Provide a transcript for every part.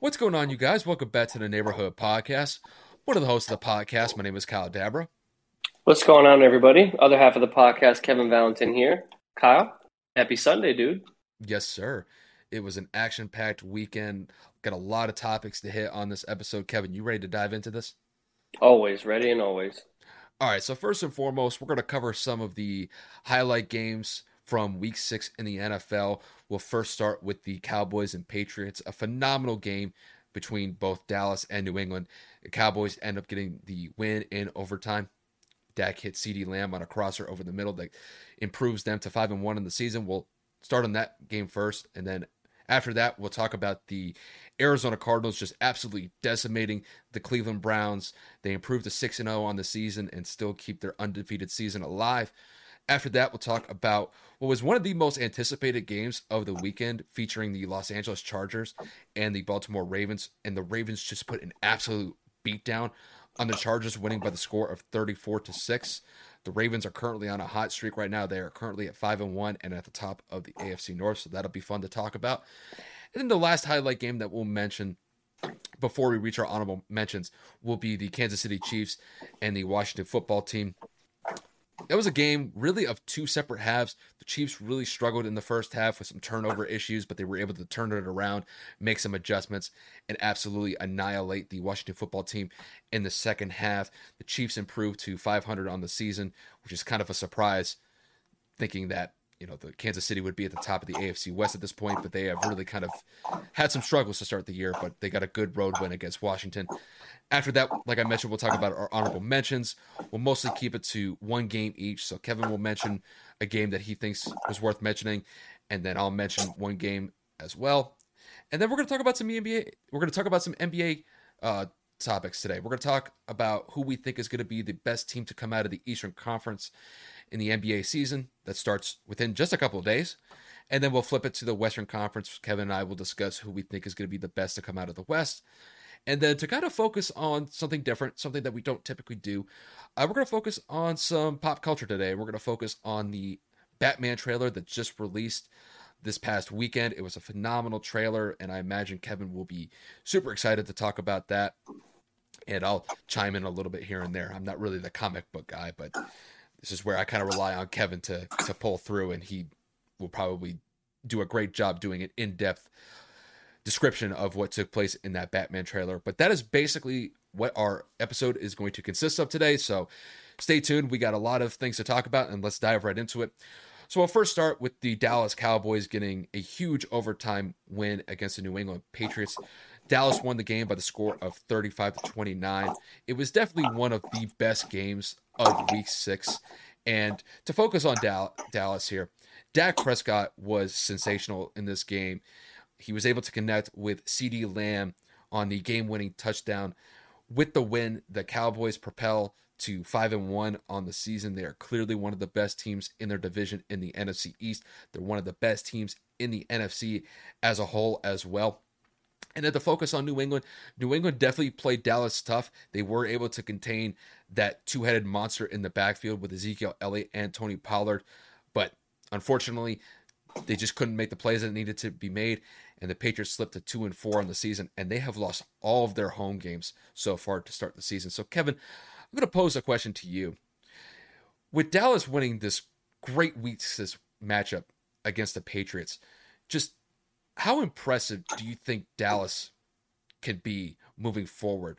What's going on, you guys? Welcome back to the Neighborhood Podcast. One of the hosts of the podcast. My name is Kyle Dabra. What's going on, everybody? Other half of the podcast, Kevin Valentin here. Kyle, happy Sunday, dude. Yes, sir. It was an action packed weekend. Got a lot of topics to hit on this episode. Kevin, you ready to dive into this? Always ready and always. All right, so first and foremost, we're going to cover some of the highlight games from week six in the NFL. We'll first start with the Cowboys and Patriots, a phenomenal game between both Dallas and New England. The Cowboys end up getting the win in overtime. Dak hit CeeDee Lamb on a crosser over the middle that improves them to 5 and 1 in the season. We'll start on that game first and then after that, we'll talk about the Arizona Cardinals just absolutely decimating the Cleveland Browns. They improved to 6 0 on the season and still keep their undefeated season alive. After that, we'll talk about what was one of the most anticipated games of the weekend, featuring the Los Angeles Chargers and the Baltimore Ravens. And the Ravens just put an absolute beatdown on the Chargers, winning by the score of 34 to 6. The Ravens are currently on a hot streak right now. They are currently at 5 and 1 and at the top of the AFC North, so that'll be fun to talk about. And then the last highlight game that we'll mention before we reach our honorable mentions will be the Kansas City Chiefs and the Washington football team that was a game really of two separate halves. The Chiefs really struggled in the first half with some turnover issues, but they were able to turn it around, make some adjustments, and absolutely annihilate the Washington football team in the second half. The Chiefs improved to 500 on the season, which is kind of a surprise, thinking that you know the Kansas City would be at the top of the AFC West at this point, but they have really kind of had some struggles to start the year, but they got a good road win against Washington. After that, like I mentioned, we'll talk about our honorable mentions. We'll mostly keep it to one game each. So Kevin will mention a game that he thinks was worth mentioning, and then I'll mention one game as well. And then we're going to talk about some NBA. We're going to talk about some NBA uh, topics today. We're going to talk about who we think is going to be the best team to come out of the Eastern Conference in the NBA season that starts within just a couple of days. And then we'll flip it to the Western Conference. Kevin and I will discuss who we think is going to be the best to come out of the West. And then to kind of focus on something different, something that we don't typically do, uh, we're going to focus on some pop culture today. We're going to focus on the Batman trailer that just released this past weekend. It was a phenomenal trailer, and I imagine Kevin will be super excited to talk about that. And I'll chime in a little bit here and there. I'm not really the comic book guy, but this is where I kind of rely on Kevin to to pull through, and he will probably do a great job doing an in depth description of what took place in that Batman trailer. But that is basically what our episode is going to consist of today. So stay tuned. We got a lot of things to talk about, and let's dive right into it. So we'll first start with the Dallas Cowboys getting a huge overtime win against the New England Patriots. Dallas won the game by the score of 35 to 29. It was definitely one of the best games of week six. And to focus on Dallas here, Dak Prescott was sensational in this game he was able to connect with CeeDee Lamb on the game-winning touchdown. With the win, the Cowboys propel to 5 and 1 on the season. They are clearly one of the best teams in their division in the NFC East. They're one of the best teams in the NFC as a whole as well. And then the focus on New England, New England definitely played Dallas tough. They were able to contain that two headed monster in the backfield with Ezekiel Elliott and Tony Pollard. But unfortunately, they just couldn't make the plays that needed to be made and the Patriots slipped to two and four on the season, and they have lost all of their home games so far to start the season. So, Kevin, I'm going to pose a question to you. With Dallas winning this great weeks this matchup against the Patriots. Just how impressive do you think Dallas can be moving forward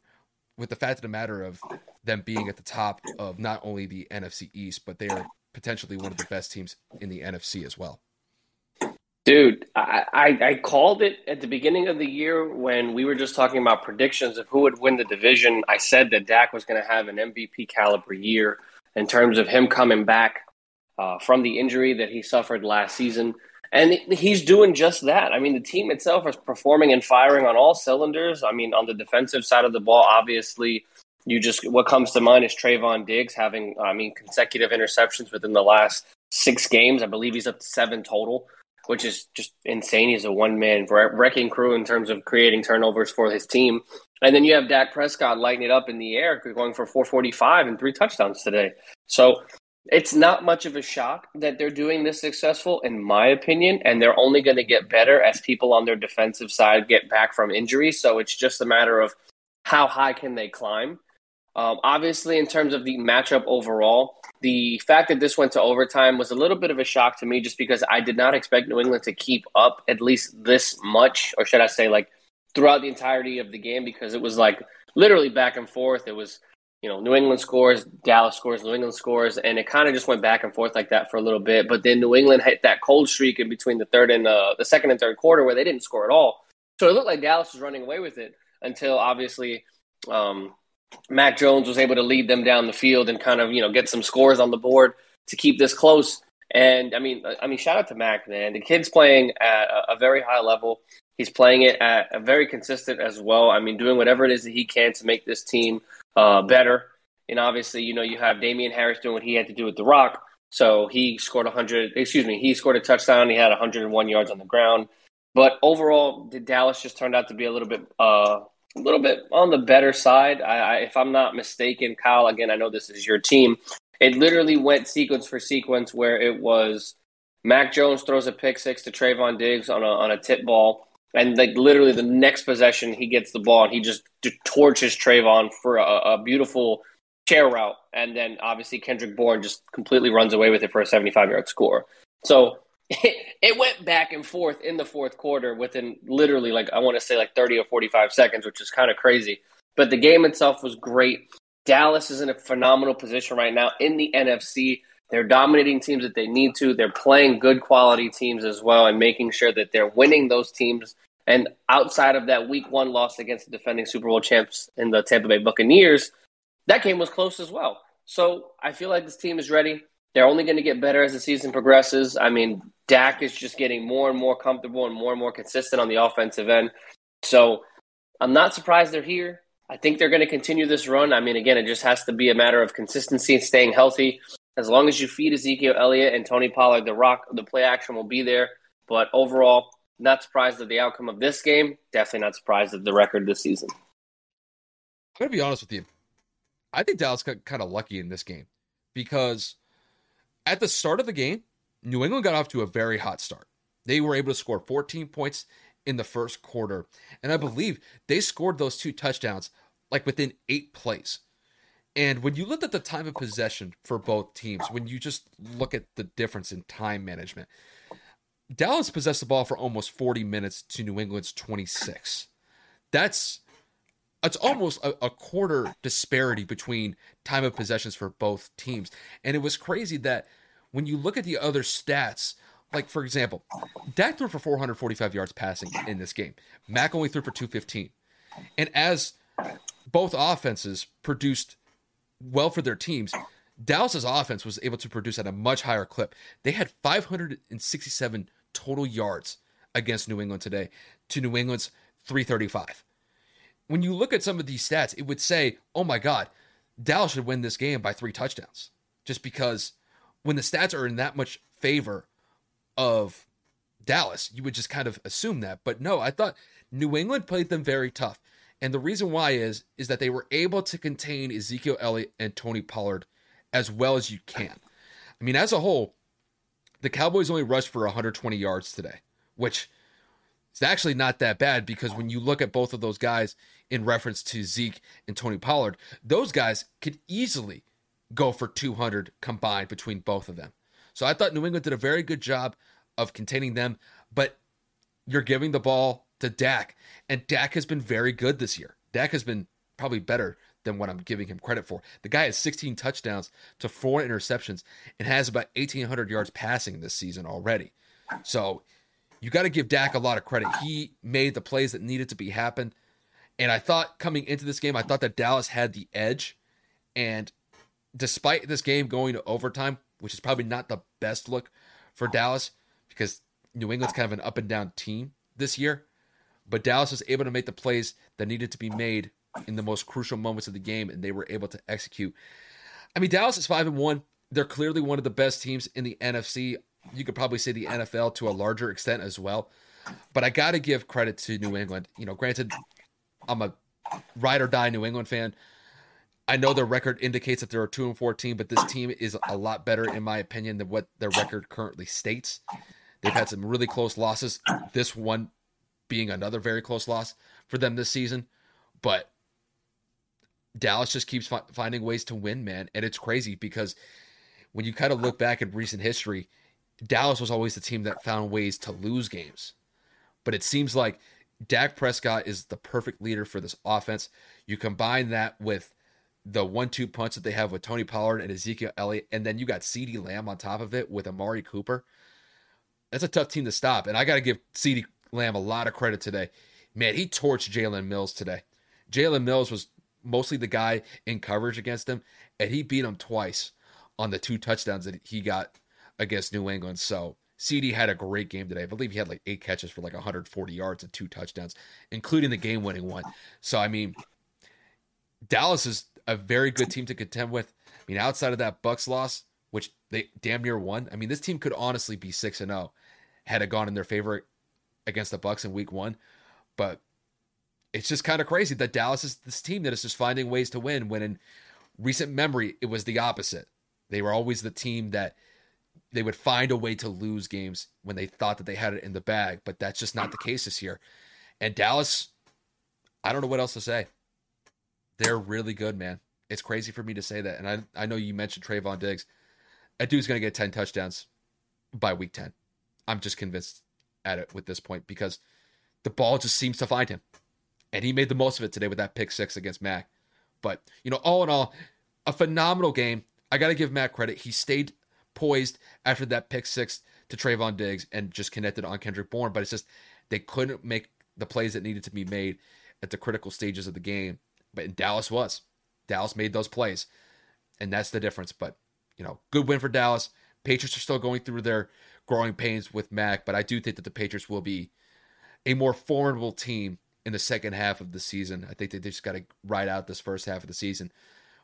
with the fact of the matter of them being at the top of not only the NFC East, but they are potentially one of the best teams in the NFC as well? Dude, I, I, I, called it at the beginning of the year when we were just talking about predictions of who would win the division. I said that Dak was going to have an MVP caliber year in terms of him coming back uh, from the injury that he suffered last season. And he's doing just that. I mean, the team itself is performing and firing on all cylinders. I mean, on the defensive side of the ball, obviously, you just what comes to mind is Trevon Diggs having, I mean, consecutive interceptions within the last six games. I believe he's up to seven total which is just insane. He's a one man wrecking crew in terms of creating turnovers for his team. And then you have Dak Prescott lighting it up in the air, going for 445 and three touchdowns today. So it's not much of a shock that they're doing this successful, in my opinion. And they're only going to get better as people on their defensive side get back from injury. So it's just a matter of how high can they climb. Um, obviously, in terms of the matchup overall, the fact that this went to overtime was a little bit of a shock to me just because I did not expect New England to keep up at least this much, or should I say, like throughout the entirety of the game, because it was like literally back and forth. It was, you know, New England scores, Dallas scores, New England scores, and it kind of just went back and forth like that for a little bit. But then New England hit that cold streak in between the third and uh, the second and third quarter where they didn't score at all. So it looked like Dallas was running away with it until obviously um, Mac Jones was able to lead them down the field and kind of you know get some scores on the board to keep this close. And I mean, I mean, shout out to Mac, man. The kid's playing at a, very high level. He's playing it at a very consistent as well. I mean, doing whatever it is that he can to make this team uh, better. And obviously, you know, you have Damien Harris doing what he had to do with The Rock. So he scored 100, excuse me, he scored a touchdown. He had 101 yards on the ground. But overall, Dallas just turned out to be a little bit uh, a little bit on the better side. I, I, if I'm not mistaken, Kyle, again, I know this is your team. It literally went sequence for sequence where it was Mac Jones throws a pick six to Trevon Diggs on a, on a tip ball. And like literally the next possession, he gets the ball and he just torches Trevon for a, a beautiful chair route. And then obviously Kendrick Bourne just completely runs away with it for a 75 yard score. So it, went back and forth in the fourth quarter within literally like I want to say like 30 or 45 seconds, which is kind of crazy. But the game itself was great. Dallas is in a phenomenal position right now in the NFC. They're dominating teams that they need to. They're playing good quality teams as well and making sure that they're winning those teams. And outside of that week one loss against the defending Super Bowl champs in the Tampa Bay Buccaneers, that game was close as well. So I feel like this team is ready. They're only going to get better as the season progresses. I mean, Dak is just getting more and more comfortable and more and more consistent on the offensive end. So I'm not surprised they're here. I think they're going to continue this run. I mean, again, it just has to be a matter of consistency and staying healthy. As long as you feed Ezekiel Elliott and Tony Pollard the rock, the play action will be there. But overall, not surprised at the outcome of this game. Definitely not surprised at the record this season. I'm going to be honest with you. I think Dallas got kind of lucky in this game because at the start of the game, New England got off to a very hot start. They were able to score 14 points in the first quarter. And I believe they scored those two touchdowns like within eight plays. And when you look at the time of possession for both teams, when you just look at the difference in time management, Dallas possessed the ball for almost 40 minutes to New England's 26. That's it's almost a, a, quarter disparity between time of possessions for both teams. And it was crazy that when you look at the other stats, like for example, Dak threw for 445 yards passing in this game. Mac only threw for 215. And as both offenses produced well for their teams, Dallas's offense was able to produce at a much higher clip. They had 567 total yards against New England today to New England's 335 when you look at some of these stats, it would say, oh my God, Dallas should win this game by three touchdowns. Just because when the stats are in that much favor of Dallas, you would just kind of assume that. But no, I thought New England played them very tough. And the reason why is is that they were able to contain Ezekiel Elliott and Tony Pollard as well as you can. I mean, as a whole, the Cowboys only rushed for 120 yards today, which is actually not that bad because when you look at both of those guys in reference to Zeke and Tony Pollard, those guys could easily go for 200 combined between both of them. So I thought New England did a very good job of containing them, but you're giving the ball to Dak, and Dak has been very good this year. Dak has been probably better than what I'm giving him credit for. The guy has 16 touchdowns to four interceptions and has about 1,800 yards passing this season already. So you got to give Dak a lot of credit. He made the plays that needed to be happen. And I thought coming into this game, I thought that Dallas had the edge. And despite this game going to overtime, which is probably not the best look for Dallas because New England's kind of an up and down team this year, but Dallas was able to make the plays that needed to be made in the most crucial moments of the game, and they were able to execute. I mean, Dallas is five and one. They're clearly one of the best teams in the NFC. You could probably say the NFL to a larger extent as well. But I got to give credit to New England. You know, granted, I'm a ride or die New England fan. I know their record indicates that they're a two and fourteen, but this team is a lot better, in my opinion, than what their record currently states. They've had some really close losses. This one being another very close loss for them this season, but Dallas just keeps fi- finding ways to win, man, and it's crazy because when you kind of look back at recent history, Dallas was always the team that found ways to lose games. But it seems like Dak Prescott is the perfect leader for this offense. You combine that with the one-two punch that they have with Tony Pollard and Ezekiel Elliott, and then you got CeeDee Lamb on top of it with Amari Cooper. That's a tough team to stop, and I got to give CeeDee Lamb a lot of credit today. Man, he torched Jalen Mills today. Jalen Mills was mostly the guy in coverage against him, and he beat him twice on the two touchdowns that he got against New England. So CeeDee had a great game today. I believe he had like eight catches for like 140 yards and two touchdowns, including the game winning one. So, I mean, Dallas is a very good team to contend with. I mean, outside of that Bucks loss, which they damn near won. I mean, this team could honestly be six and zero had it gone in their favor against the Bucks in Week One. But it's just kind of crazy that Dallas is this team that is just finding ways to win. When in recent memory, it was the opposite. They were always the team that they would find a way to lose games when they thought that they had it in the bag. But that's just not the case this year. And Dallas, I don't know what else to say. They're really good, man. It's crazy for me to say that. And I, I know you mentioned Trevon Diggs. That dude's going to get 10 touchdowns by week 10. I'm just convinced at it with this point because the ball just seems to find him. And he made the most of it today with that pick six against Mac. But, you know, all in all, a phenomenal game. I got to give Mac credit. He stayed poised after that pick six to Trevon Diggs and just connected on Kendrick Bourne. But it's just they couldn't make the plays that needed to be made at the critical stages of the game. But Dallas was. Dallas made those plays. And that's the difference. But, you know, good win for Dallas. Patriots are still going through their growing pains with Mac, but I do think that the Patriots will be a more formidable team in the second half of the season. I think they just got to ride out this first half of the season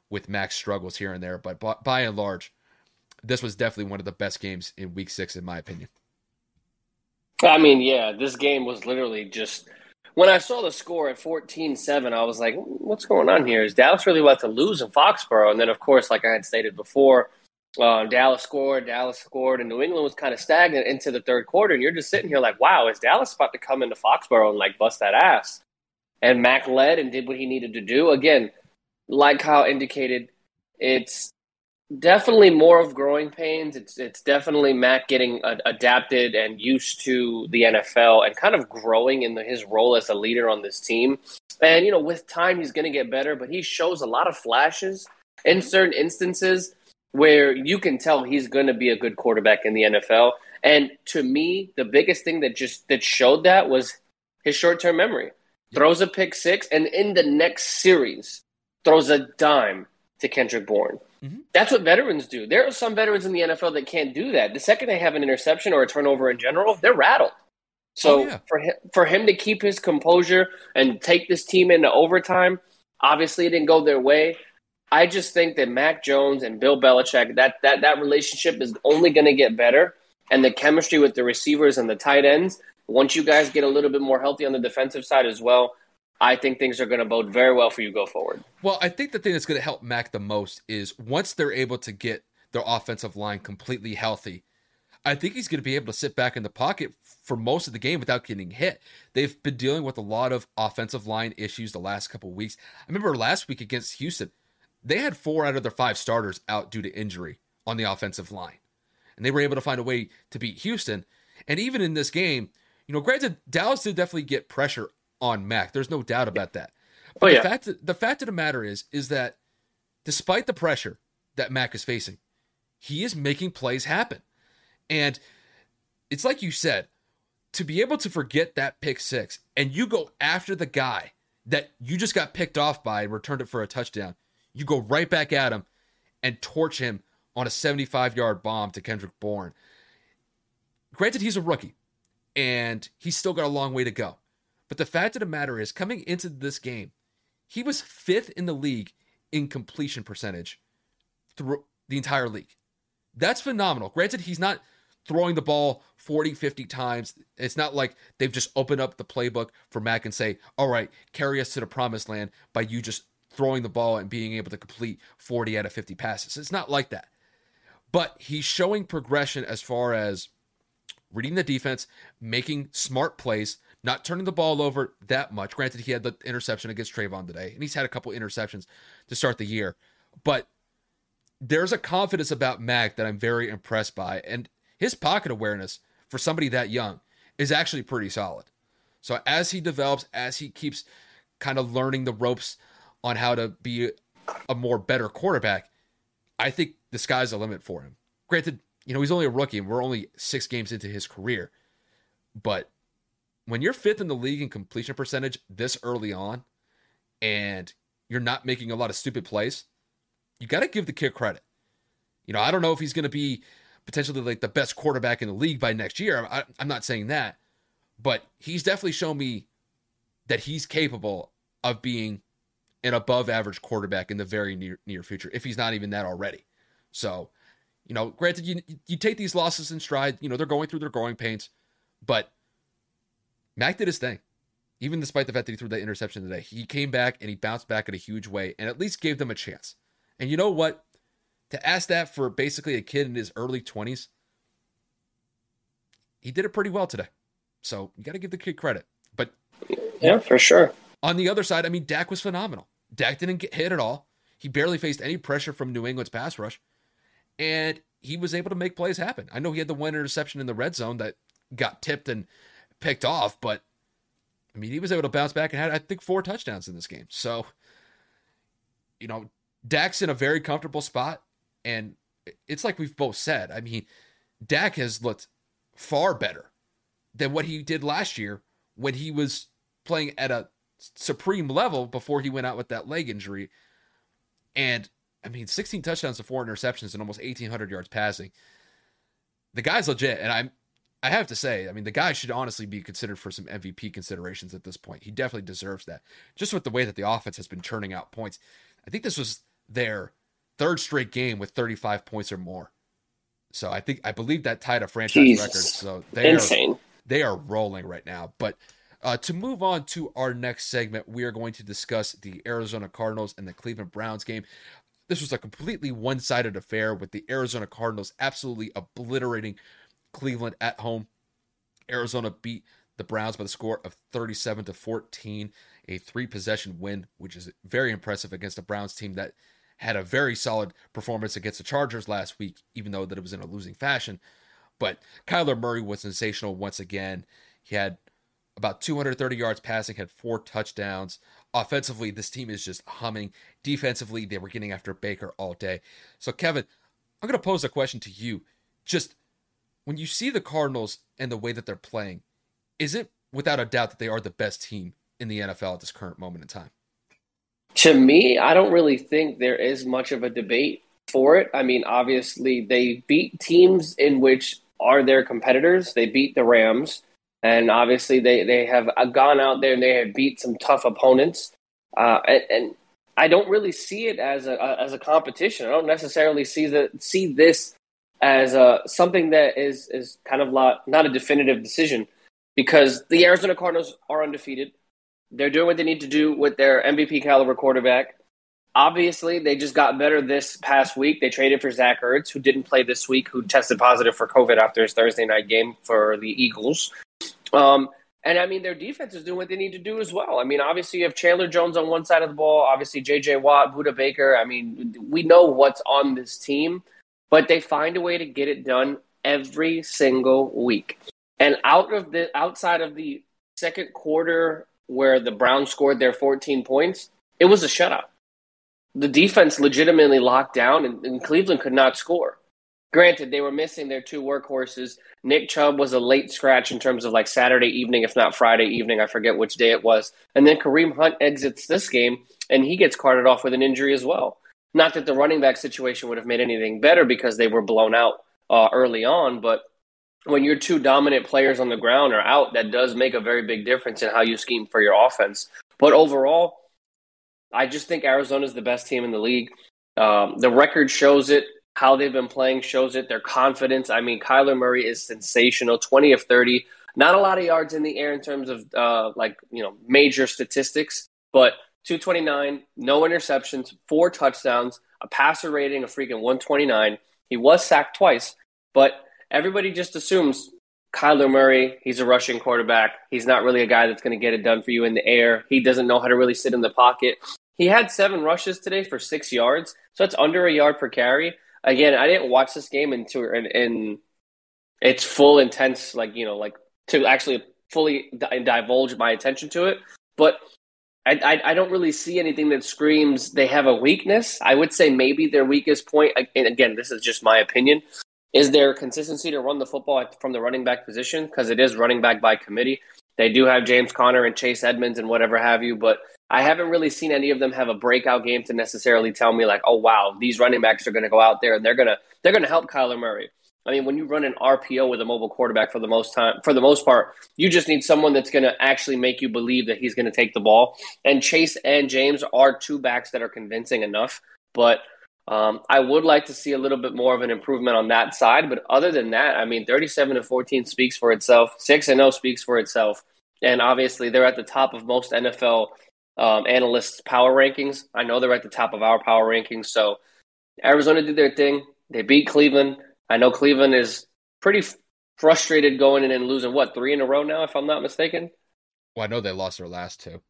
with Mac's struggles here and there. But by, by and large, this was definitely one of the best games in week six, in my opinion. I mean, yeah, this game was literally just. When I saw the score at 14 7, I was like, what's going on here? Is Dallas really about to lose in Foxborough? And then, of course, like I had stated before, um, Dallas scored, Dallas scored, and New England was kind of stagnant into the third quarter. And you're just sitting here like, wow, is Dallas about to come into Foxborough and like bust that ass? And Mac led and did what he needed to do. Again, like Kyle indicated, it's definitely more of growing pains. It's it's definitely Mac getting a, adapted and used to the NFL and kind of growing in the, his role as a leader on this team. And you know, with time, he's going to get better. But he shows a lot of flashes in certain instances where you can tell he's going to be a good quarterback in the NFL. And to me, the biggest thing that just that showed that was his short-term memory. Throws a pick six, and in the next series, throws a dime to Kendrick Bourne. Mm-hmm. That's what veterans do. There are some veterans in the NFL that can't do that. The second they have an interception or a turnover in general, they're rattled. So oh, yeah. for him, for him to keep his composure and take this team into overtime, obviously it didn't go their way. I just think that Mac Jones and Bill Belichick that that that relationship is only going to get better, and the chemistry with the receivers and the tight ends. Once you guys get a little bit more healthy on the defensive side as well, I think things are going to bode very well for you go forward. Well, I think the thing that's going to help Mac the most is once they're able to get their offensive line completely healthy. I think he's going to be able to sit back in the pocket for most of the game without getting hit. They've been dealing with a lot of offensive line issues the last couple weeks. I remember last week against Houston, they had four out of their five starters out due to injury on the offensive line. and they were able to find a way to beat Houston. And even in this game, you know, granted, Dallas did definitely get pressure on Mac. There's no doubt about that. But oh, yeah. the fact the fact of the matter is, is that despite the pressure that Mac is facing, he is making plays happen. And it's like you said, to be able to forget that pick six and you go after the guy that you just got picked off by and returned it for a touchdown, you go right back at him and torch him on a 75 yard bomb to Kendrick Bourne. Granted, he's a rookie and he's still got a long way to go. But the fact of the matter is, coming into this game, he was fifth in the league in completion percentage through the entire league. That's phenomenal. Granted, he's not throwing the ball 40, 50 times. It's not like they've just opened up the playbook for Mac and say, all right, carry us to the promised land by you just throwing the ball and being able to complete 40 out of 50 passes. It's not like that. But he's showing progression as far as reading the defense, making smart plays, not turning the ball over that much. Granted, he had the interception against Trevon today, and he's had a couple interceptions to start the year. But there's a confidence about Mac that I'm very impressed by. And his pocket awareness for somebody that young is actually pretty solid. So as he develops, as he keeps kind of learning the ropes on how to be a more better quarterback, I think the sky's the limit for him. Granted, you know, he's only a rookie and we're only six games into his career. But when you're fifth in the league in completion percentage this early on and you're not making a lot of stupid plays, you got to give the kid credit. You know, I don't know if he's going to be potentially like the best quarterback in the league by next year. I, am not saying that, but he's definitely shown me that he's capable of being an above average quarterback in the very near near future, if he's not even that already. So, you know, granted, you you take these losses in stride. You know, they're going through their growing pains, but Mac did his thing. Even despite the fact that he threw that interception today, he came back and he bounced back in a huge way and at least gave them a chance. And you know what? To ask that for basically a kid in his early 20s, he did it pretty well today. So you got to give the kid credit. But yeah, for sure. On the other side, I mean, Dak was phenomenal. Dak didn't get hit at all. He barely faced any pressure from New England's pass rush. And he was able to make plays happen. I know he had the one interception in the red zone that got tipped and picked off, but I mean, he was able to bounce back and had, I think, four touchdowns in this game. So, you know, Dak's in a very comfortable spot. And it's like we've both said. I mean, Dak has looked far better than what he did last year when he was playing at a supreme level before he went out with that leg injury. And I mean, 16 touchdowns to four interceptions and almost 1,800 yards passing. The guy's legit. And I'm, I have to say, I mean, the guy should honestly be considered for some MVP considerations at this point. He definitely deserves that. Just with the way that the offense has been churning out points. I think this was their third straight game with 35 points or more. So I think I believe that tied a franchise Jesus. record. So they Insane. are they are rolling right now. But uh, to move on to our next segment, we are going to discuss the Arizona Cardinals and the Cleveland Browns game. This was a completely one-sided affair with the Arizona Cardinals absolutely obliterating Cleveland at home. Arizona beat the Browns by the score of 37 to 14, a three possession win, which is very impressive against a Browns team that had a very solid performance against the Chargers last week, even though that it was in a losing fashion. But Kyler Murray was sensational once again. He had about 230 yards passing, had four touchdowns. Offensively, this team is just humming. Defensively, they were getting after Baker all day. So, Kevin, I'm going to pose a question to you. Just when you see the Cardinals and the way that they're playing, is it without a doubt that they are the best team in the NFL at this current moment in time? To me, I don't really think there is much of a debate for it. I mean, obviously, they beat teams in which are their competitors. They beat the Rams, and obviously, they, they have gone out there and they have beat some tough opponents. Uh, and, and, I don't really see it as a, as a competition. I don't necessarily see the see this as a, something that is is kind of not, a definitive decision because the Arizona Cardinals are undefeated. They're doing what they need to do with their MVP caliber quarterback. Obviously, they just got better this past week. They traded for Zach Ertz, who didn't play this week, who tested positive for COVID after his Thursday night game for the Eagles. Um, and I mean, their defense is doing what they need to do as well. I mean, obviously, you have Chandler Jones on one side of the ball, obviously, JJ Watt, Budda Baker. I mean, we know what's on this team, but they find a way to get it done every single week. And out of the outside of the second quarter where the Browns scored their 14 points, it was a shutout. The defense legitimately locked down, and, and Cleveland could not score. Granted, they were missing their two workhorses. Nick Chubb was a late scratch in terms of like Saturday evening, if not Friday evening. I forget which day it was. And then Kareem Hunt exits this game, and he gets carted off with an injury as well. Not that the running back situation would have made anything better because they were blown out uh, early on, but when your two dominant players on the ground are out, that does make a very big difference in how you scheme for your offense. But overall, I just think Arizona is the best team in the league. Um, the record shows it. How they've been playing shows it. Their confidence. I mean, Kyler Murray is sensational. Twenty of thirty. Not a lot of yards in the air in terms of uh, like you know major statistics, but 229, no interceptions, four touchdowns, a passer rating of freaking 129. He was sacked twice, but everybody just assumes Kyler Murray, he's a rushing quarterback. He's not really a guy that's going to get it done for you in the air. He doesn't know how to really sit in the pocket. He had seven rushes today for six yards, so that's under a yard per carry. Again, I didn't watch this game into in, in its full intense, like you know, like to actually fully divulge my attention to it. But I, I, don't really see anything that screams they have a weakness. I would say maybe their weakest point, and again, this is just my opinion, is their consistency to run the football from the running back position because it is running back by committee. They do have James Conner and Chase Edmonds and whatever have you, but I haven't really seen any of them have a breakout game to necessarily tell me like, oh wow, these running backs are going to go out there and they're gonna they're gonna help Kyler Murray. I mean, when you run an RPO with a mobile quarterback for the most time, for the most part, you just need someone that's going to actually make you believe that he's going to take the ball. And Chase and James are two backs that are convincing enough, but um, I would like to see a little bit more of an improvement on that side, but other than that, I mean, 37 to 14 speaks for itself. Six and 0 speaks for itself, and obviously they're at the top of most NFL um, analysts' power rankings. I know they're at the top of our power rankings. So Arizona did their thing. They beat Cleveland. I know Cleveland is pretty frustrated going in and losing what three in a row now, if I'm not mistaken. Well, I know they lost their last two.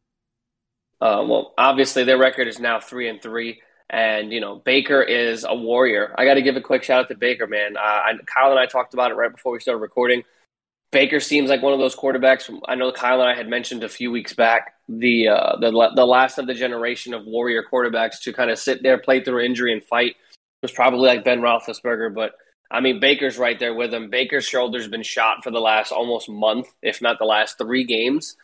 Uh, well, obviously their record is now three and three. And you know Baker is a warrior. I got to give a quick shout out to Baker, man. Uh, I, Kyle and I talked about it right before we started recording. Baker seems like one of those quarterbacks. I know Kyle and I had mentioned a few weeks back the uh, the the last of the generation of warrior quarterbacks to kind of sit there, play through injury, and fight it was probably like Ben Roethlisberger. But I mean, Baker's right there with him. Baker's shoulder's been shot for the last almost month, if not the last three games.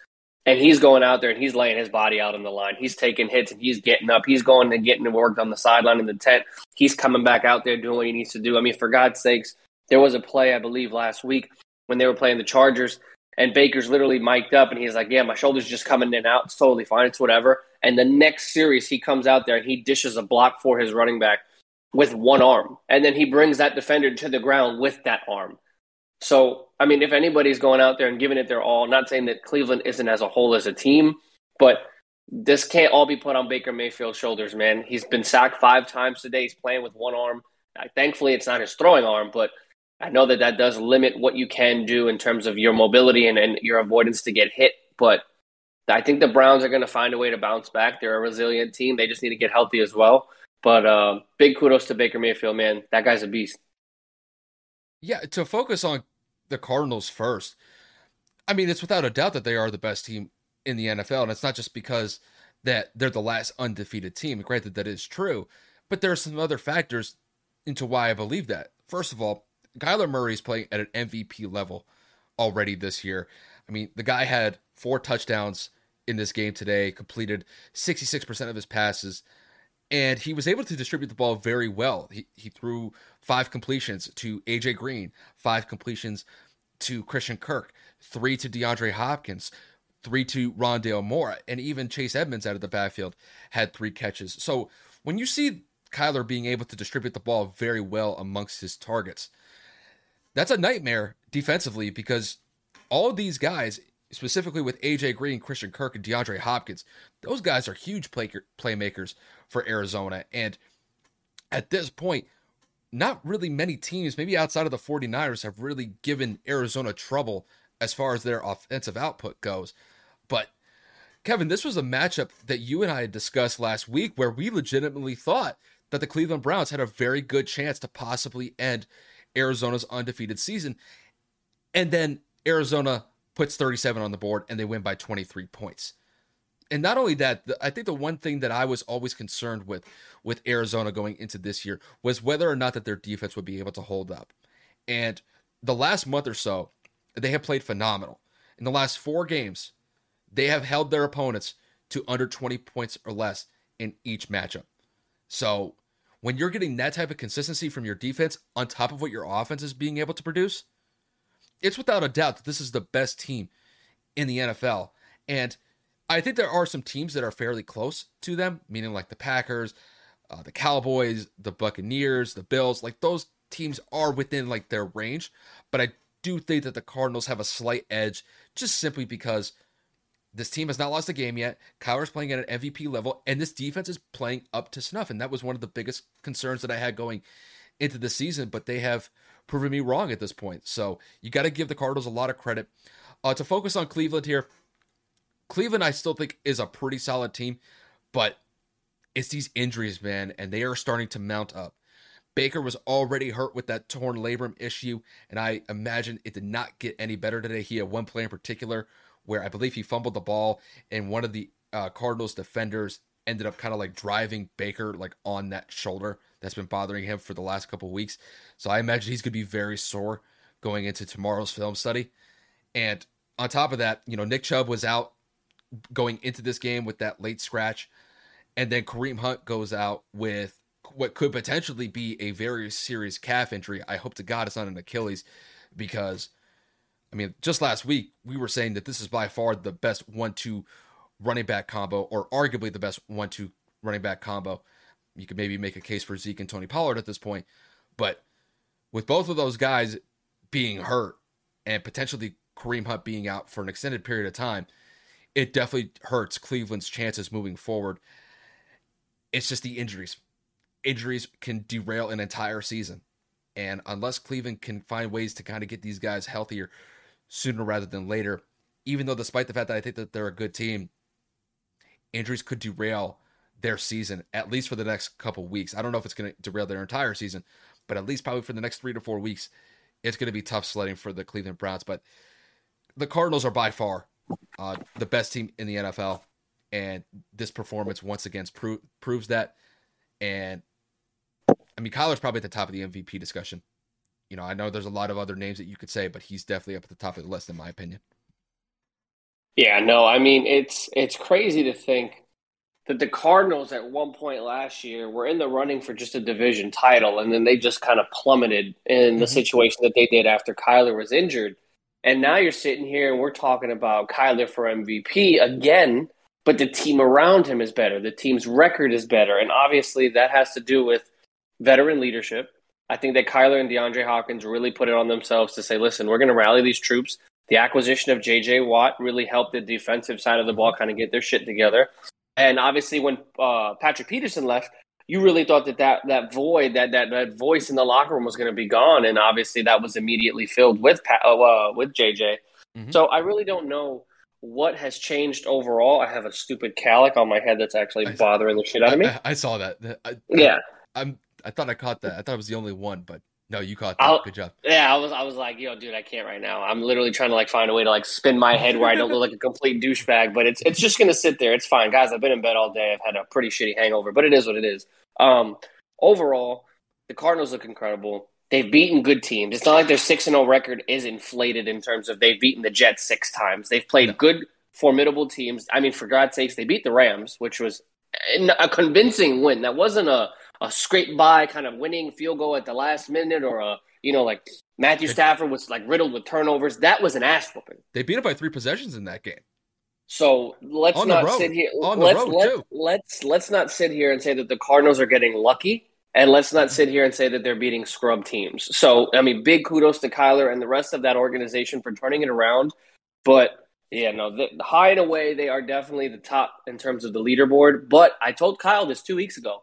And he's going out there and he's laying his body out on the line. He's taking hits and he's getting up. He's going and getting to work on the sideline in the tent. He's coming back out there doing what he needs to do. I mean, for God's sakes, there was a play, I believe, last week when they were playing the Chargers, and Baker's literally mic'd up and he's like, Yeah, my shoulder's just coming in and out. It's totally fine. It's whatever. And the next series, he comes out there and he dishes a block for his running back with one arm. And then he brings that defender to the ground with that arm. So, I mean, if anybody's going out there and giving it their all, not saying that Cleveland isn't as a whole as a team, but this can't all be put on Baker Mayfield's shoulders, man. He's been sacked five times today. He's playing with one arm. Thankfully, it's not his throwing arm, but I know that that does limit what you can do in terms of your mobility and, and your avoidance to get hit. But I think the Browns are going to find a way to bounce back. They're a resilient team. They just need to get healthy as well. But uh, big kudos to Baker Mayfield, man. That guy's a beast. Yeah, to focus on the Cardinals first, I mean, it's without a doubt that they are the best team in the NFL. And it's not just because that they're the last undefeated team. Granted, that is true. But there are some other factors into why I believe that. First of all, Kyler Murray is playing at an MVP level already this year. I mean, the guy had four touchdowns in this game today, completed 66% of his passes, and he was able to distribute the ball very well. He, he threw five completions to AJ Green, five completions to Christian Kirk, three to DeAndre Hopkins, three to Rondale Moore, and even Chase Edmonds out of the backfield had three catches. So when you see Kyler being able to distribute the ball very well amongst his targets, that's a nightmare defensively because all these guys, specifically with AJ Green, Christian Kirk, and DeAndre Hopkins, those guys are huge play- playmakers for Arizona. And at this point, not really many teams, maybe outside of the 49ers, have really given Arizona trouble as far as their offensive output goes. But Kevin, this was a matchup that you and I had discussed last week where we legitimately thought that the Cleveland Browns had a very good chance to possibly end Arizona's undefeated season. And then Arizona puts 37 on the board and they win by 23 points. And not only that, I think the one thing that I was always concerned with with Arizona going into this year was whether or not that their defense would be able to hold up. And the last month or so, they have played phenomenal. In the last 4 games, they have held their opponents to under 20 points or less in each matchup. So, when you're getting that type of consistency from your defense on top of what your offense is being able to produce, it's without a doubt that this is the best team in the NFL. And I think there are some teams that are fairly close to them, meaning like the Packers, uh, the Cowboys, the Buccaneers, the Bills. Like those teams are within like their range, but I do think that the Cardinals have a slight edge just simply because this team has not lost a game yet. Kyler's playing at an MVP level, and this defense is playing up to snuff. And that was one of the biggest concerns that I had going into the season, but they have proven me wrong at this point. So you got to give the Cardinals a lot of credit. Uh, to focus on Cleveland here, Cleveland I still think is a pretty solid team, but it's these injuries, man, and they are starting to mount up. Baker was already hurt with that torn labrum issue, and I imagine it did not get any better today. He had one play in particular where I believe he fumbled the ball, and one of the uh, Cardinals defenders ended up kind of like driving Baker like on that shoulder that's been bothering him for the last couple weeks. So I imagine he's going to be very sore going into tomorrow's film study. And on top of that, you know, Nick Chubb was out going into this game with that late scratch. And then Kareem Hunt goes out with what could potentially be a very serious calf injury. I hope to God it's not an Achilles because, I mean, just last week we were saying that this is by far the best one two running back combo, or arguably the best one two running back combo you could maybe make a case for Zeke and Tony Pollard at this point. But with both of those guys being hurt and potentially Kareem Hunt being out for an extended period of time, it definitely hurts Cleveland's chances moving forward. It's just the injuries. Injuries can derail an entire season. And unless Cleveland can find ways to kind of get these guys healthier sooner rather than later, even though despite the fact that I think that they're a good team, injuries could derail their season at least for the next couple weeks. I don't know if it's going to derail their entire season, but at least probably for the next three to four weeks, it's going to be tough sledding for the Cleveland Browns. But the Cardinals are by far uh, the best team in the NFL, and this performance once again pro- proves that. And I mean, Kyler's probably at the top of the MVP discussion. You know, I know there's a lot of other names that you could say, but he's definitely up at the top of the list in my opinion. Yeah, no, I mean it's it's crazy to think that the Cardinals at one point last year were in the running for just a division title, and then they just kind of plummeted in the mm-hmm. situation that they did after Kyler was injured. And now you're sitting here and we're talking about Kyler for MVP again, but the team around him is better. The team's record is better. And obviously that has to do with veteran leadership. I think that Kyler and DeAndre Hopkins really put it on themselves to say, listen, we're going to rally these troops. The acquisition of JJ Watt really helped the defensive side of the ball kind of get their shit together. And obviously, when uh, Patrick Peterson left, you really thought that that, that void, that, that that voice in the locker room was going to be gone, and obviously that was immediately filled with uh, uh, with JJ. Mm-hmm. So I really don't know what has changed overall. I have a stupid calic on my head that's actually bothering the shit out of me. I, I saw that. Yeah, I'm. I thought I caught that. I thought it was the only one, but no, you caught that. I'll, Good job. Yeah, I was I was like, yo, dude, I can't right now. I'm literally trying to like find a way to like spin my head where I don't look like a complete douchebag, but it's it's just gonna sit there. It's fine. Guys, I've been in bed all day. I've had a pretty shitty hangover, but it is what it is. Um overall, the Cardinals look incredible. They've beaten good teams. It's not like their six and zero oh record is inflated in terms of they've beaten the Jets six times. They've played no. good, formidable teams. I mean, for God's sakes, they beat the Rams, which was a convincing win. That wasn't a a scrape by kind of winning field goal at the last minute or a you know like Matthew Stafford was like riddled with turnovers. That was an ass whooping. They beat it by three possessions in that game. So let's On not sit here. On let's road, let, let's let's not sit here and say that the Cardinals are getting lucky, and let's not mm-hmm. sit here and say that they're beating scrub teams. So I mean, big kudos to Kyler and the rest of that organization for turning it around. But yeah, no, the, high and away they are definitely the top in terms of the leaderboard. But I told Kyle this two weeks ago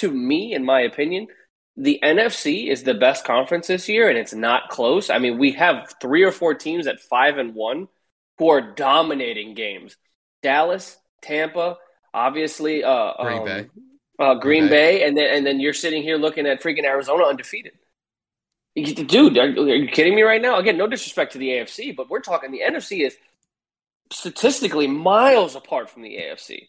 to me, in my opinion, the NFC is the best conference this year, and it's not close. I mean, we have three or four teams at five and one who are dominating games. Dallas, Tampa, obviously, uh, Green um, Bay, uh, Green, Green Bay. Bay, and then and then you're sitting here looking at freaking Arizona undefeated. Dude, are, are you kidding me right now? Again, no disrespect to the AFC, but we're talking the NFC is statistically miles apart from the AFC.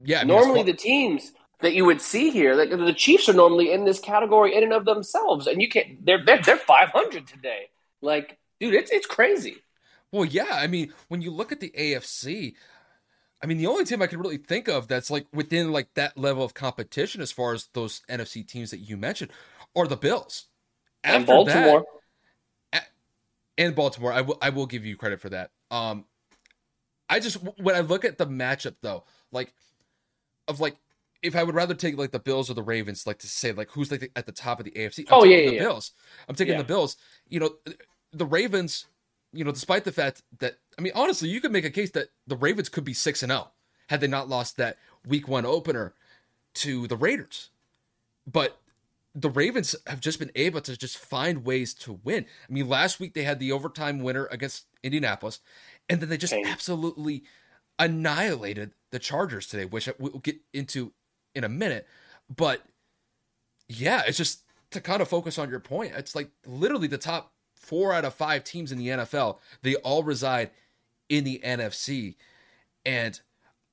Yeah, I mean, normally the teams that you would see here, like the Chiefs are normally in this category in and of themselves, and you can't. They're they're, they're five hundred today. Like, dude, it's it's crazy. Well, yeah, I mean, when you look at the AFC, I mean, the only team I can really think of that's like within like that level of competition as far as those NFC teams that you mentioned are the Bills. After and Baltimore. That, and Baltimore, I will I will give you credit for that. Um I just when I look at the matchup though, like of like if I would rather take like the Bills or the Ravens, like to say like who's like at the top of the AFC. I'm oh yeah, yeah, the yeah. Bills. I'm taking yeah. the Bills. You know, the Ravens. You know, despite the fact that I mean, honestly, you could make a case that the Ravens could be six and zero oh had they not lost that Week One opener to the Raiders. But the Ravens have just been able to just find ways to win. I mean, last week they had the overtime winner against Indianapolis, and then they just absolutely annihilated the Chargers today, which uh, we'll get into in a minute. But yeah, it's just to kind of focus on your point. It's like literally the top four out of five teams in the NFL, they all reside in the NFC. And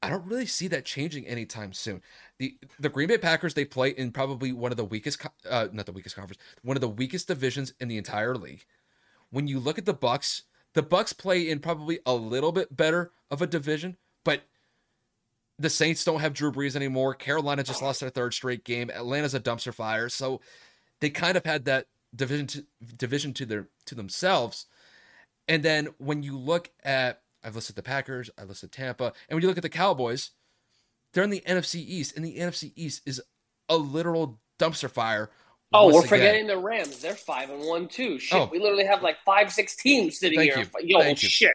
I don't really see that changing anytime soon. The the Green Bay Packers they play in probably one of the weakest uh, not the weakest conference, one of the weakest divisions in the entire league. When you look at the Bucs, the Bucs play in probably a little bit better of a division, but the Saints don't have Drew Brees anymore. Carolina just lost their third straight game. Atlanta's a dumpster fire, so they kind of had that division to, division to their to themselves. And then when you look at I've listed the Packers, I listed Tampa, and when you look at the Cowboys, they're in the NFC East, and the NFC East is a literal dumpster fire Oh, we're again. forgetting the Rams. They're five and one too. Shit, oh. we literally have like five, six teams sitting Thank here. You. Yo, Thank shit.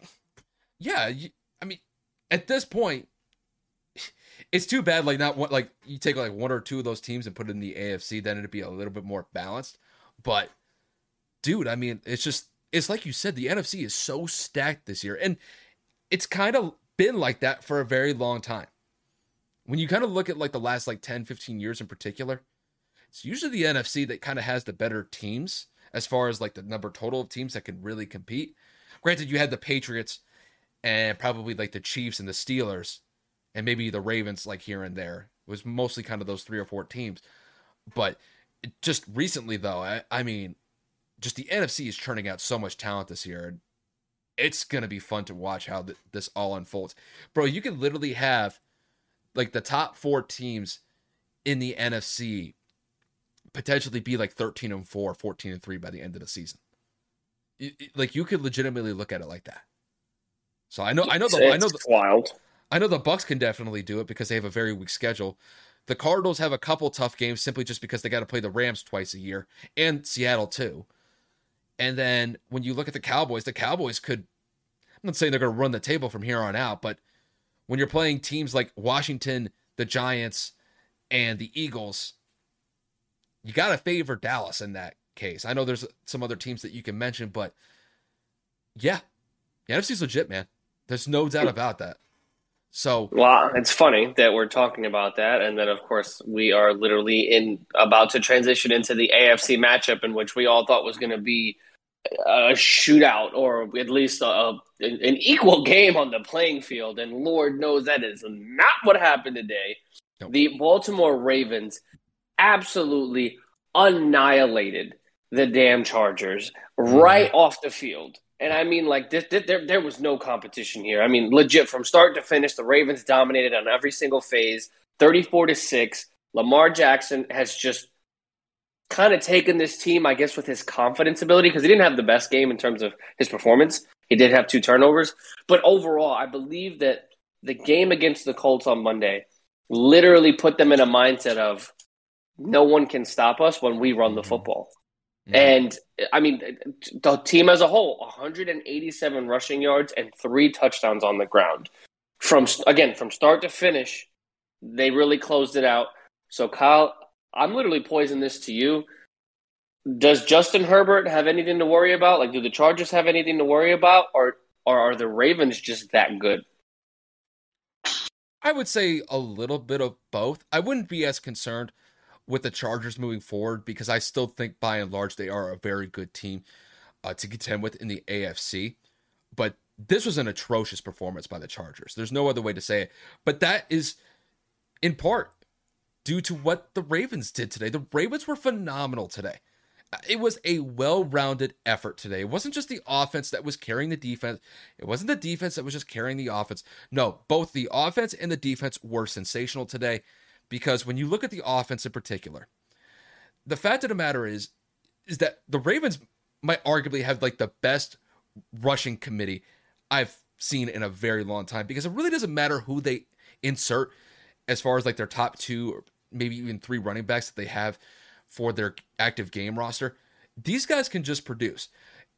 You. Yeah, you, I mean, at this point, it's too bad. Like not one, like you take like one or two of those teams and put it in the AFC, then it'd be a little bit more balanced. But, dude, I mean, it's just it's like you said, the NFC is so stacked this year, and it's kind of been like that for a very long time. When you kind of look at like the last like 10, 15 years in particular it's usually the NFC that kind of has the better teams as far as like the number total of teams that can really compete. Granted, you had the Patriots and probably like the Chiefs and the Steelers and maybe the Ravens like here and there. It was mostly kind of those three or four teams. But just recently though, I, I mean, just the NFC is churning out so much talent this year. It's to be fun to watch how th- this all unfolds. Bro, you could literally have like the top 4 teams in the NFC potentially be like 13 and 4, 14 and 3 by the end of the season. Like you could legitimately look at it like that. So I know I know the it's I know the, wild. I know the Bucs can definitely do it because they have a very weak schedule. The Cardinals have a couple tough games simply just because they got to play the Rams twice a year and Seattle too. And then when you look at the Cowboys, the Cowboys could I'm not saying they're going to run the table from here on out, but when you're playing teams like Washington, the Giants, and the Eagles, you got to favor Dallas in that case. I know there's some other teams that you can mention, but yeah, the NFC's legit, man. There's no doubt about that. So, well, it's funny that we're talking about that, and then of course we are literally in about to transition into the AFC matchup, in which we all thought was going to be a shootout or at least a, a, an equal game on the playing field, and Lord knows that is not what happened today. Nope. The Baltimore Ravens absolutely annihilated the damn Chargers right mm-hmm. off the field. And I mean, like, this, this, there, there was no competition here. I mean, legit, from start to finish, the Ravens dominated on every single phase, 34 to 6. Lamar Jackson has just kind of taken this team, I guess, with his confidence ability, because he didn't have the best game in terms of his performance. He did have two turnovers. But overall, I believe that the game against the Colts on Monday literally put them in a mindset of no one can stop us when we run the mm-hmm. football. And I mean, the team as a whole 187 rushing yards and three touchdowns on the ground. From again, from start to finish, they really closed it out. So, Kyle, I'm literally poising this to you. Does Justin Herbert have anything to worry about? Like, do the Chargers have anything to worry about, or, or are the Ravens just that good? I would say a little bit of both. I wouldn't be as concerned with the Chargers moving forward because I still think by and large they are a very good team uh, to contend with in the AFC. But this was an atrocious performance by the Chargers. There's no other way to say it. But that is in part due to what the Ravens did today. The Ravens were phenomenal today. It was a well rounded effort today. It wasn't just the offense that was carrying the defense, it wasn't the defense that was just carrying the offense. No, both the offense and the defense were sensational today because when you look at the offense in particular, the fact of the matter is is that the Ravens might arguably have like the best rushing committee I've seen in a very long time because it really doesn't matter who they insert as far as like their top two or maybe even three running backs that they have for their active game roster. These guys can just produce.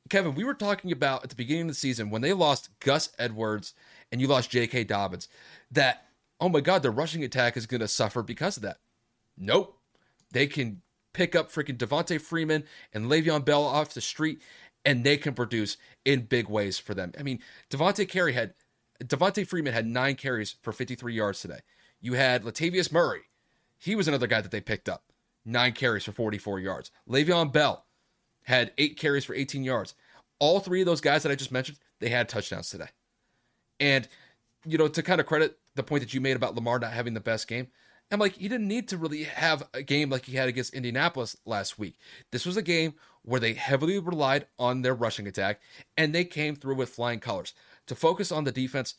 Kevin, we were talking about at the beginning of the season when they lost Gus Edwards and you lost J.K. Dobbins that, oh my God, the rushing attack is going to suffer because of that. Nope. They can pick up freaking Devonta Freeman and Le'Veon Bell off the street and they can produce in big ways for them. I mean, Devontae Carey had Devonta Freeman had nine carries for 53 yards today. You had Latavius Murray. He was another guy that they picked up. Nine carries for 44 yards. Le'Veon Bell had eight carries for 18 yards. All three of those guys that I just mentioned, they had touchdowns today. And, you know, to kind of credit the point that you made about Lamar not having the best game, I'm like, he didn't need to really have a game like he had against Indianapolis last week. This was a game where they heavily relied on their rushing attack and they came through with flying colors. To focus on the defense,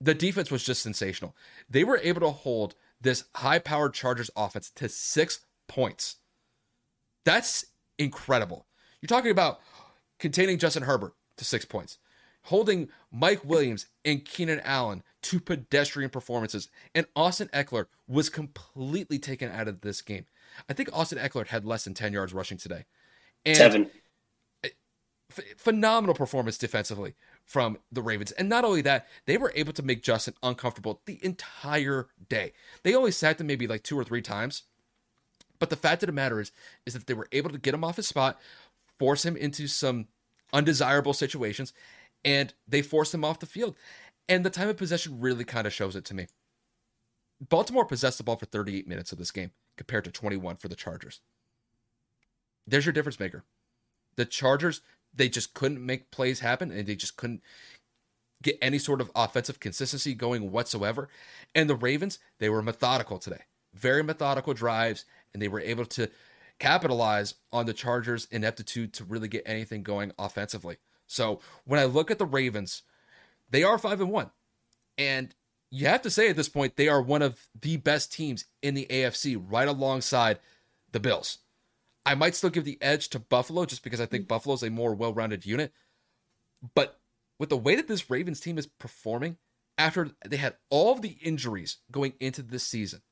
the defense was just sensational. They were able to hold this high powered Chargers offense to six points. That's incredible. You're talking about containing Justin Herbert to six points, holding Mike Williams and Keenan Allen to pedestrian performances, and Austin Ekeler was completely taken out of this game. I think Austin Ekeler had less than 10 yards rushing today. And Seven. phenomenal performance defensively from the Ravens. And not only that, they were able to make Justin uncomfortable the entire day. They only sacked him maybe like two or three times. But the fact of the matter is, is that they were able to get him off his spot, force him into some undesirable situations, and they forced him off the field. And the time of possession really kind of shows it to me. Baltimore possessed the ball for 38 minutes of this game compared to 21 for the Chargers. There's your difference maker. The Chargers, they just couldn't make plays happen and they just couldn't get any sort of offensive consistency going whatsoever. And the Ravens, they were methodical today. Very methodical drives, and they were able to capitalize on the Chargers' ineptitude to really get anything going offensively. So when I look at the Ravens, they are five and one, and you have to say at this point they are one of the best teams in the AFC, right alongside the Bills. I might still give the edge to Buffalo just because I think mm. Buffalo's a more well-rounded unit. But with the way that this Ravens team is performing after they had all of the injuries going into this season,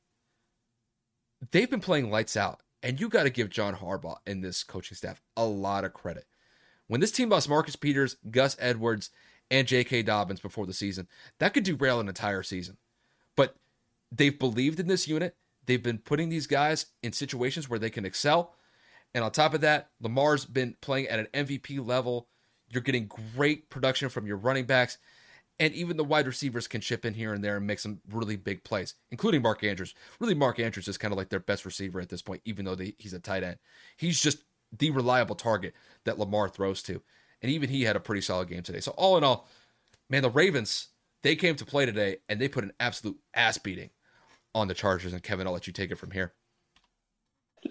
they've been playing lights out. And you got to give John Harbaugh and this coaching staff a lot of credit. When this team lost Marcus Peters, Gus Edwards, and J.K. Dobbins before the season, that could derail an entire season. But they've believed in this unit. They've been putting these guys in situations where they can excel. And on top of that, Lamar's been playing at an MVP level. You're getting great production from your running backs. And even the wide receivers can chip in here and there and make some really big plays, including Mark Andrews. Really, Mark Andrews is kind of like their best receiver at this point, even though they, he's a tight end. He's just the reliable target that Lamar throws to. And even he had a pretty solid game today. So, all in all, man, the Ravens, they came to play today and they put an absolute ass beating on the Chargers. And Kevin, I'll let you take it from here.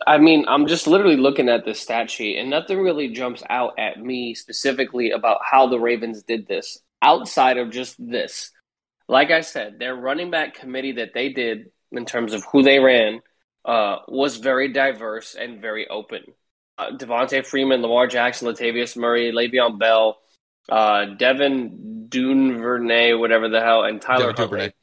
I mean, I'm just literally looking at the stat sheet, and nothing really jumps out at me specifically about how the Ravens did this outside of just this. Like I said, their running back committee that they did in terms of who they ran uh, was very diverse and very open. Uh, Devonta Freeman, Lamar Jackson, Latavius Murray, Le'Veon Bell, uh, Devin Duvernay, whatever the hell, and Tyler Huntley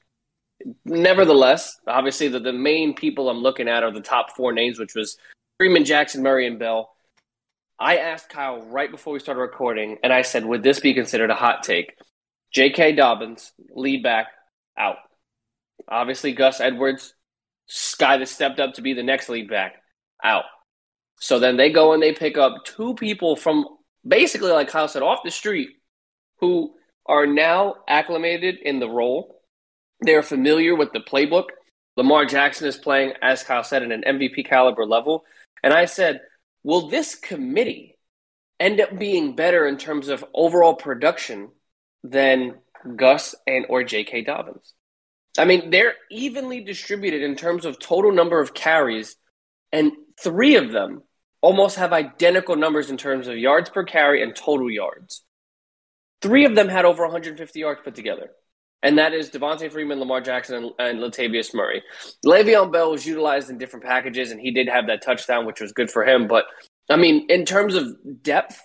nevertheless, obviously the, the main people I'm looking at are the top four names, which was Freeman, Jackson, Murray, and Bell. I asked Kyle right before we started recording, and I said, would this be considered a hot take? J.K. Dobbins, lead back, out. Obviously, Gus Edwards, guy that stepped up to be the next lead back, out. So then they go and they pick up two people from basically, like Kyle said, off the street who are now acclimated in the role they're familiar with the playbook. Lamar Jackson is playing, as Kyle said, at an MVP caliber level. And I said, will this committee end up being better in terms of overall production than Gus and or J.K. Dobbins? I mean, they're evenly distributed in terms of total number of carries, and three of them almost have identical numbers in terms of yards per carry and total yards. Three of them had over 150 yards put together and that is Devonta Freeman, Lamar Jackson, and, and Latavius Murray. Le'Veon Bell was utilized in different packages, and he did have that touchdown, which was good for him. But I mean, in terms of depth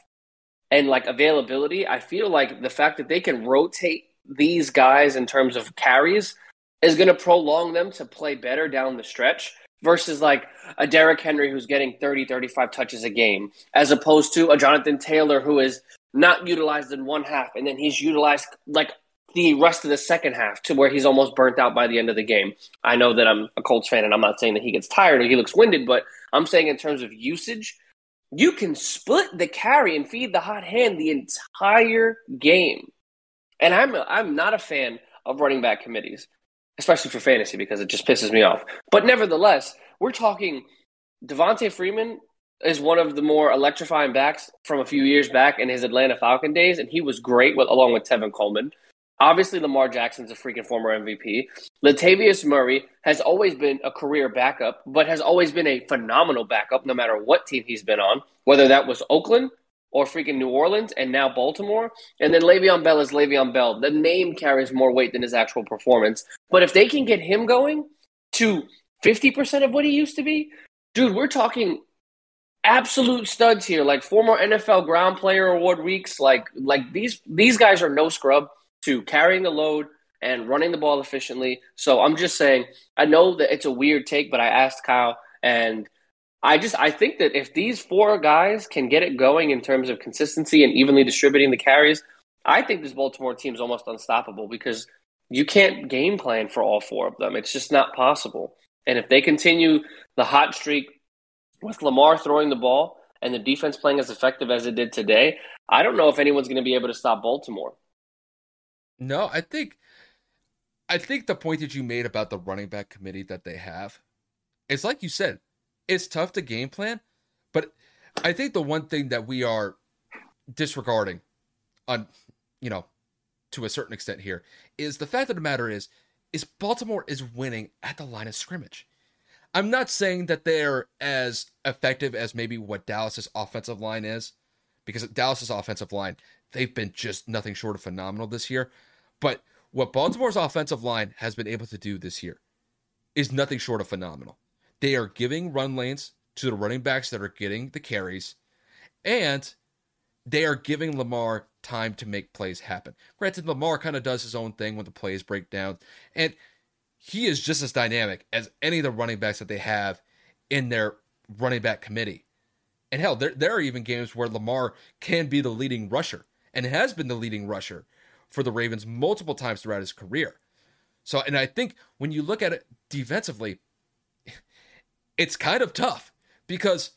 and like availability, I feel like the fact that they can rotate these guys in terms of carries is going to prolong them to play better down the stretch versus like a Derrick Henry who's getting 30, 35 touches a game, as opposed to a Jonathan Taylor who is not utilized in one half and then he's utilized like the rest of the second half to where he's almost burnt out by the end of the game. I know that I'm a Colts fan and I'm not saying that he gets tired or he looks winded, but I'm saying in terms of usage, you can split the carry and feed the hot hand the entire game. And I'm I'm not a fan of running back committees, especially for fantasy because it just pisses me off. But nevertheless, we're talking Devonta Freeman is one of the more electrifying backs from a few years back in his Atlanta Falcon days, and he was great with, along with Tevin Coleman. Obviously, Lamar Jackson's a freaking former MVP. Latavius Murray has always been a career backup, but has always been a phenomenal backup no matter what team he's been on, whether that was Oakland or freaking New Orleans and now Baltimore. And then Le'Veon Bell is Le'Veon Bell. The name carries more weight than his actual performance. But if they can get him going to 50% of what he used to be, dude, we're talking absolute studs here, like former NFL ground player award weeks. Like like these these guys are no scrub to carrying the load and running the ball efficiently. So I'm just saying, I know that it's a weird take, but I asked Kyle, and I just I think that if these four guys can get it going in terms of consistency and evenly distributing the carries, I think this Baltimore team is almost unstoppable because you can't game plan for all four of them. It's just not possible. And if they continue the hot streak with Lamar throwing the ball and the defense playing as effective as it did today, I don't know if anyone's going to be able to stop Baltimore. No, I think I think the point that you made about the running back committee that they have, it's like you said, it's tough to game plan, but I think the one thing that we are disregarding on you know to a certain extent here is the fact of the matter is is Baltimore is winning at the line of scrimmage. I'm not saying that they're as effective as maybe what Dallas's offensive line is because Dallas's offensive line they've been just nothing short of phenomenal this year. But what Baltimore's offensive line has been able to do this year is nothing short of phenomenal. They are giving run lanes to the running backs that are getting the carries, and they are giving Lamar time to make plays happen. Granted, Lamar kind of does his own thing when the plays break down, and he is just as dynamic as any of the running backs that they have in their running back committee. And hell, there, there are even games where Lamar can be the leading rusher and has been the leading rusher for the Ravens multiple times throughout his career. So, and I think when you look at it defensively, it's kind of tough because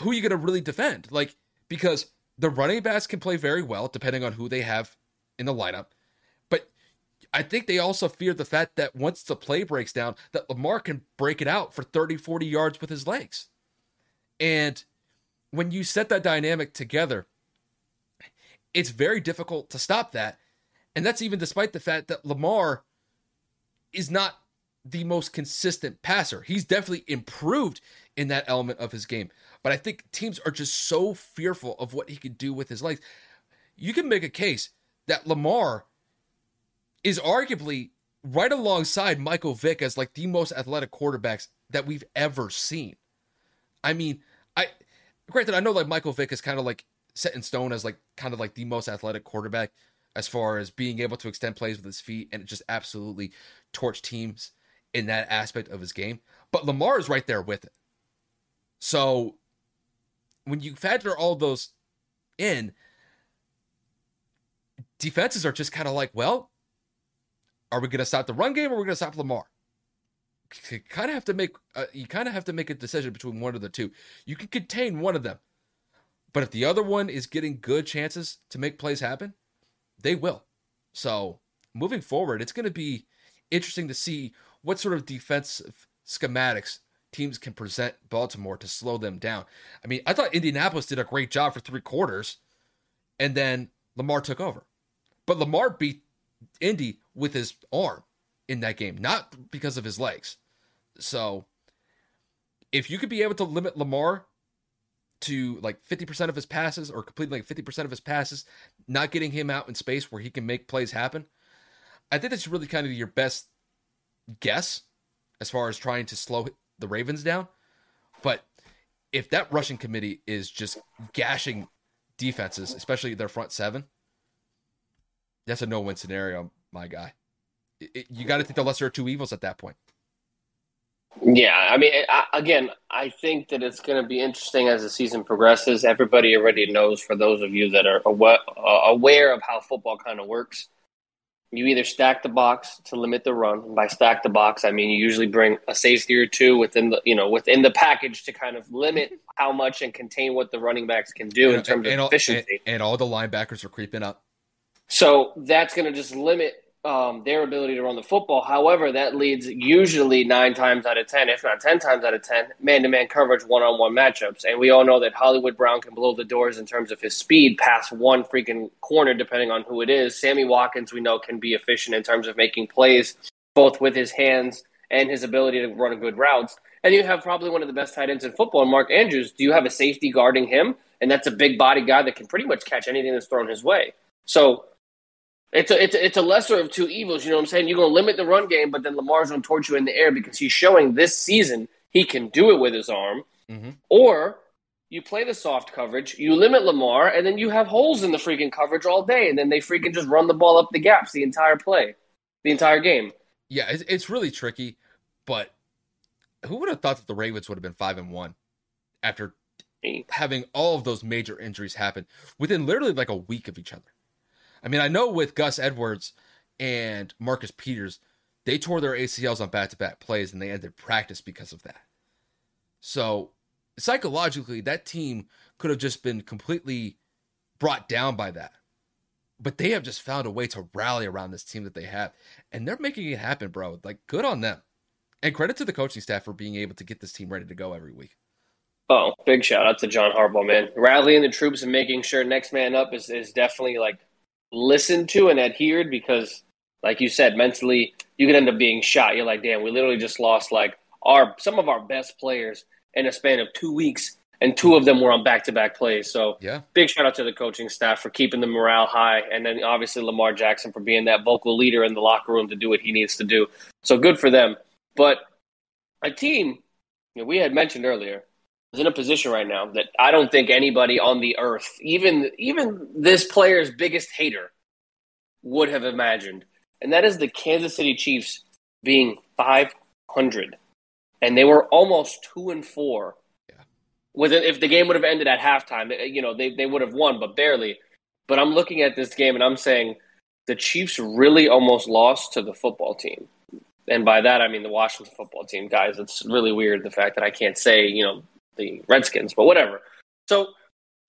who are you going to really defend? Like, because the running backs can play very well depending on who they have in the lineup. But I think they also fear the fact that once the play breaks down, that Lamar can break it out for 30, 40 yards with his legs. And when you set that dynamic together, it's very difficult to stop that. And that's even despite the fact that Lamar is not the most consistent passer. He's definitely improved in that element of his game. But I think teams are just so fearful of what he can do with his legs. You can make a case that Lamar is arguably right alongside Michael Vick as like the most athletic quarterbacks that we've ever seen. I mean, I granted I know like Michael Vick is kind of like set in stone as like kind of like the most athletic quarterback as far as being able to extend plays with his feet and just absolutely torch teams in that aspect of his game. But Lamar is right there with it. So when you factor all those in, defenses are just kind of like, well, are we going to stop the run game or are we going to stop Lamar? You kind of have to make uh, you kind of have to make a decision between one of the two. You can contain one of them, but if the other one is getting good chances to make plays happen, they will. So moving forward, it's going to be interesting to see what sort of defensive schematics teams can present Baltimore to slow them down. I mean, I thought Indianapolis did a great job for three quarters, and then Lamar took over. But Lamar beat Indy with his arm in that game, not because of his legs. So if you could be able to limit Lamar to like 50% of his passes or completing like 50% of his passes, not getting him out in space where he can make plays happen, I think that's really kind of your best guess as far as trying to slow the Ravens down. But if that rushing committee is just gashing defenses, especially their front seven, that's a no-win scenario, my guy. It, it, you got to think the lesser of two evils at that point. Yeah, I mean, I, again, I think that it's going to be interesting as the season progresses. Everybody already knows, for those of you that are aware, uh, aware of how football kind of works, you either stack the box to limit the run. By stack the box, I mean you usually bring a safety or two within the you know within the package to kind of limit how much and contain what the running backs can do and, in terms and, of efficiency. And, and all the linebackers are creeping up. So that's going to just limit um, their ability to run the football. However, that leads usually nine times out of 10, if not 10 times out of 10, man to man coverage, one on one matchups. And we all know that Hollywood Brown can blow the doors in terms of his speed past one freaking corner, depending on who it is. Sammy Watkins, we know, can be efficient in terms of making plays, both with his hands and his ability to run good routes. And you have probably one of the best tight ends in football, Mark Andrews. Do you have a safety guarding him? And that's a big body guy that can pretty much catch anything that's thrown his way. So it's a, it's a, it's a lesser of two evils. You know what I'm saying? You're going to limit the run game, but then Lamar's going to torch you in the air because he's showing this season he can do it with his arm. Mm-hmm. Or you play the soft coverage, you limit Lamar, and then you have holes in the freaking coverage all day, and then they freaking just run the ball up the gaps the entire play, the entire game. Yeah, it's, it's really tricky, but who would have thought that the Ravens would have been five and one after having all of those major injuries happen within literally like a week of each other? I mean, I know with Gus Edwards and Marcus Peters, they tore their ACLs on back to back plays and they ended practice because of that. So psychologically, that team could have just been completely brought down by that. But they have just found a way to rally around this team that they have. And they're making it happen, bro. Like, good on them. And credit to the coaching staff for being able to get this team ready to go every week. Oh, big shout out to John Harbaugh, man. Rallying the troops and making sure next man up is, is definitely like listened to and adhered because, like you said, mentally you could end up being shot. You're like, damn, we literally just lost like our some of our best players in a span of two weeks, and two of them were on back to back plays. So yeah, big shout out to the coaching staff for keeping the morale high, and then obviously Lamar Jackson for being that vocal leader in the locker room to do what he needs to do. So good for them. But a team you know, we had mentioned earlier is in a position right now that I don't think anybody on the earth, even even this player's biggest hater, would have imagined. And that is the Kansas City Chiefs being 500. And they were almost 2 and 4. Yeah. With if the game would have ended at halftime, eh, you know, they they would have won, but barely. But I'm looking at this game and I'm saying the Chiefs really almost lost to the football team. And by that I mean the Washington football team, guys. It's really weird the fact that I can't say, you know, the Redskins, but whatever. So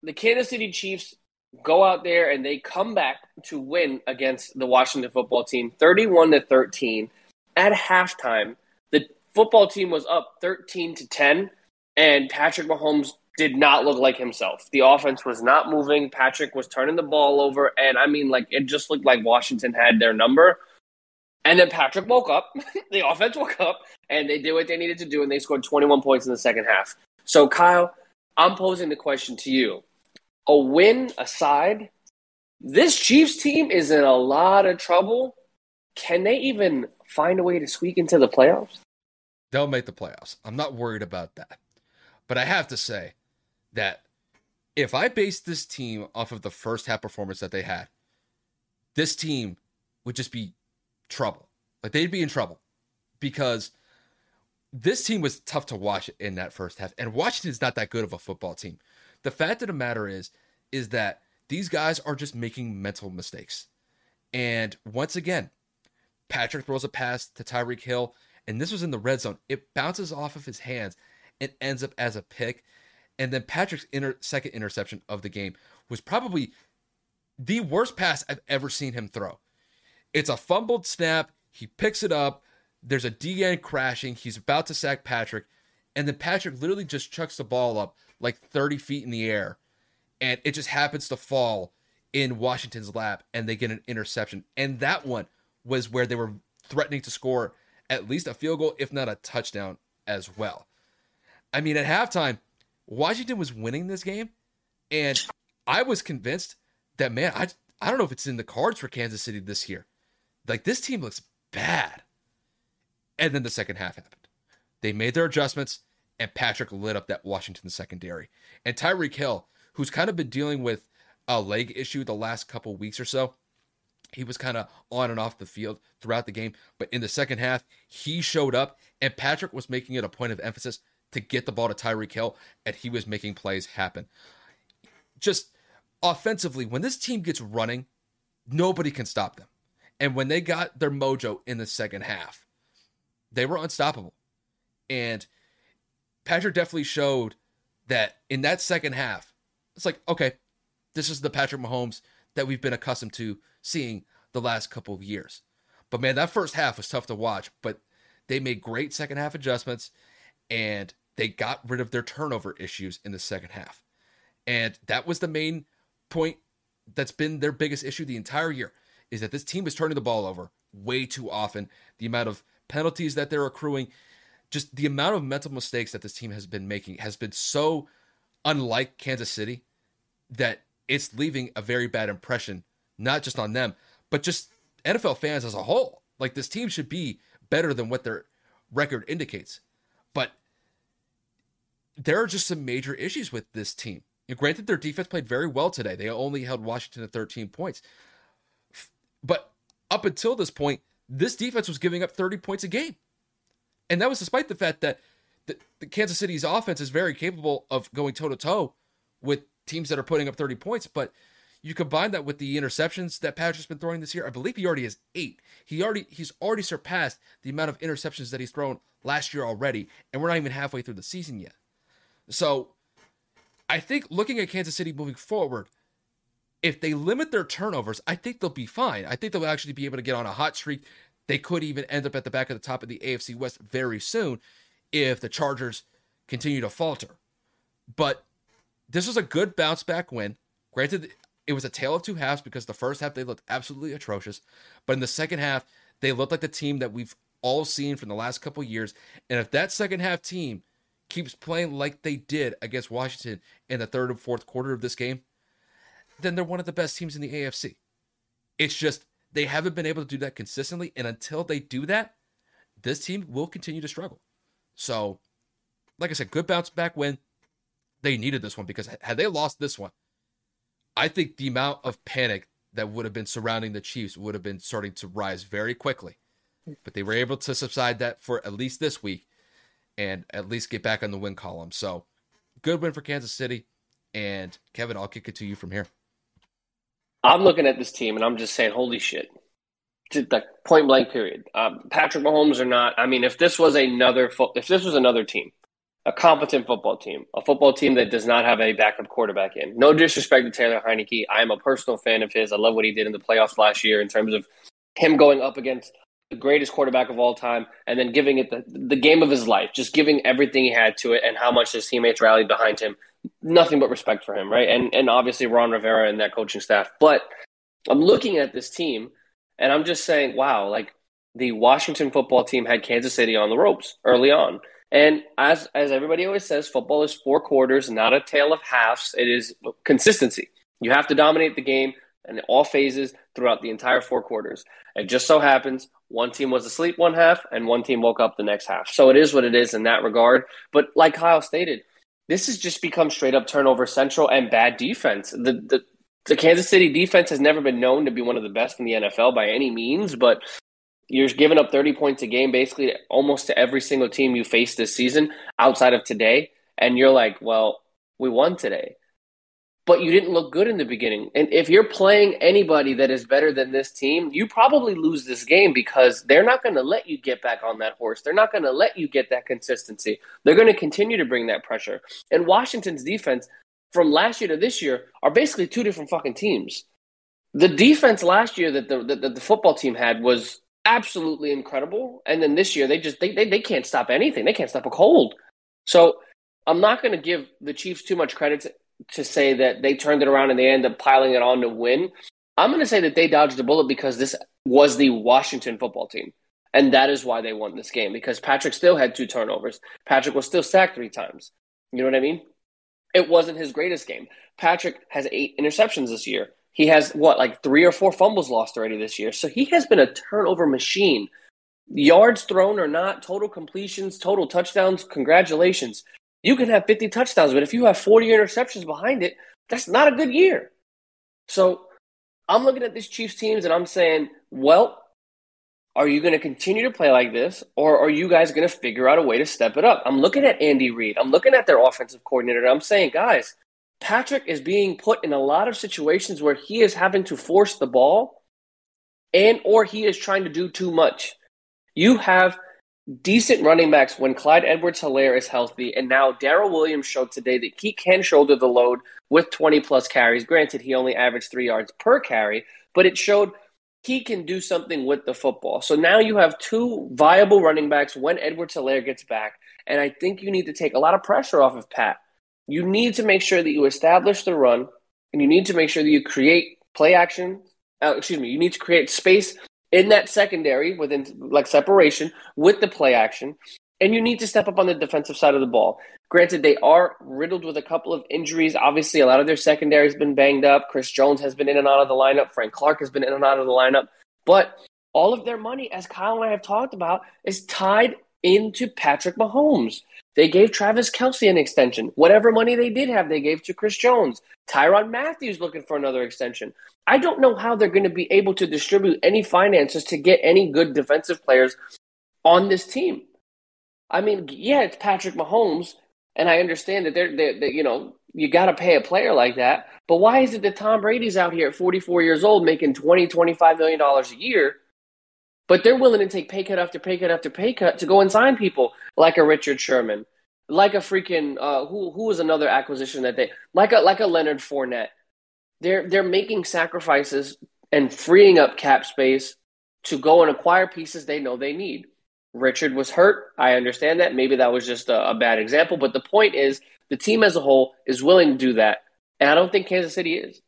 the Kansas City Chiefs go out there and they come back to win against the Washington football team 31 to 13 at halftime. The football team was up 13 to 10 and Patrick Mahomes did not look like himself. The offense was not moving. Patrick was turning the ball over and I mean like it just looked like Washington had their number. And then Patrick woke up. the offense woke up and they did what they needed to do and they scored 21 points in the second half. So, Kyle, I'm posing the question to you. A win aside, this Chiefs team is in a lot of trouble. Can they even find a way to squeak into the playoffs? They'll make the playoffs. I'm not worried about that. But I have to say that if I base this team off of the first half performance that they had, this team would just be trouble. Like they'd be in trouble because – this team was tough to watch in that first half. And Washington's not that good of a football team. The fact of the matter is, is that these guys are just making mental mistakes. And once again, Patrick throws a pass to Tyreek Hill, and this was in the red zone. It bounces off of his hands and ends up as a pick. And then Patrick's inter- second interception of the game was probably the worst pass I've ever seen him throw. It's a fumbled snap. He picks it up There's a DN crashing. He's about to sack Patrick. And then Patrick literally just chucks the ball up like 30 feet in the air. And it just happens to fall in Washington's lap and they get an interception. And that one was where they were threatening to score at least a field goal, if not a touchdown as well. I mean, at halftime, Washington was winning this game. And I was convinced that, man, I, I don't know if it's in the cards for Kansas City this year. Like, this team looks bad. And then the second half happened. They made their adjustments, and Patrick lit up that Washington secondary. And Tyreek Hill, who's kind of been dealing with a leg issue the last couple weeks or so, he was kind of on and off the field throughout the game. But in the second half, he showed up, and Patrick was making it a point of emphasis to get the ball to Tyreek Hill, and he was making plays happen. Just offensively, when this team gets running, nobody can stop them. And when they got their mojo in the second half, they were unstoppable. And Patrick definitely showed that in that second half, it's like, okay, this is the Patrick Mahomes that we've been accustomed to seeing the last couple of years. But man, that first half was tough to watch, but they made great second half adjustments and they got rid of their turnover issues in the second half. And that was the main point that's been their biggest issue the entire year is that this team is turning the ball over way too often. The amount of penalties that they're accruing, just the amount of mental mistakes that this team has been making has been so unlike Kansas City that it's leaving a very bad impression, not just on them, but just NFL fans as a whole. Like this team should be better than what their record indicates. But there are just some major issues with this team. And granted, their defense played very well today. They only held Washington to 13 points. But up until this point, this defense was giving up 30 points a game. And that was despite the fact that the, the Kansas City's offense is very capable of going toe to toe with teams that are putting up 30 points. But you combine that with the interceptions that Patrick's been throwing this year. I believe he already has eight. He already he's already surpassed the amount of interceptions that he's thrown last year already, and we're not even halfway through the season yet. So I think looking at Kansas City moving forward, if they limit their turnovers, I think they'll be fine. I think they'll actually be able to get on a hot streak. They could even end up at the back of the top of the AFC West very soon if the Chargers continue to falter. But this was a good bounce back win. Granted, it was a tale of two halves because the first half they looked absolutely atrocious, but in the second half they looked like the team that we've all seen from the last couple years. And if that second half team keeps playing like they did against Washington in the third and fourth quarter of this game, then they're one of the best teams in the AFC. It's just they haven't been able to do that consistently. And until they do that, this team will continue to struggle. So, like I said, good bounce back win. They needed this one because had they lost this one, I think the amount of panic that would have been surrounding the Chiefs would have been starting to rise very quickly. But they were able to subside that for at least this week and at least get back on the win column. So, good win for Kansas City. And Kevin, I'll kick it to you from here. I'm looking at this team and I'm just saying, holy shit. The point blank period. Um, Patrick Mahomes or not. I mean, if this was another fo- if this was another team, a competent football team, a football team that does not have a backup quarterback in. No disrespect to Taylor Heinicke. I am a personal fan of his. I love what he did in the playoffs last year in terms of him going up against the greatest quarterback of all time and then giving it the, the game of his life, just giving everything he had to it and how much his teammates rallied behind him nothing but respect for him, right? And and obviously Ron Rivera and that coaching staff. But I'm looking at this team and I'm just saying, wow, like the Washington football team had Kansas City on the ropes early on. And as as everybody always says, football is four quarters, not a tale of halves. It is consistency. You have to dominate the game in all phases throughout the entire four quarters. It just so happens one team was asleep one half and one team woke up the next half. So it is what it is in that regard. But like Kyle stated, this has just become straight up turnover central and bad defense. The, the the Kansas City defense has never been known to be one of the best in the NFL by any means, but you're giving up 30 points a game basically almost to every single team you face this season outside of today. And you're like, well, we won today but you didn't look good in the beginning. And if you're playing anybody that is better than this team, you probably lose this game because they're not going to let you get back on that horse. They're not going to let you get that consistency. They're going to continue to bring that pressure. And Washington's defense from last year to this year are basically two different fucking teams. The defense last year that the, that the football team had was absolutely incredible. And then this year, they just they, they, they can't stop anything. They can't stop a cold. So I'm not going to give the Chiefs too much credit to say that they turned it around and they end up piling it on to win. I'm going to say that they dodged a bullet because this was the Washington football team. And that is why they won this game because Patrick still had two turnovers. Patrick was still sacked three times. You know what I mean? It wasn't his greatest game. Patrick has eight interceptions this year. He has what, like three or four fumbles lost already this year. So he has been a turnover machine. Yards thrown or not, total completions, total touchdowns, congratulations. You can have 50 touchdowns, but if you have 40 interceptions behind it, that's not a good year. So I'm looking at these Chiefs teams and I'm saying, well, are you going to continue to play like this, or are you guys going to figure out a way to step it up? I'm looking at Andy Reid. I'm looking at their offensive coordinator. And I'm saying, guys, Patrick is being put in a lot of situations where he is having to force the ball, and or he is trying to do too much. You have decent running backs when Clyde Edwards Helaire is healthy, and now Darrel Williams showed today that he can shoulder the load with 20 plus carries. Granted, he only averaged three yards per carry, but it showed he can do something with the football. So now you have two viable running backs when Edwards Helaire gets back. And I think you need to take a lot of pressure off of Pat. You need to make sure that you establish the run and you need to make sure that you create play action. Uh, excuse me, you need to create space in that secondary within like separation with the play action. And you need to step up on the defensive side of the ball. Granted, they are riddled with a couple of injuries. Obviously, a lot of their secondary has been banged up. Chris Jones has been in and out of the lineup. Frank Clark has been in and out of the lineup. But all of their money, as Kyle and I have talked about, is tied into Patrick Mahomes. They gave Travis Kelce an extension. Whatever money they did have, they gave to Chris Jones. Tyrann Mathieu looking for another extension. I don't know how they're going to be able to distribute any finances to get any good defensive players on this team. I mean, yeah, it's Patrick Mahomes, and I understand that they're, they're, they're you know, you got to pay a player like that. But why is it that Tom Brady's out here at 44 years old making 20, 25 million dollars a year, but they're willing to take pay cut after pay cut after pay cut to go and sign people like a Richard Sherman, like a freaking uh, who who was another acquisition that they like a like a Leonard Fournette. They're they're making sacrifices and freeing up cap space to go and acquire pieces they know they need. Richard was hurt. I understand that. Maybe that was just a, a, bad example. But the point is, the team as a whole is willing to do that. And I don't think Kansas City is.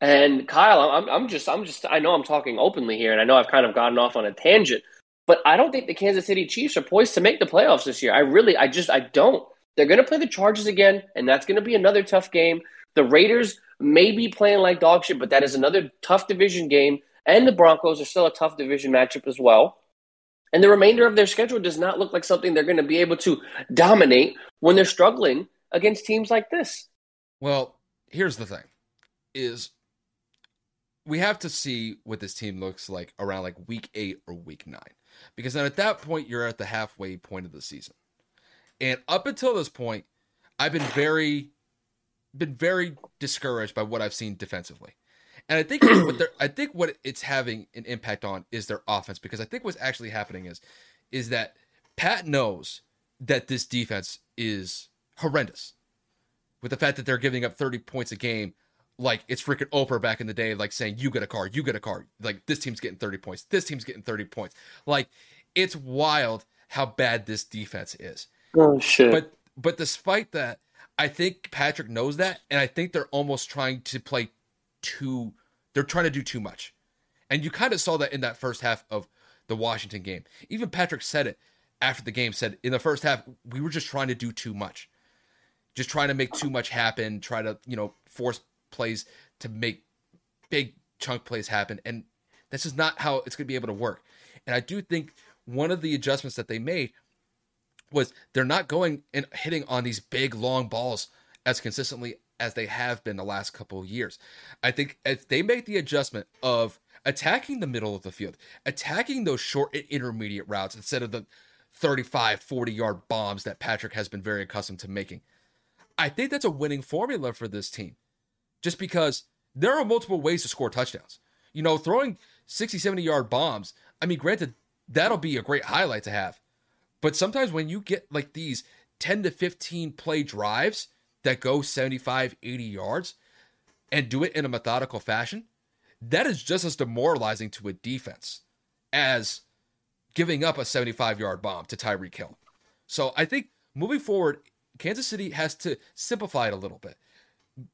And Kyle, I'm, I'm just, I'm just, I know I'm talking openly here, and I know I've kind of gotten off on a tangent, but I don't think the Kansas City Chiefs are poised to make the playoffs this year. I really, I just, I don't. They're going to play the Chargers again, and that's going to be another tough game. The Raiders may be playing like dog shit, but that is another tough division game. And the Broncos are still a tough division matchup as well. And the remainder of their schedule does not look like something they're going to be able to dominate when they're struggling against teams like this. Well, here's the thing is we have to see what this team looks like around like week 8 or week 9 because then at that point you're at the halfway point of the season. And up until this point, I've been very been very discouraged by what I've seen defensively. And I think what they're, I think what it's having an impact on is their offense because I think what's actually happening is is that Pat knows that this defense is horrendous. With the fact that they're giving up 30 points a game like it's freaking Oprah back in the day like saying you get a car, you get a car. Like this team's getting 30 points. This team's getting 30 points. Like it's wild how bad this defense is. Oh shit. But but despite that, I think Patrick knows that and I think they're almost trying to play too they're trying to do too much. And you kind of saw that in that first half of the Washington game. Even Patrick said it after the game said in the first half we were just trying to do too much. Just trying to make too much happen, try to, you know, force plays to make big chunk plays happen and this is not how it's going to be able to work. And I do think one of the adjustments that they made was they're not going and hitting on these big long balls as consistently as they have been the last couple of years. I think if they make the adjustment of attacking the middle of the field, attacking those short intermediate routes instead of the 35, 40 yard bombs that Patrick has been very accustomed to making, I think that's a winning formula for this team. Just because there are multiple ways to score touchdowns. You know, throwing 60, 70 yard bombs, I mean, granted, that'll be a great highlight to have. But sometimes when you get like these 10 to 15 play drives, that go 75, 80 yards and do it in a methodical fashion, that is just as demoralizing to a defense as giving up a 75 yard bomb to Tyreek Hill. So I think moving forward, Kansas City has to simplify it a little bit.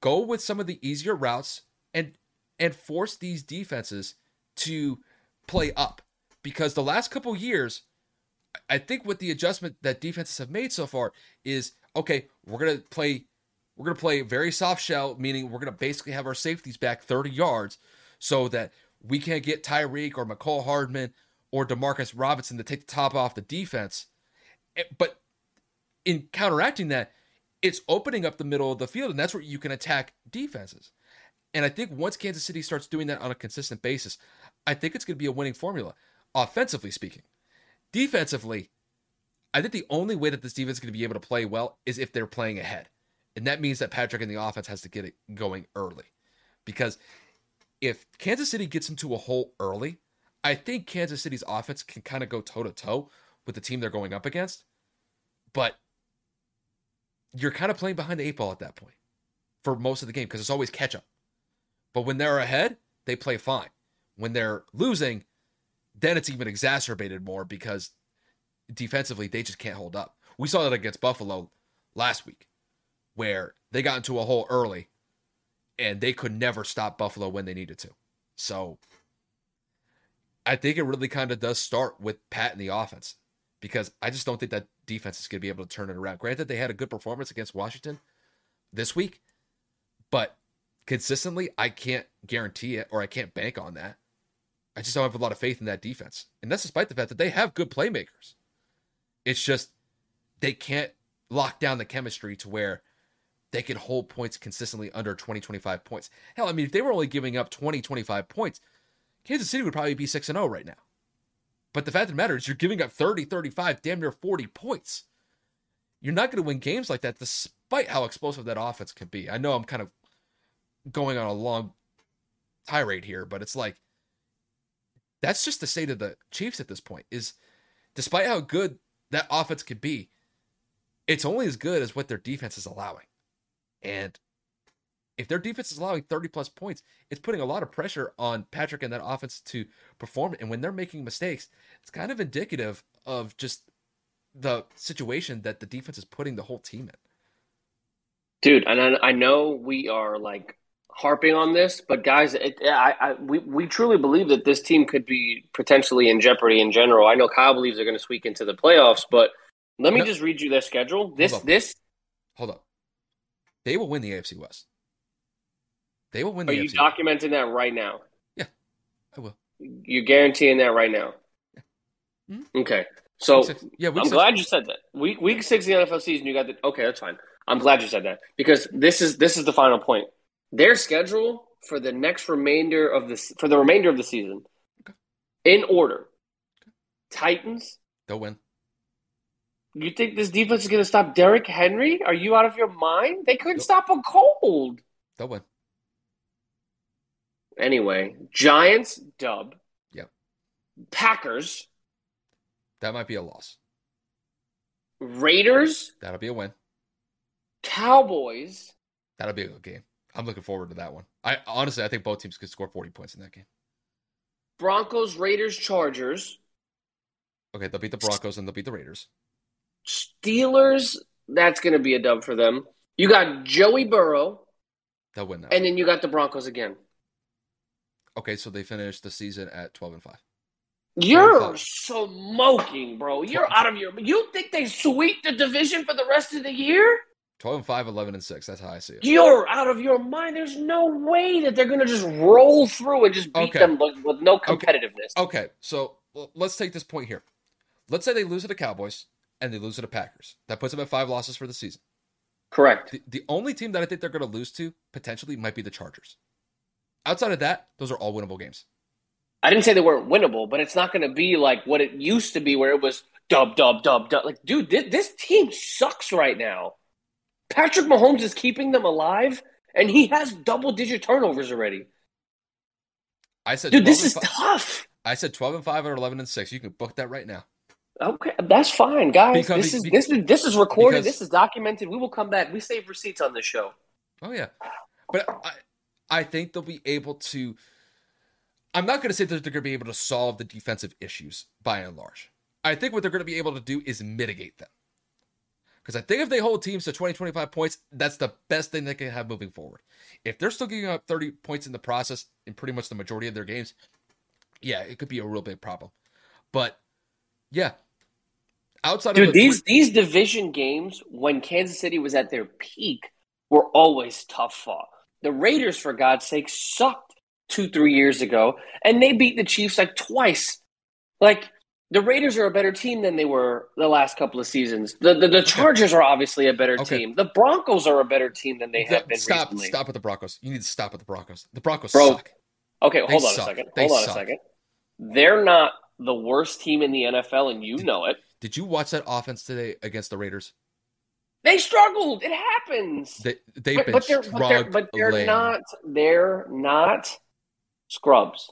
Go with some of the easier routes and and force these defenses to play up because the last couple years I think with the adjustment that defenses have made so far is okay, we're going to play we're going to play very soft shell meaning we're going to basically have our safeties back 30 yards so that we can't get Tyreek or Mecole Hardman or Demarcus Robinson to take the top off the defense. Eh, but in counteracting that, it's opening up the middle of the field, and that's where you can attack defenses. And I think once Kansas City starts doing that on a consistent basis, I think it's going to be a winning formula, offensively speaking. Defensively, I think the only way that this defense is going to be able to play well is if they're playing ahead. And that means that Patrick and the offense has to get it going early. Because if Kansas City gets into a hole early, I think Kansas City's offense can kind of go toe to toe with the team they're going up against. But you're kind of playing behind the eight ball at that point for most of the game because it's always catch up. But when they're ahead, they play fine. When they're losing, then it's even exacerbated more because defensively they just can't hold up. We saw that against Buffalo last week where they got into a hole early and they could never stop Buffalo when they needed to. So I think it really kind of does start with Pat and the offense because I just don't think that defense is going to be able to turn it around. Granted, they had a good performance against Washington this week, but consistently, I can't guarantee it or I can't bank on that. I just don't have a lot of faith in that defense. And that's despite the fact that they have good playmakers. It's just they can't lock down the chemistry to where they can hold points consistently under 20, 25 points. Hell, I mean, if they were only giving up 20, 25 points, Kansas City would probably be 6 and 0 right now. But the fact of the matter is, you're giving up 30, 35, damn near 40 points. You're not going to win games like that, despite how explosive that offense can be. I know I'm kind of going on a long tirade here, but it's like that's just the state of the Chiefs at this point. Is despite how good that offense could be, it's only as good as what their defense is allowing. And if their defense is allowing 30 plus points, it's putting a lot of pressure on Patrick and that offense to perform. And when they're making mistakes, it's kind of indicative of just the situation that the defense is putting the whole team in. Dude, and I know we are like harping on this, but guys, it, I, I, we, we truly believe that this team could be potentially in jeopardy in general. I know Kyle believes they're going to squeak into the playoffs, but let me no. just read you their schedule. This, hold this, hold up. They will win the AFC West. They will win. Are you documenting that right now? Yeah, I will. You're guaranteeing that right now. Yeah. Mm-hmm. Okay, so yeah, I'm glad you said that. Week week six of the NFL season, you got the okay. That's fine. I'm glad you said that because this is this is the final point. Their schedule for the next remainder of this for the remainder of the season, okay. in order. Okay. Titans. They'll win. You think this defense is going to stop Derrick Henry? Are you out of your mind? They couldn't stop a cold. They'll win. Anyway, Giants dub. Yep. Packers. That might be a loss. Raiders. That'll be a win. Cowboys. That'll be a good game. I'm looking forward to that one. I honestly, I think both teams could score 40 points in that game. Broncos, Raiders, Chargers. Okay, they'll beat the Broncos and they'll beat the Raiders. Steelers, that's going to be a dub for them. You got Joey Burrow. They'll win that. And one. then you got the Broncos again. Okay, so they finished the season at 12 and 5. You're smoking, bro. You're out of your. You think they sweep the division for the rest of the year? 12 and 5, 11 and 6. That's how I see it. You're out of your mind. There's no way that they're going to just roll through and just beat okay. them with, with, no competitiveness. Okay. okay, so let's take this point here. Let's say they lose to the Cowboys and they lose to the Packers. That puts them at five losses for the season. Correct. The, the only team that I think they're going to lose to potentially might be the Chargers. Outside of that, those are all winnable games. I didn't say they weren't winnable, but it's not going to be like what it used to be, where it was dub, dub, dub, dub. Like, dude, this, this team sucks right now. Patrick Mahomes is keeping them alive, and he has double digit turnovers already. I said, dude, this is tough. I said twelve and five or eleven and six. You can book that right now. Okay, that's fine, guys. Because, this is because, this is this is recorded. Because, this is documented. We will come back. We save receipts on this show. Oh yeah, but I, I think they'll be able to. I'm not going to say that they're going to be able to solve the defensive issues by and large. I think what they're going to be able to do is mitigate them. Because I think if they hold teams to 20, 25 points, that's the best thing they can have moving forward. If they're still giving up 30 points in the process in pretty much the majority of their games, yeah, it could be a real big problem. But yeah, outside Dude, of the these three- these division games when Kansas City was at their peak were always tough fought. The Raiders, for God's sake, sucked two, three years ago, and they beat the Chiefs like twice. Like the Raiders are a better team than they were the last couple of seasons. The the, the Chargers are obviously a better okay. team. The Broncos are a better team than they have been. Stop! Recently. Stop with the Broncos. You need to stop with the Broncos. The Broncos Bro, suck. Okay, hold they on suck. a second. Hold they on suck. a second. They're not the worst team in the NFL, and you did, know it. Did you watch that offense today against the Raiders? They struggled. It happens. They they've but, been but they're, but they're, but they're not. They're not scrubs.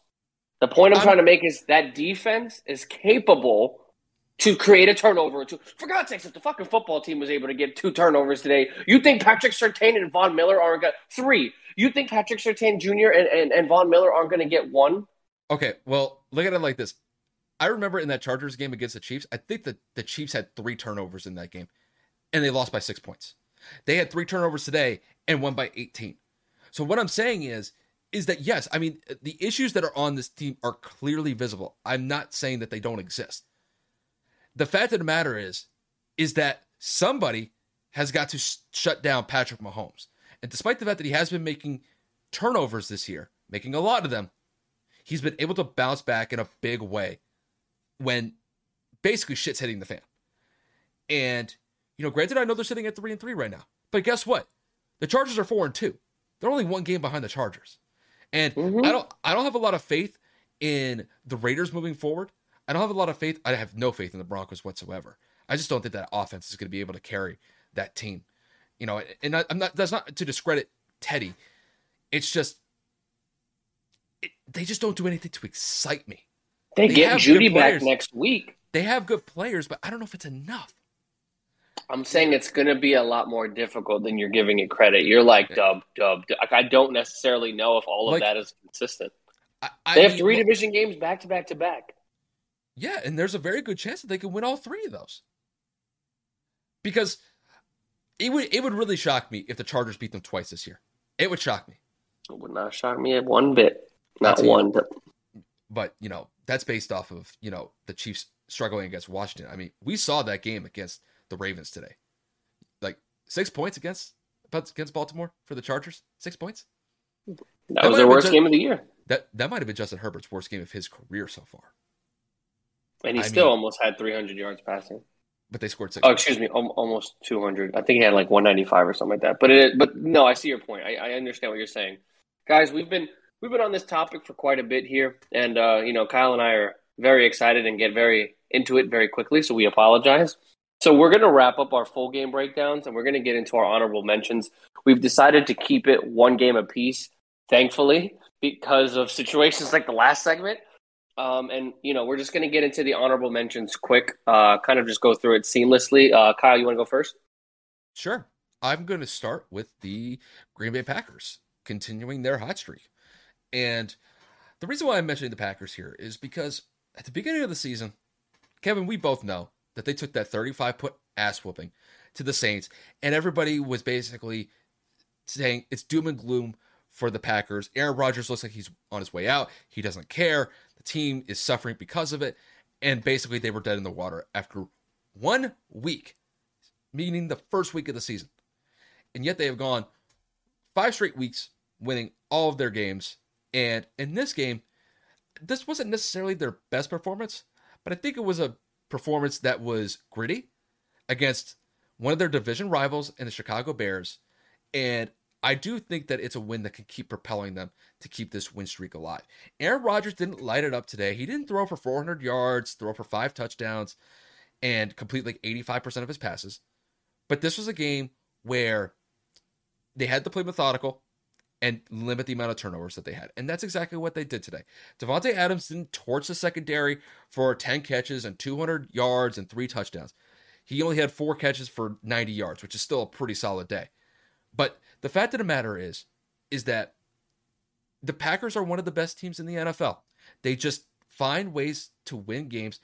The point I'm, I'm, trying to make is that defense is capable to create a turnover. Or to for God's sakes, if the fucking football team was able to get two turnovers today, you think Patrick Surtain and Von Miller aren't going three? You think Patrick Surtain Jr. and, and, and Von Miller aren't going to get one? Okay, well, look at it like this. I remember in that Chargers game against the Chiefs, I think that the Chiefs had three turnovers in that game, and they lost by six points. They had three turnovers today and won by 18. So what I'm saying is, is that yes, I mean the issues that are on this team are clearly visible. I'm not saying that they don't exist. The fact of the matter is, is that somebody has got to sh- shut down Patrick Mahomes. And despite the fact that he has been making turnovers this year, making a lot of them, he's been able to bounce back in a big way when basically shit's hitting the fan. And, you know, granted, I know they're sitting at three and three right now, but guess what? The Chargers are four and two. They're only one game behind the Chargers. And mm-hmm. I don't I don't have a lot of faith in the Raiders moving forward. I don't have a lot of faith. I have no faith in the Broncos whatsoever. I just don't think that offense is going to be able to carry that team. You know, and I, am not. That's not to discredit Teddy. It's just it, they just don't do anything to excite me. They, they get Jeudy back next week. They have good players, but I don't know if it's enough. I'm saying it's going to be a lot more difficult than you're giving it credit. You're like dub, dub. dub. I don't necessarily know if all of like, that is consistent. I, I they have three mean, division games back to back to back. Yeah, and there's a very good chance that they can win all three of those. Because it would it would really shock me if the Chargers beat them twice this year. It would shock me. It would not shock me one bit. Not one. But... but you know that's based off of you know the Chiefs struggling against Washington. I mean, we saw that game against the Ravens today. Like six points against against Baltimore for the Chargers. Six points. That, that was their worst just, game of the year. That that might have been Justin Herbert's worst game of his career so far. And he I still mean, almost had 300 yards passing. But they scored six. Oh, excuse me, almost 200. I think he had like 195 or something like that. But it, but no, I see your point. I, I understand what you're saying, guys. We've been we've been on this topic for quite a bit here, and uh, you know, Kyle and I are very excited and get very into it very quickly. So we apologize. So we're going to wrap up our full game breakdowns, and we're going to get into our honorable mentions. We've decided to keep it one game apiece, thankfully, because of situations like the last segment. Um, and you know, we're just going to get into the honorable mentions quick. Uh, kind of just go through it seamlessly. Uh, Kyle, you want to go first? Sure. I'm going to start with the Green Bay Packers continuing their hot streak. And the reason why I'm mentioning the Packers here is because at the beginning of the season, Kevin, we both know that they took that 35 put ass whooping to the Saints, and everybody was basically saying it's doom and gloom for the Packers. Aaron Rodgers looks like he's on his way out. He doesn't care. The team is suffering because of it. And basically, they were dead in the water after one week, meaning the first week of the season. And yet they have gone five straight weeks winning all of their games. And in this game, this wasn't necessarily their best performance, but I think it was a performance that was gritty against one of their division rivals in the Chicago Bears. And I do think that it's a win that can keep propelling them to keep this win streak alive. Aaron Rodgers didn't light it up today. He didn't throw for 400 yards, throw for five touchdowns, and complete like 85% of his passes. But this was a game where they had to play methodical and limit the amount of turnovers that they had. And that's exactly what they did today. Davante Adams didn't torch the secondary for 10 catches and 200 yards and three touchdowns. He only had four catches for 90 yards, which is still a pretty solid day. But the fact of the matter is, is that the Packers are one of the best teams in the NFL. They just find ways to win games.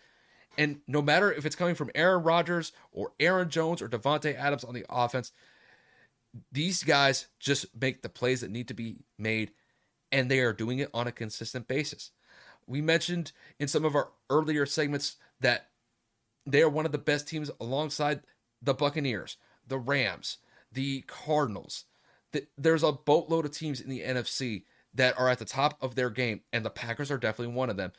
And no matter if it's coming from Aaron Rodgers or Aaron Jones or Davante Adams on the offense, these guys just make the plays that need to be made, and they are doing it on a consistent basis. We mentioned in some of our earlier segments that they are one of the best teams alongside the Buccaneers, the Rams, the Cardinals. There's a boatload of teams in the NFC that are at the top of their game, and the Packers are definitely one of them.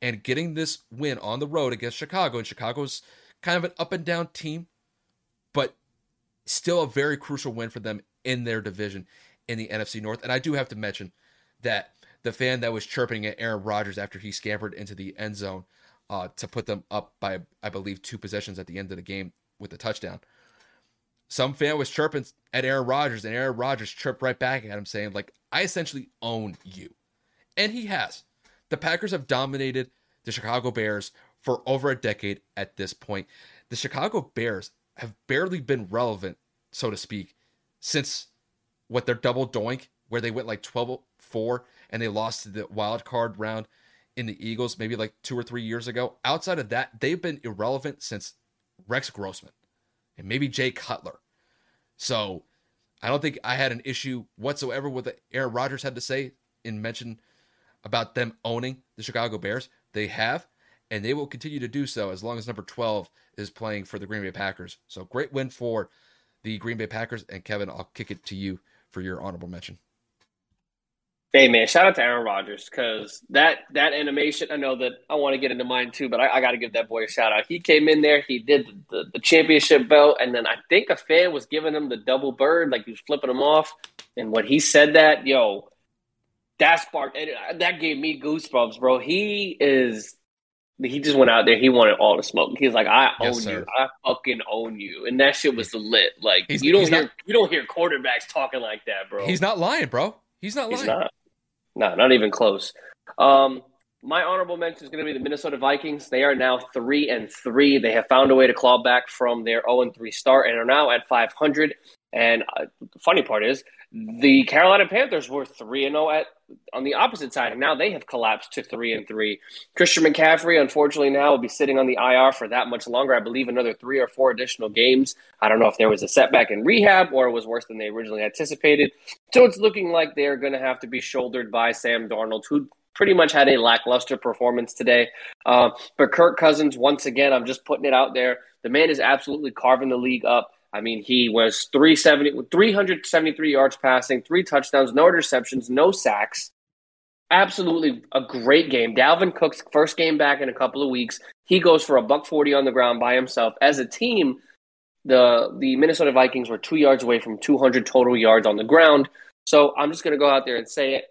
And getting this win on the road against Chicago, and Chicago's kind of an up and down team, but still a very crucial win for them in their division in the NFC North. And I do have to mention that the fan that was chirping at Aaron Rodgers after he scampered into the end zone uh, to put them up by, I believe, two possessions at the end of the game with a touchdown. Some fan was chirping at Aaron Rodgers, and Aaron Rodgers chirped right back at him, saying, like, I essentially own you. And he has. The Packers have dominated the Chicago Bears for over a decade at this point. The Chicago Bears have barely been relevant, so to speak, since what their double doink, where they went like 12 4 and they lost the wild card round in the Eagles maybe like two or three years ago. Outside of that, they've been irrelevant since Rex Grossman and maybe Jay Cutler. So I don't think I had an issue whatsoever with what Aaron Rodgers had to say in mention about them owning the Chicago Bears. They have, and they will continue to do so as long as number 12 is playing for the Green Bay Packers. So great win for the Green Bay Packers. And Kevin, I'll kick it to you for your honorable mention. Hey man, shout out to Aaron Rodgers because that that animation. I know that I want to get into mine too, but I, I got to give that boy a shout out. He came in there, he did the, the, the, championship belt, and then I think a fan was giving him the double bird, like he was flipping him off. And when he said that, yo, that sparked uh, that gave me goosebumps, bro. He is he just went out there. He wanted all the smoke. He's like, "I own yes, you. I fucking own you." And that shit was lit. Like he's, you don't hear not, you don't hear quarterbacks talking like that, bro. He's not lying, bro. He's not lying. He's not. No, not even close. Um, my honorable mention is going to be the Minnesota Vikings. They are now three and three. They have found a way to claw back from their zero and three start and are now at five hundred. And uh, the funny part is, the Carolina Panthers were three and zero at on the opposite side, and now they have collapsed to three and three. Christian McCaffrey, unfortunately, now will be sitting on the IR for that much longer. I believe another three or four additional games. I don't know if there was a setback in rehab or it was worse than they originally anticipated. So it's looking like they're going to have to be shouldered by Sam Darnold, who pretty much had a lackluster performance today. Uh, but Kirk Cousins, once again, I'm just putting it out there. The man is absolutely carving the league up. I mean, he was 370, 373 yards passing, three touchdowns, no interceptions, no sacks. Absolutely a great game. Dalvin Cook's first game back in a couple of weeks. He goes for a buck 40 on the ground by himself. As a team, the the Minnesota Vikings were two yards away from 200 total yards on the ground. So I'm just going to go out there and say it.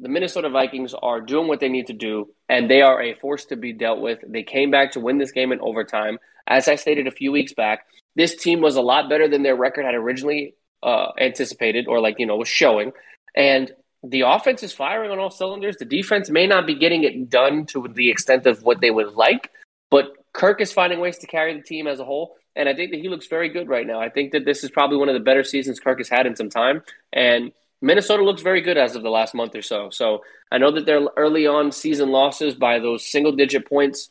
The Minnesota Vikings are doing what they need to do, and they are a force to be dealt with. They came back to win this game in overtime. As I stated a few weeks back, this team was a lot better than their record had originally uh, anticipated or like you know was showing. And the offense is firing on all cylinders. The defense may not be getting it done to the extent of what they would like but kirk is finding ways to carry the team as a whole. And i think that he looks very good right now. I think that this is probably one of the better seasons kirk has had in some time. And minnesota looks very good as of the last month or so. So i know that their early on season losses by those single digit points